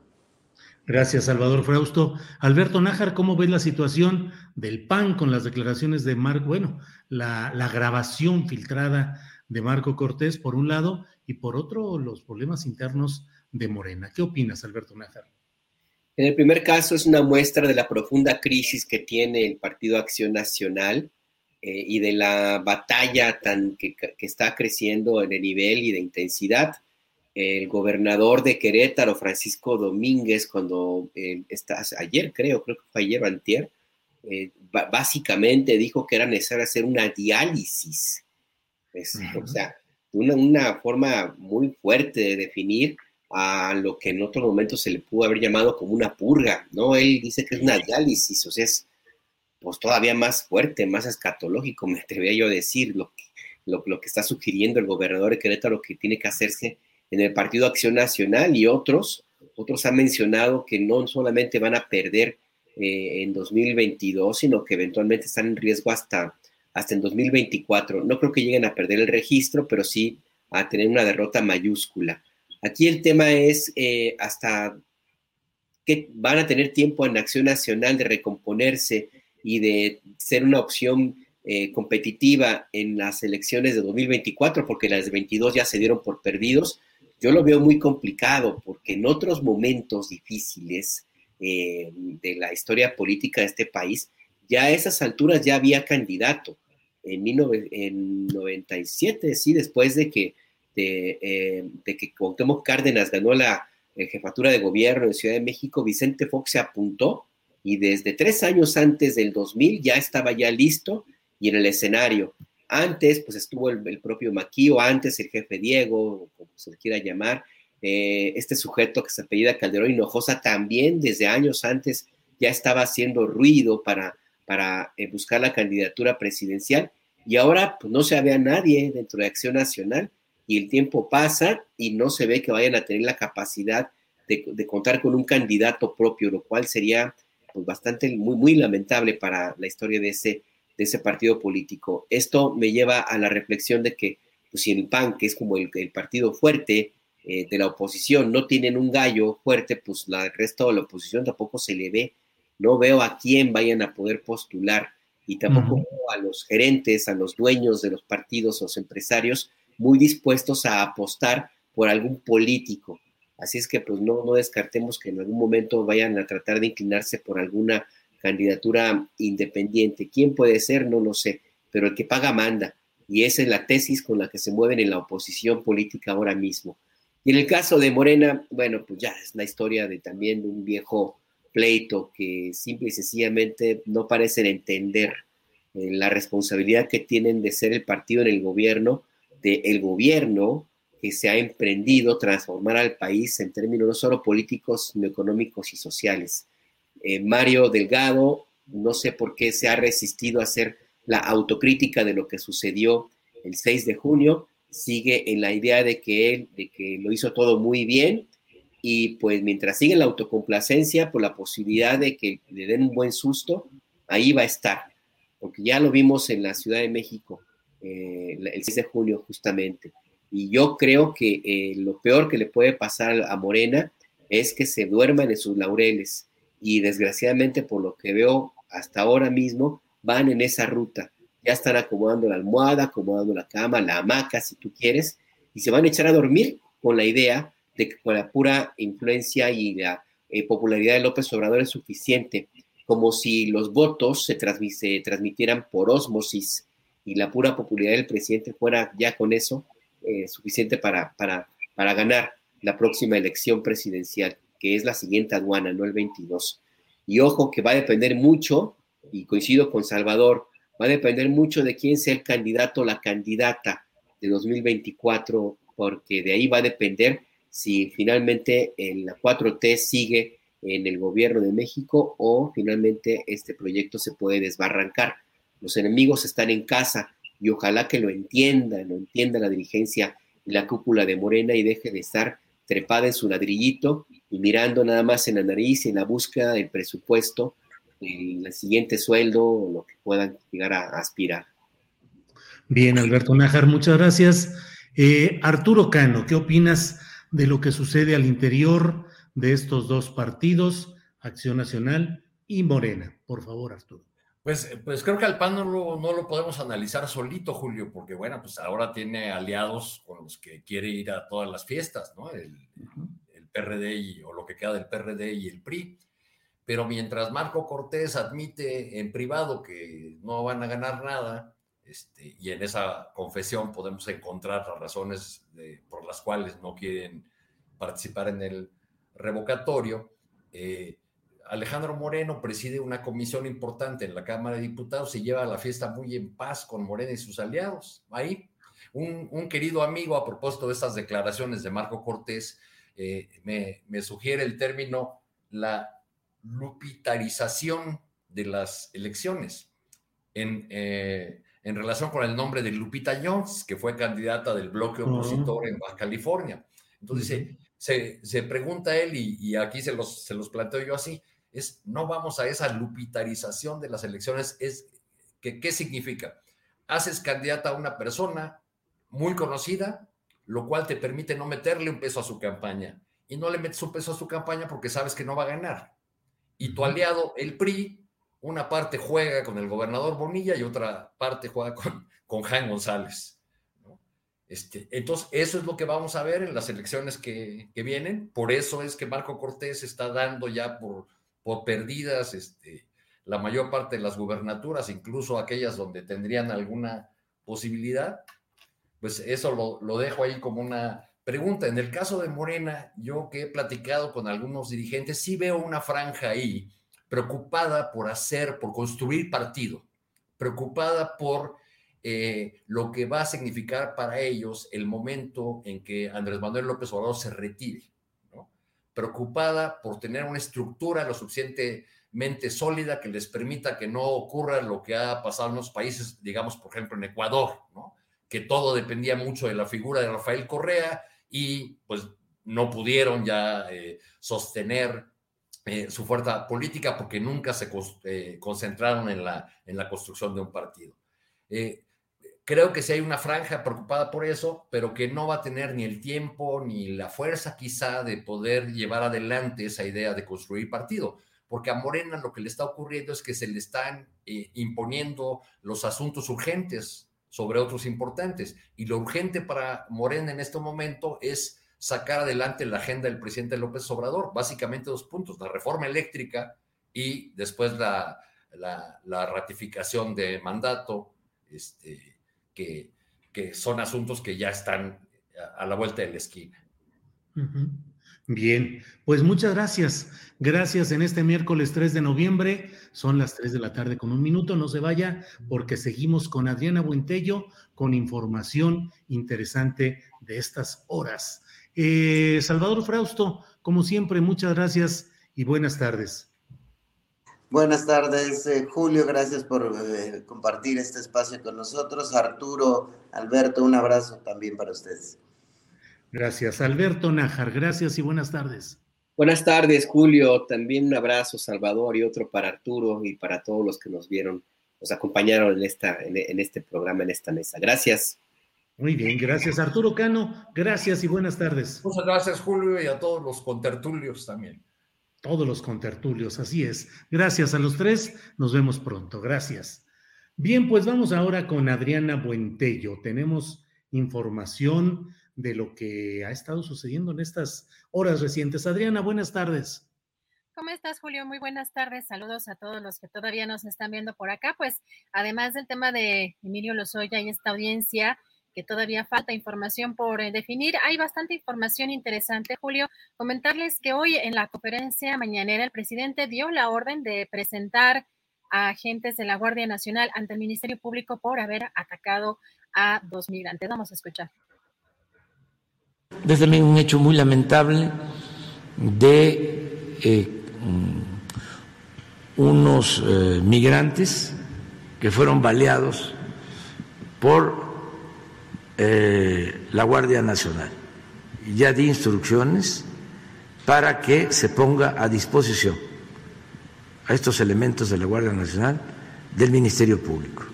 Gracias, Salvador Frausto. Alberto Nájar, ¿cómo ves la situación del PAN con las declaraciones de Marco? Bueno, la, la grabación filtrada de Marco Cortés, por un lado, y por otro, los problemas internos de Morena. ¿Qué opinas, Alberto Nájar? En el primer caso es una muestra de la profunda crisis que tiene el Partido Acción Nacional eh, y de la batalla tan que, está creciendo en el nivel y de intensidad. El gobernador de Querétaro, Francisco Domínguez, cuando eh, está, ayer creo, creo que fue ayer o antier, eh, básicamente dijo que era necesario hacer una diálisis. O sea, una, una forma muy fuerte de definir a lo que en otro momento se le pudo haber llamado como una purga, ¿no? Él dice que es una diálisis, o sea, es pues todavía más fuerte, más escatológico, me atrevería yo a decir, lo que, lo, que está sugiriendo el gobernador de Querétaro que tiene que hacerse en el Partido Acción Nacional y otros, otros han mencionado que no solamente van a perder eh, en 2022, sino que eventualmente están en riesgo hasta, hasta en 2024. No creo que lleguen a perder el registro, pero sí a tener una derrota mayúscula. Aquí el tema es eh, hasta que van a tener tiempo en Acción Nacional de recomponerse y de ser una opción eh, competitiva en las elecciones de 2024, porque las de 22 ya se dieron por perdidos. Yo lo veo muy complicado porque en otros momentos difíciles eh, de la historia política de este país, ya a esas alturas ya había candidato. En, en 97, sí, después de que eh, de, que Cuauhtémoc Cárdenas ganó la eh, jefatura de gobierno en Ciudad de México, Vicente Fox se apuntó y desde tres años antes del 2000 ya estaba ya listo y en el escenario. Antes, pues estuvo el, propio Maquío, antes el jefe Diego, como se le quiera llamar, eh, este sujeto que se apellida Calderón Hinojosa también desde años antes ya estaba haciendo ruido para, para buscar la candidatura presidencial y ahora pues no se ve a nadie dentro de Acción Nacional y el tiempo pasa y no se ve que vayan a tener la capacidad de, contar con un candidato propio, lo cual sería pues, bastante, muy, muy lamentable para la historia de ese, de ese partido político. Esto me lleva a la reflexión de que pues, si el PAN, que es como el, partido fuerte eh, de la oposición, no tienen un gallo fuerte, pues la, el resto de la oposición tampoco se le ve. No veo a quién vayan a poder postular y tampoco veo a los gerentes, a los dueños de los partidos, a los empresarios, muy dispuestos a apostar por algún político. Así es que pues no, no descartemos que en algún momento vayan a tratar de inclinarse por alguna candidatura independiente. ¿Quién puede ser? No lo sé, pero el que paga manda. Y esa es la tesis con la que se mueven en la oposición política ahora mismo. Y en el caso de Morena, bueno, pues ya es la historia de también un viejo pleito que simple y sencillamente no parecen entender eh, la responsabilidad que tienen de ser el partido en el gobierno del gobierno que se ha emprendido transformar al país en términos no solo políticos, sino económicos y sociales. Eh, Mario Delgado, no sé por qué se ha resistido a hacer la autocrítica de lo que sucedió el 6 de junio, sigue en la idea de que él, de que lo hizo todo muy bien, y pues mientras sigue la autocomplacencia, por la posibilidad de que le den un buen susto, ahí va a estar, porque ya lo vimos en la Ciudad de México, eh, el 6 de julio justamente. Y yo creo que eh, lo peor que le puede pasar a Morena es que se duerman en sus laureles y desgraciadamente por lo que veo hasta ahora mismo van en esa ruta. Ya están acomodando la almohada, acomodando la cama, la hamaca, si tú quieres, y se van a echar a dormir con la idea de que con la pura influencia y la eh, popularidad de López Obrador es suficiente, como si los votos se, se transmitieran por osmosis y la pura popularidad del presidente fuera ya con eso eh, suficiente para, para, para ganar la próxima elección presidencial, que es la siguiente aduana, no el 22. Y ojo que va a depender mucho, y coincido con Salvador, va a depender mucho de quién sea el candidato o la candidata de 2024, porque de ahí va a depender si finalmente la 4T sigue en el gobierno de México o finalmente este proyecto se puede desbarrancar. Los enemigos están en casa y ojalá que lo entiendan, lo entienda la dirigencia y la cúpula de Morena y deje de estar trepada en su ladrillito y mirando nada más en la nariz y en la búsqueda del presupuesto, el, siguiente sueldo o lo que puedan llegar a, aspirar. Bien, Alberto Nájar, muchas gracias. Eh, Arturo Cano, ¿qué opinas de lo que sucede al interior de estos dos partidos, Acción Nacional y Morena? Por favor, Arturo. Pues, pues creo que al PAN no lo, no lo podemos analizar solito, Julio, porque bueno, pues ahora tiene aliados con los que quiere ir a todas las fiestas, ¿no? El, PRD y, o lo que queda del PRD y el PRI. Pero mientras Marco Cortés admite en privado que no van a ganar nada, este, y en esa confesión podemos encontrar las razones por las cuales no quieren participar en el revocatorio, eh, Alejandro Moreno preside una comisión importante en la Cámara de Diputados y lleva la fiesta muy en paz con Morena y sus aliados. Ahí, un, querido amigo, a propósito de estas declaraciones de Marco Cortés, eh, me, sugiere el término la lupitarización de las elecciones en, eh, en relación con el nombre de Lupita Jones, que fue candidata del bloque opositor en Baja California. Entonces, se, se, pregunta él, y, y aquí se los, se los planteo yo así, es no vamos a esa lupitarización de las elecciones. Es, que, ¿Qué significa? Haces candidata a una persona muy conocida, lo cual te permite no meterle un peso a su campaña. Y no le metes un peso a su campaña porque sabes que no va a ganar. Y tu aliado, el PRI, una parte juega con el gobernador Bonilla y otra parte juega con, con Jaime González. Este, entonces, eso es lo que vamos a ver en las elecciones que, que, vienen. Por eso es que Marco Cortés está dando ya por por perdidas este, la mayor parte de las gubernaturas, incluso aquellas donde tendrían alguna posibilidad, pues eso lo, dejo ahí como una pregunta. En el caso de Morena, yo que he platicado con algunos dirigentes, sí veo una franja ahí preocupada por hacer, por construir partido, preocupada por eh, lo que va a significar para ellos el momento en que Andrés Manuel López Obrador se retire preocupada por tener una estructura lo suficientemente sólida que les permita que no ocurra lo que ha pasado en los países, digamos, por ejemplo, en Ecuador, que todo dependía mucho de la figura de Rafael Correa y pues no pudieron ya eh, sostener eh, su fuerza política porque nunca se eh, concentraron en la, en la construcción de un partido. Creo que sí hay una franja preocupada por eso, pero que no va a tener ni el tiempo ni la fuerza quizá de poder llevar adelante esa idea de construir partido, porque a Morena lo que le está ocurriendo es que se le están eh, imponiendo los asuntos urgentes sobre otros importantes. Y lo urgente para Morena en este momento es sacar adelante la agenda del presidente López Obrador, básicamente dos puntos, la reforma eléctrica y después la, la ratificación de mandato. Este, que, son asuntos que ya están a la vuelta de la esquina. Bien, pues muchas gracias. Gracias en este miércoles 3 de noviembre. Son las 3 de la tarde con un minuto. No se vaya porque seguimos con Adriana Buentello con información interesante de estas horas. Eh, Salvador Frausto, como siempre, muchas gracias y buenas tardes. Buenas tardes, eh, Julio. Gracias por eh, compartir este espacio con nosotros. Arturo, Alberto, un abrazo también para ustedes. Gracias. Alberto Nájar, gracias y buenas tardes. Buenas tardes, Julio. También un abrazo, Salvador, y otro para Arturo y para todos los que nos vieron, nos acompañaron en, esta, en este programa, en esta mesa. Gracias. Muy bien, gracias Arturo Cano, gracias y buenas tardes. Muchas gracias Julio y a todos los contertulios también. Todos los contertulios, así es. Gracias a los tres, nos vemos pronto, gracias. Bien, pues vamos ahora con Adriana Buentello. Tenemos información de lo que ha estado sucediendo en estas horas recientes. Adriana, buenas tardes. ¿Cómo estás, Julio? Muy buenas tardes. Saludos a todos los que todavía nos están viendo por acá. Pues además del tema de Emilio Lozoya y esta audiencia, que todavía falta información por eh, definir. Hay bastante información interesante, Julio. Comentarles que hoy en la conferencia mañanera el presidente dio la orden de presentar a agentes de la Guardia Nacional ante el Ministerio Público por haber atacado a dos migrantes. Vamos a escuchar. Es también un hecho muy lamentable de eh, unos eh, migrantes que fueron baleados por eh, la Guardia Nacional. Ya di instrucciones para que se ponga a disposición a estos elementos de la Guardia Nacional del Ministerio Público,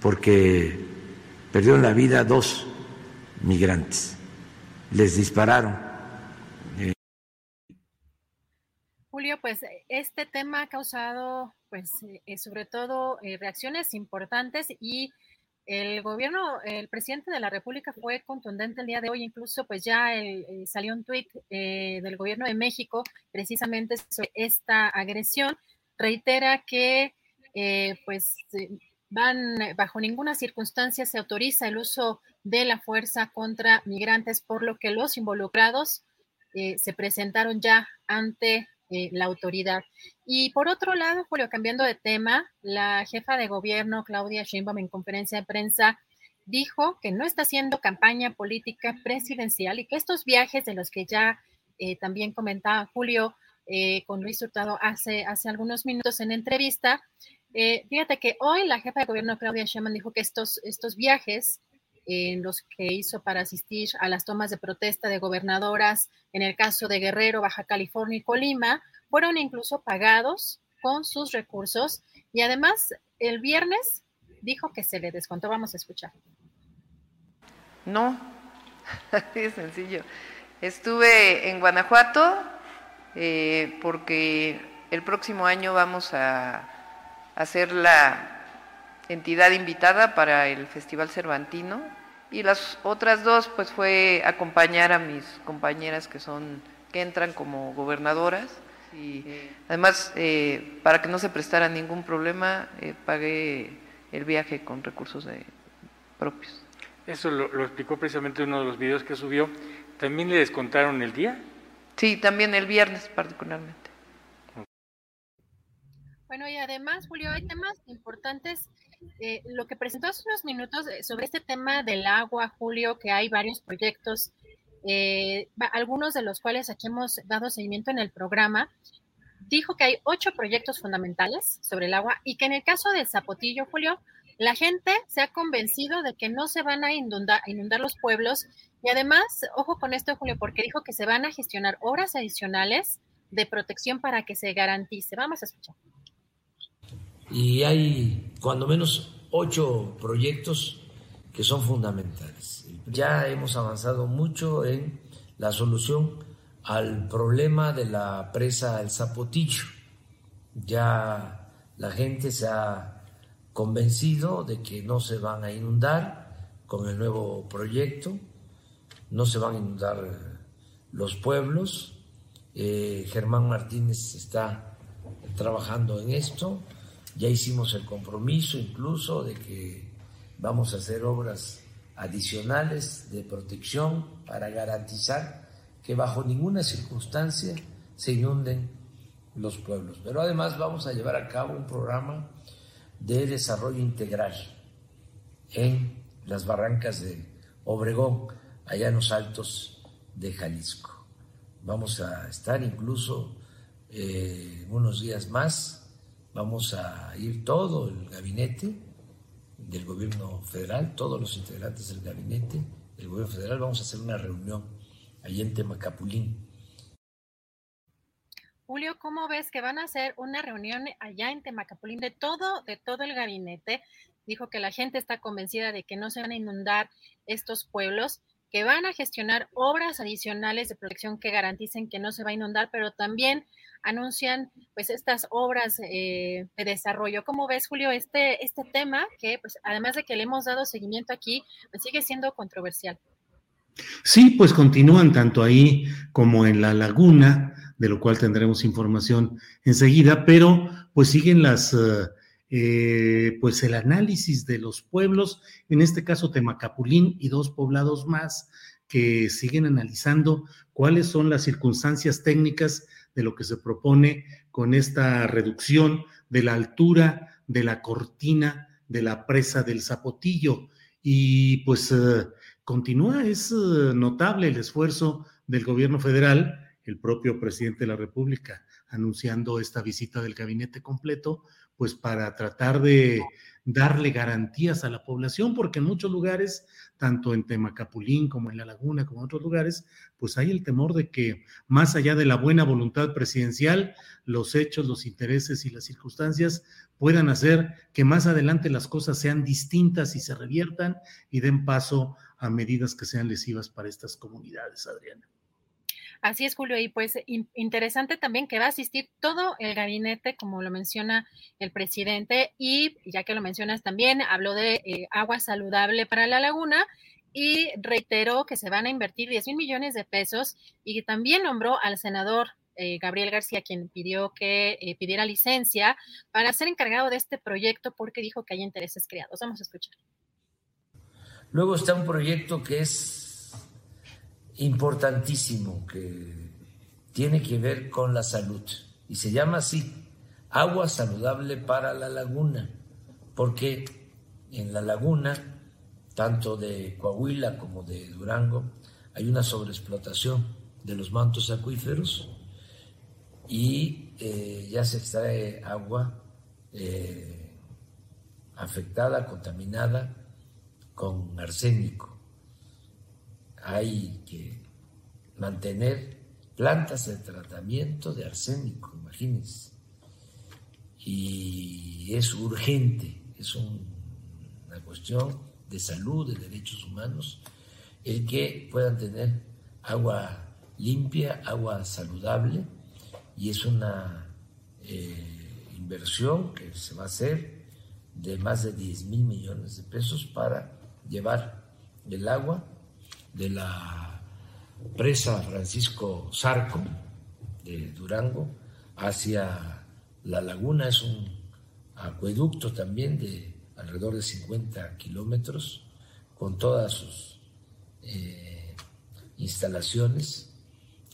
porque perdieron la vida dos migrantes, les dispararon. Julio, pues este tema ha causado, pues, eh, sobre todo eh, reacciones importantes y el gobierno, el presidente de la República fue contundente el día de hoy, incluso pues ya eh, salió un tuit eh, del gobierno de México precisamente sobre esta agresión. Reitera que eh, pues van bajo ninguna circunstancia se autoriza el uso de la fuerza contra migrantes, por lo que los involucrados se presentaron ya ante eh, la autoridad. Y por otro lado, Julio, cambiando de tema, la jefa de gobierno, Claudia Sheinbaum, en conferencia de prensa, dijo que no está haciendo campaña política presidencial y que estos viajes de los que ya eh, también comentaba Julio eh, con Luis Hurtado hace, hace algunos minutos en entrevista, fíjate que hoy la jefa de gobierno, Claudia Sheinbaum, dijo que estos, estos viajes en los que hizo para asistir a las tomas de protesta de gobernadoras en el caso de Guerrero, Baja California y Colima, fueron incluso pagados con sus recursos y además el viernes dijo que se le descontó. Vamos a escuchar. No, de sencillo. Estuve en Guanajuato eh, porque el próximo año vamos a hacer la entidad invitada para el Festival Cervantino y las otras dos pues fue acompañar a mis compañeras que son que entran como gobernadoras y además eh, para que no se prestara ningún problema eh, pagué el viaje con recursos propios. Eso lo, lo, explicó precisamente uno de los videos que subió. ¿También le descontaron el día? Sí, también el viernes particularmente. Bueno, y además, Julio, hay temas importantes eh, lo que presentó hace unos minutos eh, sobre este tema del agua, Julio, que hay varios proyectos, eh, algunos de los cuales aquí hemos dado seguimiento en el programa, dijo que hay ocho proyectos fundamentales sobre el agua y que en el caso del Zapotillo, Julio, la gente se ha convencido de que no se van a inundar, inundar los pueblos y además, ojo con esto, Julio, porque dijo que se van a gestionar horas adicionales de protección para que se garantice. Vamos a escuchar y hay cuando menos ocho proyectos que son fundamentales. Ya hemos avanzado mucho en la solución al problema de la presa El Zapotillo. Ya la gente se ha convencido de que no se van a inundar con el nuevo proyecto, no se van a inundar los pueblos. Eh, Germán Martínez está trabajando en esto ya hicimos el compromiso incluso de que vamos a hacer obras adicionales de protección para garantizar que bajo ninguna circunstancia se inunden los pueblos. Pero además vamos a llevar a cabo un programa de desarrollo integral en las barrancas de Obregón, allá en los altos de Jalisco. Vamos a estar incluso eh, unos días más Vamos a ir todo el gabinete del gobierno federal, todos los integrantes del gabinete del gobierno federal, vamos a hacer una reunión allí en Temacapulín. Julio, ¿cómo ves que van a hacer una reunión allá en Temacapulín de todo, de todo el gabinete? Dijo que la gente está convencida de que no se van a inundar estos pueblos que van a gestionar obras adicionales de protección que garanticen que no se va a inundar, pero también anuncian pues estas obras eh, de desarrollo. ¿Cómo ves, Julio, este, este tema que pues además de que le hemos dado seguimiento aquí, pues sigue siendo controversial? Sí, pues continúan tanto ahí como en la laguna, de lo cual tendremos información enseguida, pero pues siguen las... Eh, pues el análisis de los pueblos, en este caso Temacapulín y dos poblados más, que siguen analizando cuáles son las circunstancias técnicas de lo que se propone con esta reducción de la altura de la cortina de la presa del Zapotillo. Y pues eh, continúa, es eh, notable el esfuerzo del gobierno federal, el propio presidente de la República anunciando esta visita del gabinete completo, pues para tratar de darle garantías a la población, porque en muchos lugares, tanto en Temacapulín como en La Laguna, como en otros lugares, pues hay el temor de que más allá de la buena voluntad presidencial, los hechos, los intereses y las circunstancias puedan hacer que más adelante las cosas sean distintas y se reviertan y den paso a medidas que sean lesivas para estas comunidades, Adriana. Así es, Julio, y pues interesante también que va a asistir todo el gabinete, como lo menciona el presidente, y ya que lo mencionas también, habló de eh, agua saludable para la laguna y reiteró que se van a invertir 10 mil millones de pesos y también nombró al senador eh, Gabriel García, quien pidió que eh, pidiera licencia para ser encargado de este proyecto porque dijo que hay intereses creados. Vamos a escuchar. Luego está un proyecto que es importantísimo que tiene que ver con la salud. Y se llama así, agua saludable para la laguna, porque en la laguna, tanto de Coahuila como de Durango, hay una sobreexplotación de los mantos acuíferos y eh, ya se extrae agua eh, afectada, contaminada con arsénico hay que mantener plantas de tratamiento de arsénico, imagínense. Y es urgente, es una cuestión de salud, de derechos humanos, el que puedan tener agua limpia, agua saludable, y es una eh, inversión que se va a hacer de más de 10 mil millones de pesos para llevar el agua de la presa Francisco Zarco de Durango hacia la laguna. Es un acueducto también de alrededor de 50 kilómetros con todas sus eh, instalaciones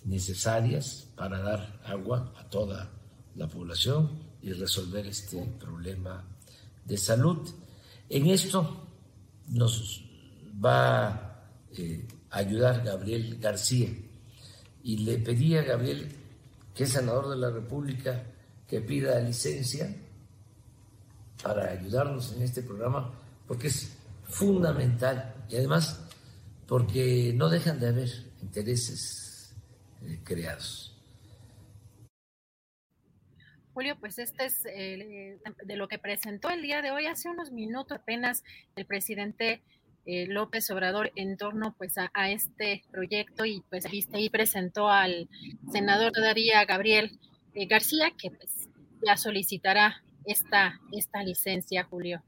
necesarias para dar agua a toda la población y resolver este problema de salud. En esto nos va eh, ayudar Gabriel García. Y le pedí a Gabriel, que es senador de la República, que pida licencia para ayudarnos en este programa, porque es fundamental y además porque no dejan de haber intereses eh, creados. Julio, pues este es eh, de lo que presentó el día de hoy, hace unos minutos apenas el presidente eh, López Obrador en torno pues a, este proyecto y pues viste y presentó al senador todavía Gabriel eh, García que pues ya solicitará esta, esta licencia, Julio.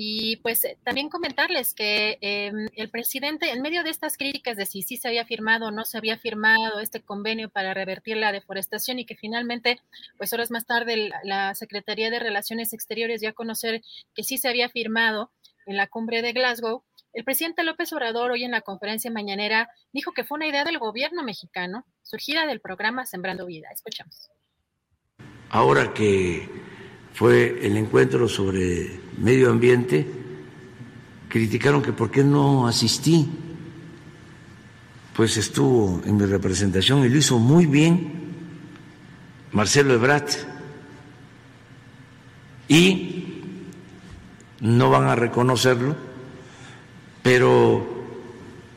Y pues también comentarles que em, el presidente, en medio de estas críticas de si sí se había firmado o no se había firmado este convenio para revertir la deforestación y que finalmente, pues horas más tarde, la Secretaría de Relaciones Exteriores dio a conocer que sí se había firmado en la cumbre de Glasgow, el presidente López Obrador hoy en la conferencia mañanera dijo que fue una idea del gobierno mexicano surgida del programa Sembrando Vida. Escuchamos. Ahora que fue el encuentro sobre medio ambiente, criticaron que por qué no asistí. Pues estuvo en mi representación y lo hizo muy bien Marcelo Ebrat. Y no van a reconocerlo pero,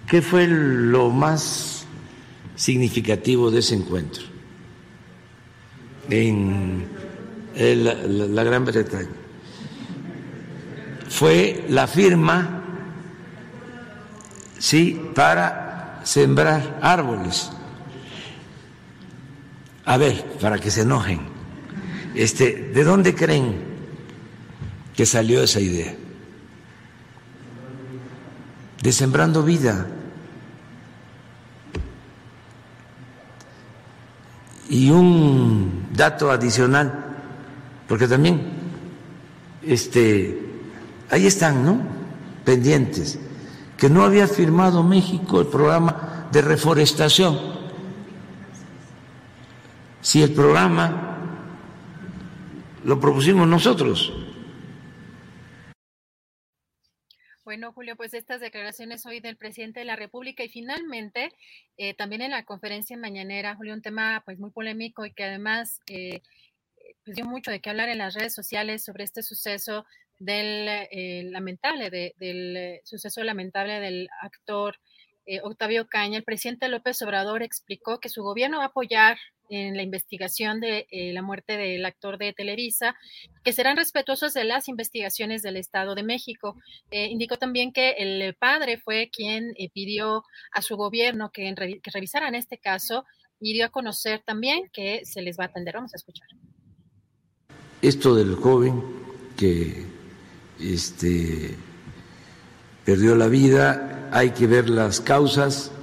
¿qué fue lo más significativo de ese encuentro en la, Gran Bretaña? Fue la firma, sí, para sembrar árboles. A ver, para que se enojen, este, ¿de dónde creen que salió esa idea? De sembrando vida. Y un dato adicional, porque también este, ahí están, ¿no? Pendientes, que no había firmado México el programa de reforestación. Si el programa lo propusimos nosotros. Bueno, Julio, pues estas declaraciones hoy del presidente de la República y finalmente eh, también en la conferencia mañanera, Julio, un tema pues muy polémico y que además eh, pues dio mucho de qué hablar en las redes sociales sobre este suceso del eh, lamentable, del suceso lamentable del actor Octavio Caña. El presidente López Obrador explicó que su gobierno va a apoyar en la investigación de eh, la muerte del actor de Televisa, que serán respetuosos de las investigaciones del Estado de México. Eh, indicó también que el padre fue quien eh, pidió a su gobierno que, revisaran este caso y dio a conocer también que se les va a atender. Vamos a escuchar. Esto del joven que este, perdió la vida, hay que ver las causas.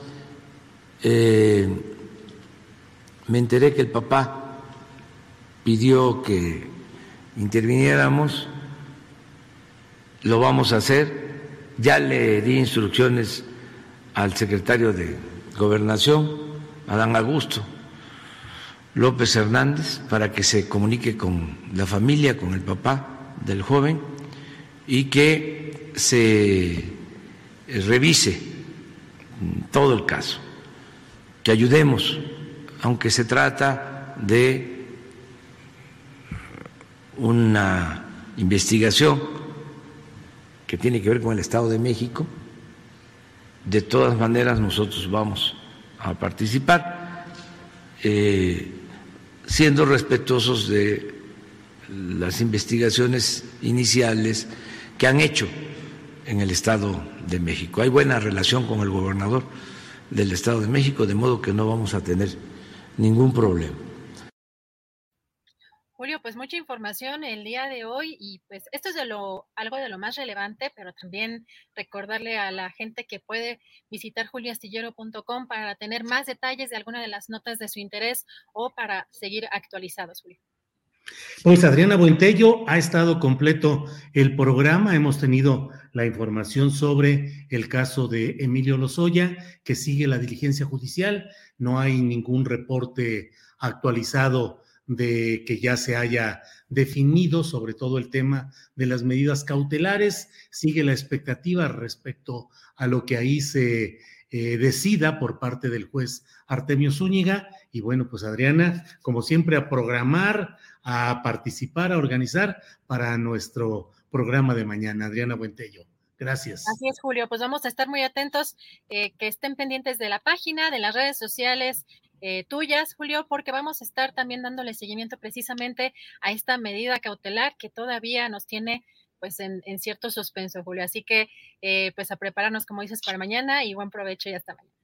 Me enteré que el papá pidió que interviniéramos, lo vamos a hacer, ya le di instrucciones al secretario de Gobernación, Adán Augusto López Hernández, para que se comunique con la familia, con el papá del joven y que se revise todo el caso, que ayudemos aunque se trata de una investigación que tiene que ver con el Estado de México, de todas maneras nosotros vamos a participar, eh, siendo respetuosos de las investigaciones iniciales que han hecho en el Estado de México. Hay buena relación con el gobernador del Estado de México, de modo que no vamos a tener ningún problema. Julio, pues mucha información el día de hoy y pues esto es de lo algo de lo más relevante, pero también recordarle a la gente que puede visitar juliastillero.com para tener más detalles de alguna de las notas de su interés o para seguir actualizados, Julio. Pues Adriana Buentello, ha estado completo el programa. Hemos tenido la información sobre el caso de Emilio Lozoya, que sigue la diligencia judicial. No hay ningún reporte actualizado de que ya se haya definido sobre todo el tema de las medidas cautelares. Sigue la expectativa respecto a lo que ahí se eh, decida por parte del juez Artemio Zúñiga. Y bueno, pues Adriana, como siempre, a programar, a participar, a organizar para nuestro programa de mañana. Adriana Buentello. Gracias. Así es, Julio. Pues vamos a estar muy atentos, eh, que estén pendientes de la página, de las redes sociales eh, tuyas, Julio, porque vamos a estar también dándole seguimiento precisamente a esta medida cautelar que todavía nos tiene pues en, cierto suspenso, Julio. Así que eh, pues a prepararnos, como dices, para mañana y buen provecho y hasta mañana.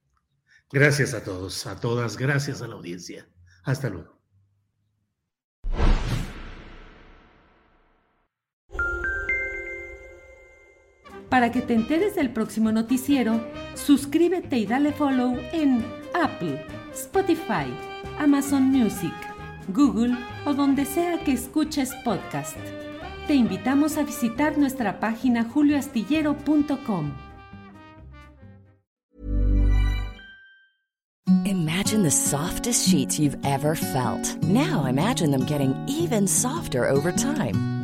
Gracias a todos, a todas, gracias a la audiencia. Hasta luego. Para que te enteres del próximo noticiero, suscríbete y dale follow en Apple, Spotify, Amazon Music, Google o donde sea que escuches podcast. Te invitamos a visitar nuestra página julioastillero.com. Imagine the softest sheets you've ever felt. Now imagine them getting even softer over time.